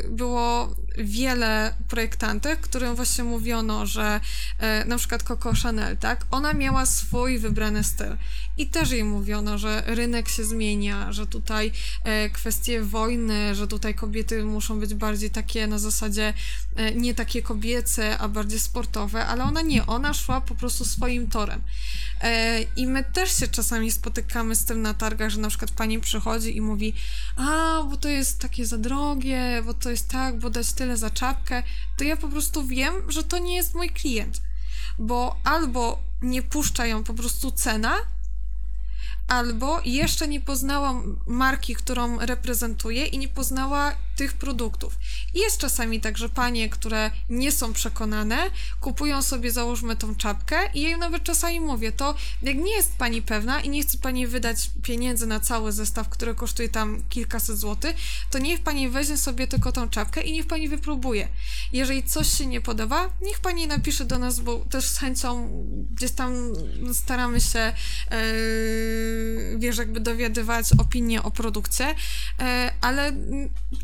było wiele projektantek, którym właśnie mówiono, że e, na przykład Coco Chanel, tak, ona miała swój wybrany styl. I też jej mówiono, że rynek się zmienia, że tutaj e, kwestie wojny, że tutaj kobiety muszą być bardziej takie na zasadzie e, nie takie kobiece, a bardziej sportowe, ale ona nie, ona szła po prostu swoim torem. E, I my też się czasami spotykamy z tym na targach, że na przykład pani przychodzi i mówi, a, bo to jest takie za drogie, bo to jest tak, bo dać tyle za czapkę, to ja po prostu wiem, że to nie jest mój klient, bo albo nie puszcza ją po prostu cena, albo jeszcze nie poznała marki, którą reprezentuje i nie poznała tych produktów. I jest czasami tak, że panie, które nie są przekonane, kupują sobie, załóżmy tą czapkę i ja nawet czasami mówię, to jak nie jest pani pewna i nie chce pani wydać pieniędzy na cały zestaw, który kosztuje tam kilkaset złotych, to niech pani weźmie sobie tylko tą czapkę i niech pani wypróbuje. Jeżeli coś się nie podoba, niech pani napisze do nas, bo też z chęcią gdzieś tam staramy się yy, wiesz, jakby dowiadywać opinie o produkcie, yy, ale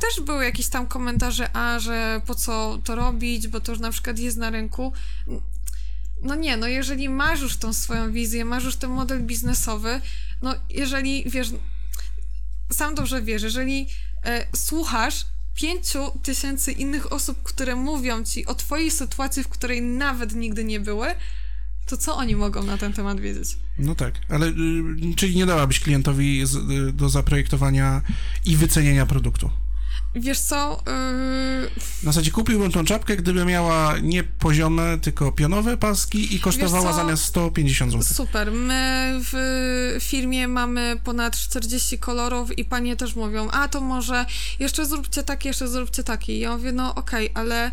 też były jakieś tam komentarze, a że po co to robić, bo to już na przykład jest na rynku. No nie, no jeżeli masz już tą swoją wizję, masz już ten model biznesowy, no jeżeli wiesz, sam dobrze wiesz, jeżeli e, słuchasz pięciu tysięcy innych osób, które mówią ci o twojej sytuacji, w której nawet nigdy nie były, to co oni mogą na ten temat wiedzieć? No tak, ale y, czyli nie dałabyś klientowi z, y, do zaprojektowania i wycenienia produktu? Wiesz co? Yy... W zasadzie kupiłbym tą czapkę, gdyby miała nie poziome, tylko pionowe paski i kosztowała zamiast 150 zł. Super. My w firmie mamy ponad 40 kolorów i panie też mówią, a to może jeszcze zróbcie taki, jeszcze zróbcie taki. Ja mówię, no okej, okay, ale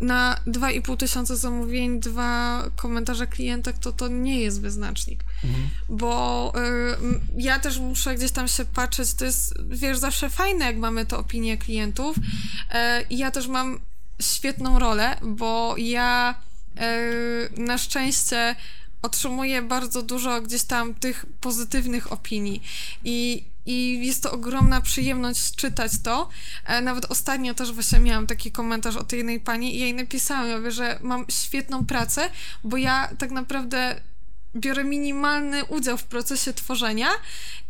na 2,5 tysiąca zamówień, dwa komentarze klientek, to to nie jest wyznacznik. Mhm. Bo y, ja też muszę gdzieś tam się patrzeć, to jest, wiesz, zawsze fajne, jak mamy te opinie klientów. Y, I ja też mam świetną rolę, bo ja y, na szczęście otrzymuję bardzo dużo gdzieś tam tych pozytywnych opinii. I i jest to ogromna przyjemność czytać to. E, nawet ostatnio też właśnie miałam taki komentarz od jednej pani i jej napisałam, ja mówię, że mam świetną pracę, bo ja tak naprawdę biorę minimalny udział w procesie tworzenia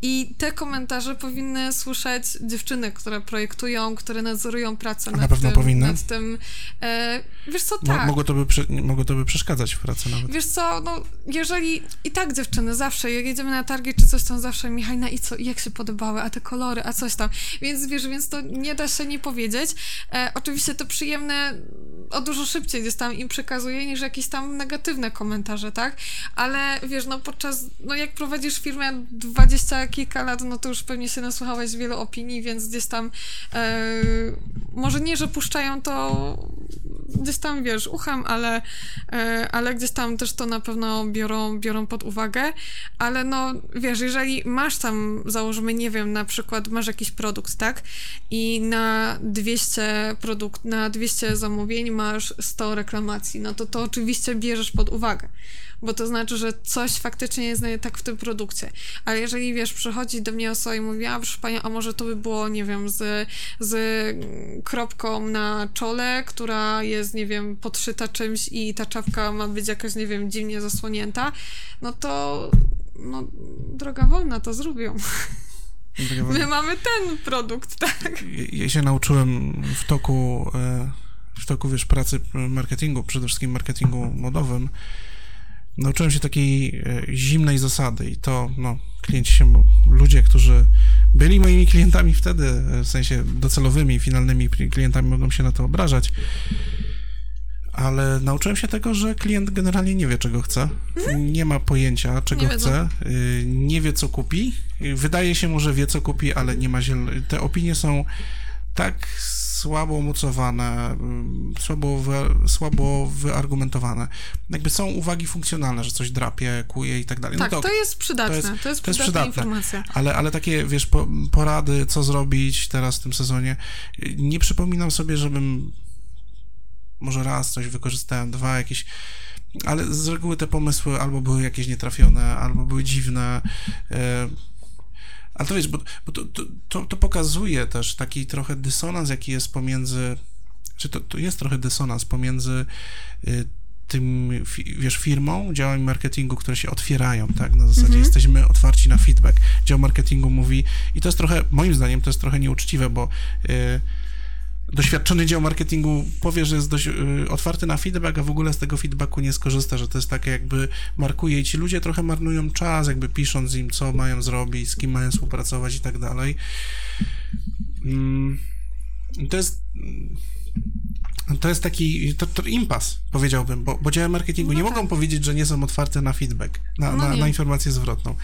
i te komentarze powinny słyszeć dziewczyny, które projektują, które nadzorują pracę nad, na pewno tym, powinny. nad tym. E, wiesz co, tak. Mogło to, by mogło to by przeszkadzać w pracy nawet. Wiesz co, no jeżeli i tak dziewczyny zawsze, jak jedziemy na targi czy coś tam zawsze, Michajna i co, i jak się podobały, a te kolory, a coś tam. Więc wiesz, więc to nie da się nie powiedzieć. E, oczywiście to przyjemne o dużo szybciej gdzieś tam im przekazuje niż jakieś tam negatywne komentarze, tak? Ale wiesz, no podczas, no jak prowadzisz firmę 20 kilka lat, no to już pewnie się nasłuchałeś wielu opinii, więc gdzieś tam e, może nie, że puszczają to gdzieś tam, wiesz, uchem, ale, e, ale gdzieś tam też to na pewno biorą, biorą pod uwagę, ale no, wiesz, jeżeli masz tam, załóżmy, nie wiem, na przykład masz jakiś produkt, tak, i na 200 produkt, na 200 zamówień masz 100 reklamacji, no to to oczywiście bierzesz pod uwagę bo to znaczy, że coś faktycznie jest tak w tym produkcie. Ale jeżeli, wiesz, przychodzi do mnie osoba i mówi, a proszę Pani, a może to by było, nie wiem, z, z kropką na czole, która jest, nie wiem, podszyta czymś i ta czapka ma być jakaś, nie wiem, dziwnie zasłonięta, no to no, droga wolna to zrobią. My mamy ten produkt, tak? Ja się nauczyłem w toku, e, w toku, wiesz, pracy marketingu, przede wszystkim marketingu modowym, nauczyłem się takiej e, zimnej zasady i to, no, klienci się, ludzie, którzy byli moimi klientami wtedy, e, w sensie docelowymi, finalnymi klientami mogą się na to obrażać, ale nauczyłem się tego, że klient generalnie nie wie, czego chce, nie ma pojęcia, czego nie chce, y, nie wie, co kupi, wydaje się mu, że wie, co kupi, ale nie ma ziel... Te opinie są tak słabo umocowane, mm, słabo, wy, słabo wyargumentowane. Jakby są uwagi funkcjonalne, że coś drapie, kuje i tak dalej. No tak, no to, to, jest przydatne, to jest, to jest, to jest przydatna informacja. Ale, ale takie, wiesz, po, porady, co zrobić teraz w tym sezonie, nie przypominam sobie, żebym może raz coś wykorzystałem, dwa jakieś ale z reguły te pomysły albo były jakieś nietrafione, albo były dziwne. Ale to wiesz, bo, bo to, to, to, pokazuje też taki trochę dysonans, jaki jest pomiędzy, czy to, to jest trochę dysonans pomiędzy y, tym, wiesz, firmą, działami marketingu, które się otwierają, tak, na zasadzie mhm. jesteśmy otwarci na feedback. Dział marketingu mówi, i to jest trochę, moim zdaniem, to jest trochę nieuczciwe, bo y, doświadczony dział marketingu powie, że jest dość y, otwarty na feedback, a w ogóle z tego feedbacku nie skorzysta, że to jest takie jakby markuje i ci ludzie trochę marnują czas, jakby pisząc im, co mają zrobić, z kim mają współpracować i tak dalej. Mm, to jest to jest taki to, to impas, powiedziałbym, bo, bo działy marketingu no nie tak. mogą powiedzieć, że nie są otwarte na feedback, na, no na, na informację zwrotną.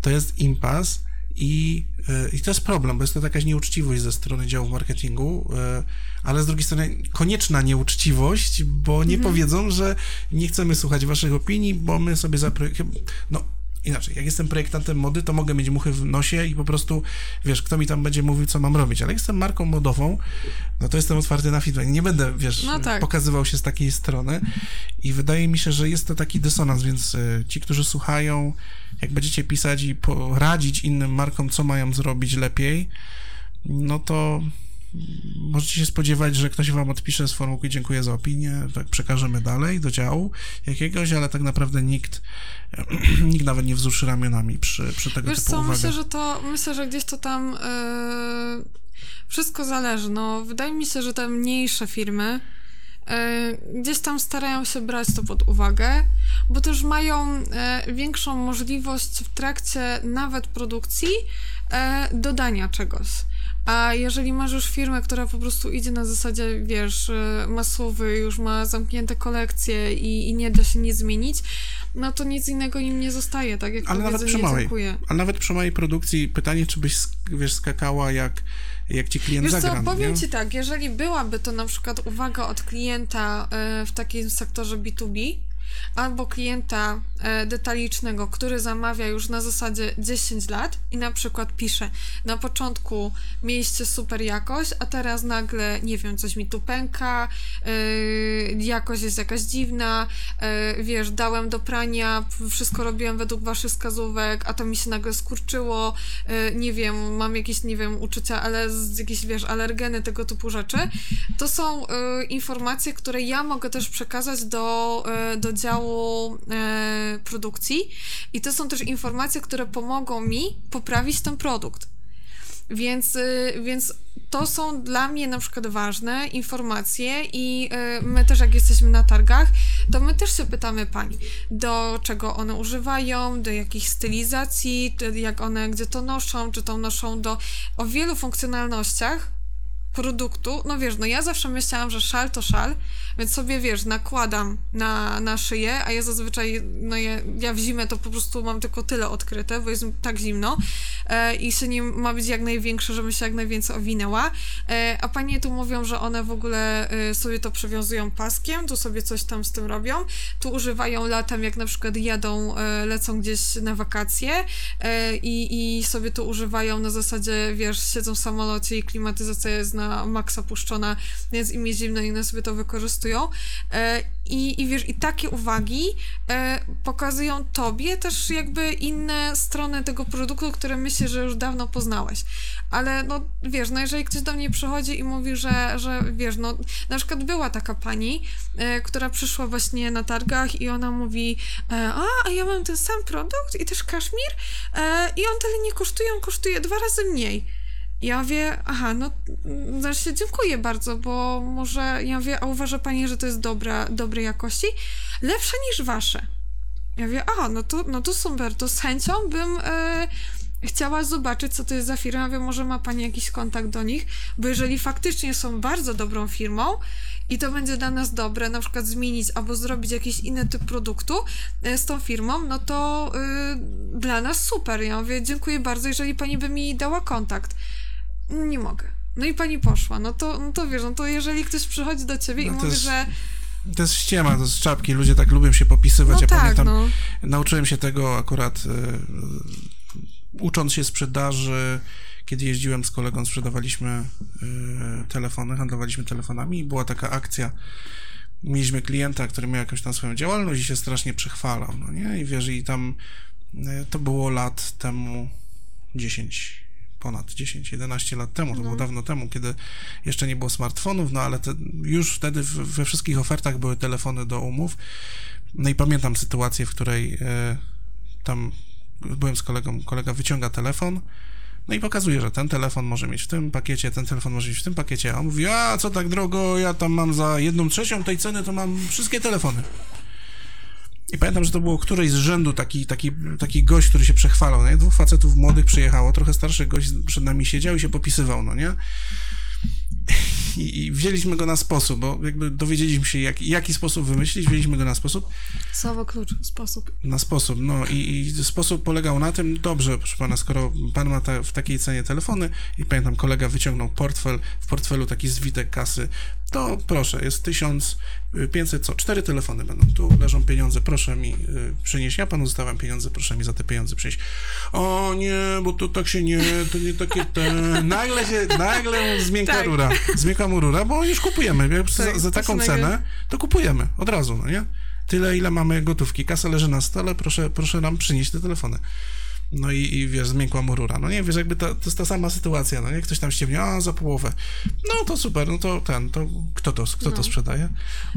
To jest impas, i, e, I to jest problem, bo jest to jakaś nieuczciwość ze strony działu marketingu, e, ale z drugiej strony konieczna nieuczciwość, bo nie mhm. powiedzą, że nie chcemy słuchać waszych opinii, bo my sobie zaprojektujemy. No, inaczej, jak jestem projektantem mody, to mogę mieć muchy w nosie i po prostu, wiesz, kto mi tam będzie mówił, co mam robić, ale jak jestem marką modową, no to jestem otwarty na feedback. Nie będę, wiesz, no tak. pokazywał się z takiej strony i wydaje mi się, że jest to taki dysonans, więc e, ci, którzy słuchają, jak będziecie pisać i poradzić innym markom, co mają zrobić lepiej, no to możecie się spodziewać, że ktoś wam odpisze z formułki dziękuję za opinię, tak przekażemy dalej do działu jakiegoś, ale tak naprawdę nikt nikt nawet nie wzruszy ramionami przy, przy tego Wiesz typu co, uwagach. myślę, że to, myślę, że gdzieś to tam yy, wszystko zależy, no wydaje mi się, że te mniejsze firmy gdzieś tam starają się brać to pod uwagę, bo też mają yy, większą możliwość w trakcie nawet produkcji dodania czegoś. A jeżeli masz już firmę, która po prostu idzie na zasadzie, wiesz, masowy, już ma zamknięte kolekcje i, i nie da się nic zmienić, no to nic innego im nie zostaje, tak jak Ale nawet przy małej, ale nawet przy mojej produkcji pytanie, czy byś, wiesz, skakała jak, jak ci klient Wiesz zagra, co, no powiem nie? ci tak, jeżeli byłaby to na przykład uwaga od klienta e, w takim sektorze B2B, albo klienta e, detalicznego, który zamawia już na zasadzie 10 lat i na przykład pisze, na początku mieliście super jakość, a teraz nagle, nie wiem, coś mi tu pęka, e, jakość jest jakaś dziwna, e, wiesz, dałem do prania, wszystko robiłem według waszych wskazówek, a to mi się nagle skurczyło, nie wiem, mam jakieś, nie wiem, uczucia, ale jakieś, wiesz, alergeny, tego typu rzeczy, to są informacje, które ja mogę też przekazać do, do działu e, produkcji i to są też informacje, które pomogą mi poprawić ten produkt. Więc, y, więc to są dla mnie na przykład ważne informacje i y, my też jak jesteśmy na targach, to my też się pytamy pań, do czego one używają, do jakich stylizacji, jak one gdzie to noszą, czy to noszą do o wielu funkcjonalnościach produktu, no wiesz, no ja zawsze myślałam, że szal to szal, więc sobie, wiesz, nakładam na, na szyję, a ja zazwyczaj, no ja, ja w zimę to po prostu mam tylko tyle odkryte, bo jest tak zimno e, i szynie ma być jak największe, żebym się jak najwięcej owinęła, e, a panie tu mówią, że one w ogóle e, sobie to przywiązują paskiem, tu sobie coś tam z tym robią, tu używają latem, jak na przykład jadą, e, lecą gdzieś na wakacje e, i, i sobie to używają na zasadzie, wiesz, siedzą w samolocie i klimatyzacja jest na maksa puszczona, więc im jest zimno i one sobie to wykorzystują. E, I, I wiesz, i takie uwagi e, pokazują tobie też jakby inne strony tego produktu, które myślę, że już dawno poznałeś. Ale no wiesz, no jeżeli ktoś do mnie przychodzi i mówi, że, że wiesz, no na przykład była taka pani, e, która przyszła właśnie na targach i ona mówi, a, a ja mam ten sam produkt i też kaszmir i on tyle nie kosztuje, on kosztuje dwa razy mniej. Ja mówię, aha, no znaczy dziękuję bardzo, bo może, ja mówię, a uważa pani, że to jest dobra, dobrej jakości? Lepsze niż wasze. Ja mówię, a, no to, no to super, to z chęcią bym e, chciała zobaczyć, co to jest za firma. Ja mówię, może ma pani jakiś kontakt do nich, bo jeżeli faktycznie są bardzo dobrą firmą i to będzie dla nas dobre, na przykład zmienić albo zrobić jakiś inny typ produktu e, z tą firmą, no to y, dla nas super. Ja mówię, dziękuję bardzo, jeżeli pani by mi dała kontakt. Nie mogę. No i pani poszła. No to, no to wiesz, no to jeżeli ktoś przychodzi do ciebie No i mówi, jest że. To jest ściema, to jest czapki, ludzie tak lubią się popisywać, No ja tak, pamiętam, no. nauczyłem się tego akurat y, ucząc się sprzedaży, kiedy jeździłem z kolegą, sprzedawaliśmy y, telefony, handlowaliśmy telefonami i była taka akcja, mieliśmy klienta, który miał jakąś tam swoją działalność i się strasznie przechwalał, no nie, i wiesz, i tam y, to było lat temu 10, ponad 10, 11 lat temu, to było dawno temu, kiedy jeszcze nie było smartfonów, no ale te, już wtedy we wszystkich ofertach były telefony do umów, no i pamiętam sytuację, w której e, tam byłem z kolegą, kolega wyciąga telefon, no i pokazuje, że ten telefon może mieć w tym pakiecie, ten telefon może mieć w tym pakiecie, a on mówi, a co tak drogo, ja tam mam za jedną trzecią tej ceny, to mam wszystkie telefony. I pamiętam, że to było któreś z rzędu taki, taki, taki gość, który się przechwalał, nie? Dwóch facetów młodych przyjechało, trochę starszy gość przed nami siedział i się popisywał, no nie? I, I wzięliśmy go na sposób, bo jakby dowiedzieliśmy się, jak, jaki sposób wymyślić, wzięliśmy go na sposób, Słowo klucz, sposób. na sposób, no i, i sposób polegał na tym, dobrze, proszę pana, skoro pan ma ta, w takiej cenie telefony i pamiętam, kolega wyciągnął portfel, w portfelu taki zwitek kasy, to proszę, jest 1500, co, cztery telefony będą, tu leżą pieniądze, proszę mi y, przynieść, ja panu zostawiam pieniądze, proszę mi za te pieniądze przynieść. O nie, bo to tak się nie, to nie takie te... Nagle się, nagle zmiękła Tak. rura, zmiękła mu rura, bo już kupujemy, za, Tak, za to taką cenę, to kupujemy, od razu, no nie? Tyle, ile mamy gotówki, kasa leży na stole, proszę, proszę nam przynieść te telefony. No i, i wiesz, zmiękła mu rura. No nie, wiesz, jakby to, to jest ta sama sytuacja, no nie? Ktoś tam ściemnie, a za połowę. No to super, no to ten, to kto to, kto to No. sprzedaje?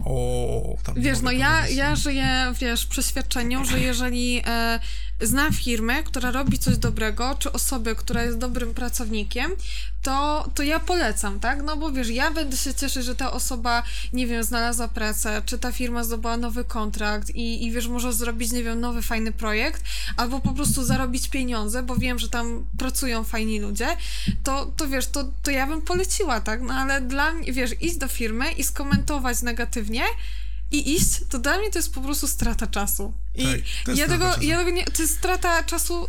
O, tam Wiesz, no ja, ja żyję, wiesz, w przeświadczeniu, że jeżeli e, zna firmę, która robi coś dobrego, czy osobę, która jest dobrym pracownikiem, to, to ja polecam, tak? No bo wiesz, ja będę się cieszyć, że ta osoba, nie wiem, znalazła pracę, czy ta firma zdobyła nowy kontrakt i, i wiesz, może zrobić, nie wiem, nowy fajny projekt, albo po prostu zarobić pieniądze, bo wiem, że tam pracują fajni ludzie, to, to wiesz, to, to ja bym poleciła, tak? No ale dla mnie, wiesz, iść do firmy i skomentować negatywnie, i iść, to dla mnie to jest po prostu strata czasu. I tak, ja, tego, ja tego nie, to jest strata czasu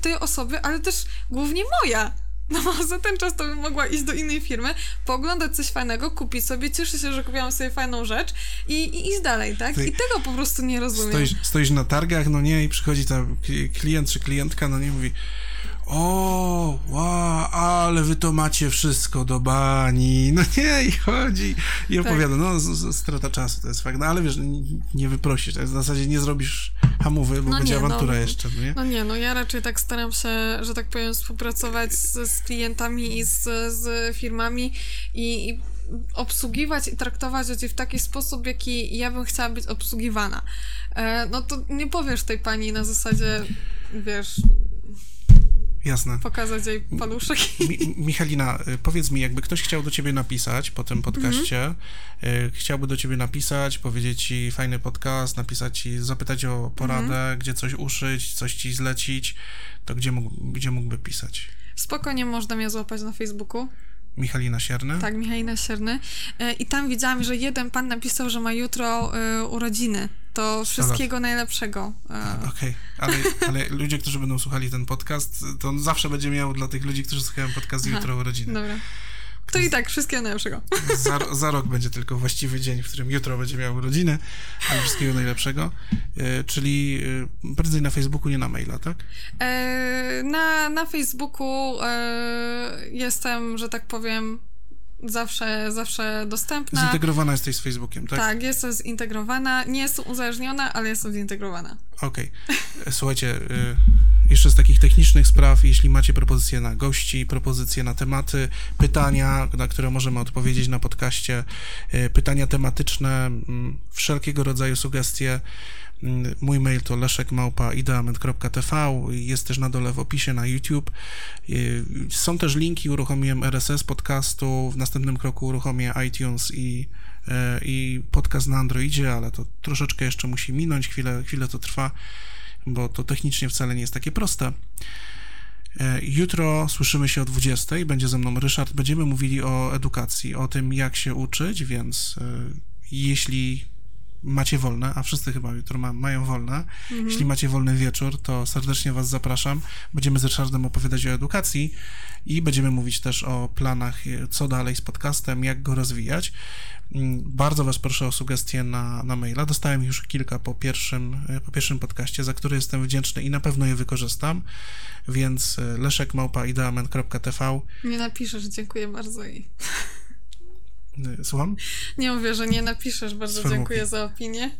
tej osoby, ale też głównie moja. No bo za ten czas to bym mogła iść do innej firmy, pooglądać coś fajnego, kupić sobie, cieszyć się, że kupiłam sobie fajną rzecz i, i iść dalej, tak? I tego po prostu nie rozumiem. Stoisz, stoisz na targach, no nie, i przychodzi tam klient czy klientka, no nie, mówi o, wow, ale wy to macie wszystko do bani. No nie, i chodzi i tak. opowiada. No, z, z, strata czasu to jest fakt. No ale wiesz, nie, nie wyprosisz. Tak? W zasadzie nie zrobisz hamowy, bo no będzie nie, no. awantura no, jeszcze, no nie? No nie, no ja raczej tak staram się, że tak powiem, współpracować z, z klientami i z, z firmami i, i obsługiwać i traktować ludzi w taki sposób, jaki ja bym chciała być obsługiwana. E, no to nie powiesz tej pani na zasadzie, wiesz, Jasne. Pokazać jej paluszek. Mi, Michalina, y, powiedz mi, jakby ktoś chciał do ciebie napisać po tym podcaście, mm-hmm. chciałby do ciebie napisać, powiedzieć ci fajny podcast, napisać ci, zapytać o poradę, mm-hmm. gdzie coś uszyć, coś ci zlecić, to gdzie, mógł, gdzie mógłby pisać? Spokojnie można mnie złapać na Facebooku. Michalina Sierny? Tak, Michalina Sierny. E, I tam widziałam, że jeden pan napisał, że ma jutro urodziny to wszystkiego najlepszego. E, okej, okay. ale, ale ludzie, którzy będą słuchali ten podcast, to on zawsze będzie miał dla tych ludzi, którzy słuchają podcast jutro urodziny. Dobra. To i tak, wszystkiego najlepszego. Za, za rok będzie tylko właściwy dzień, w którym jutro będzie miał urodziny, ale wszystkiego najlepszego. E, czyli e, prędzej na Facebooku, nie na maila, tak? E, na, na Facebooku e, jestem, że tak powiem, zawsze, zawsze dostępna. Zintegrowana jesteś z Facebookiem, tak? Tak, jestem zintegrowana. Nie jestem uzależniona, ale jestem zintegrowana. Okej. Okay. Słuchajcie, y, jeszcze z takich technicznych spraw, jeśli macie propozycje na gości, propozycje na tematy, pytania, na które możemy odpowiedzieć na podcaście, y, pytania tematyczne, mm, wszelkiego rodzaju sugestie, mm, Mój mail to leszekmałpa.ideament.tv, jest też na dole w opisie na YouTube. Y, są też linki, uruchomiłem RSS podcastu, w następnym kroku uruchomię iTunes i, i podcast na Androidzie, ale to troszeczkę jeszcze musi minąć, chwilę, chwilę to trwa bo to technicznie wcale nie jest takie proste. E, jutro słyszymy się o 20. Będzie ze mną Ryszard. Będziemy mówili o edukacji, o tym, jak się uczyć, więc e, jeśli macie wolne, a wszyscy chyba jutro ma, mają wolne, mhm. jeśli macie wolny wieczór, to serdecznie Was zapraszam. Będziemy z Ryszardem opowiadać o edukacji i będziemy mówić też o planach, co dalej z podcastem, jak go rozwijać. Mm, bardzo Was proszę o sugestie na, na maila. Dostałem już kilka po pierwszym, e, po pierwszym podcaście, za który jestem wdzięczny i na pewno je wykorzystam, więc e, leszekmałpa.ideamen.tv Nie napiszesz, dziękuję bardzo i... E, słucham? Nie mówię, że nie napiszesz, bardzo dziękuję za opinię.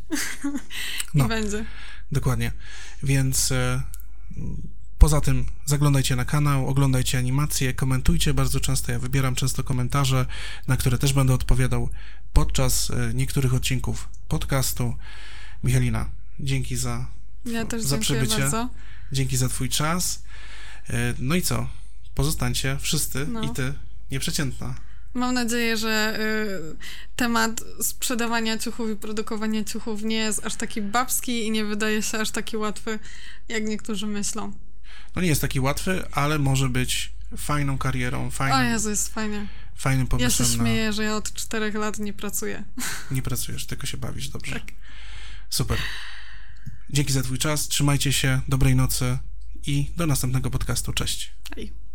I no, będzie. Dokładnie. Więc Poza tym zaglądajcie na kanał, oglądajcie animacje, komentujcie bardzo często. Ja wybieram często komentarze, na które też będę odpowiadał podczas e, niektórych odcinków podcastu. Michalina, dzięki za, ja też za przybycie. Bardzo. Dzięki za Twój czas. E, no i co? Pozostańcie wszyscy no. i Ty nieprzeciętna. Mam nadzieję, że y, temat sprzedawania ciuchów i produkowania ciuchów nie jest aż taki babski i nie wydaje się aż taki łatwy, jak niektórzy myślą. No nie jest taki łatwy, ale może być fajną karierą, fajną... O Jezu, jest fajnie. Fajnym pomysłem Ja się śmieję, na... że ja od czterech lat nie pracuję. Nie pracujesz, tylko się bawisz, dobrze. Tak. Super. Dzięki za twój czas, trzymajcie się, dobrej nocy i do następnego podcastu. Cześć. Hej.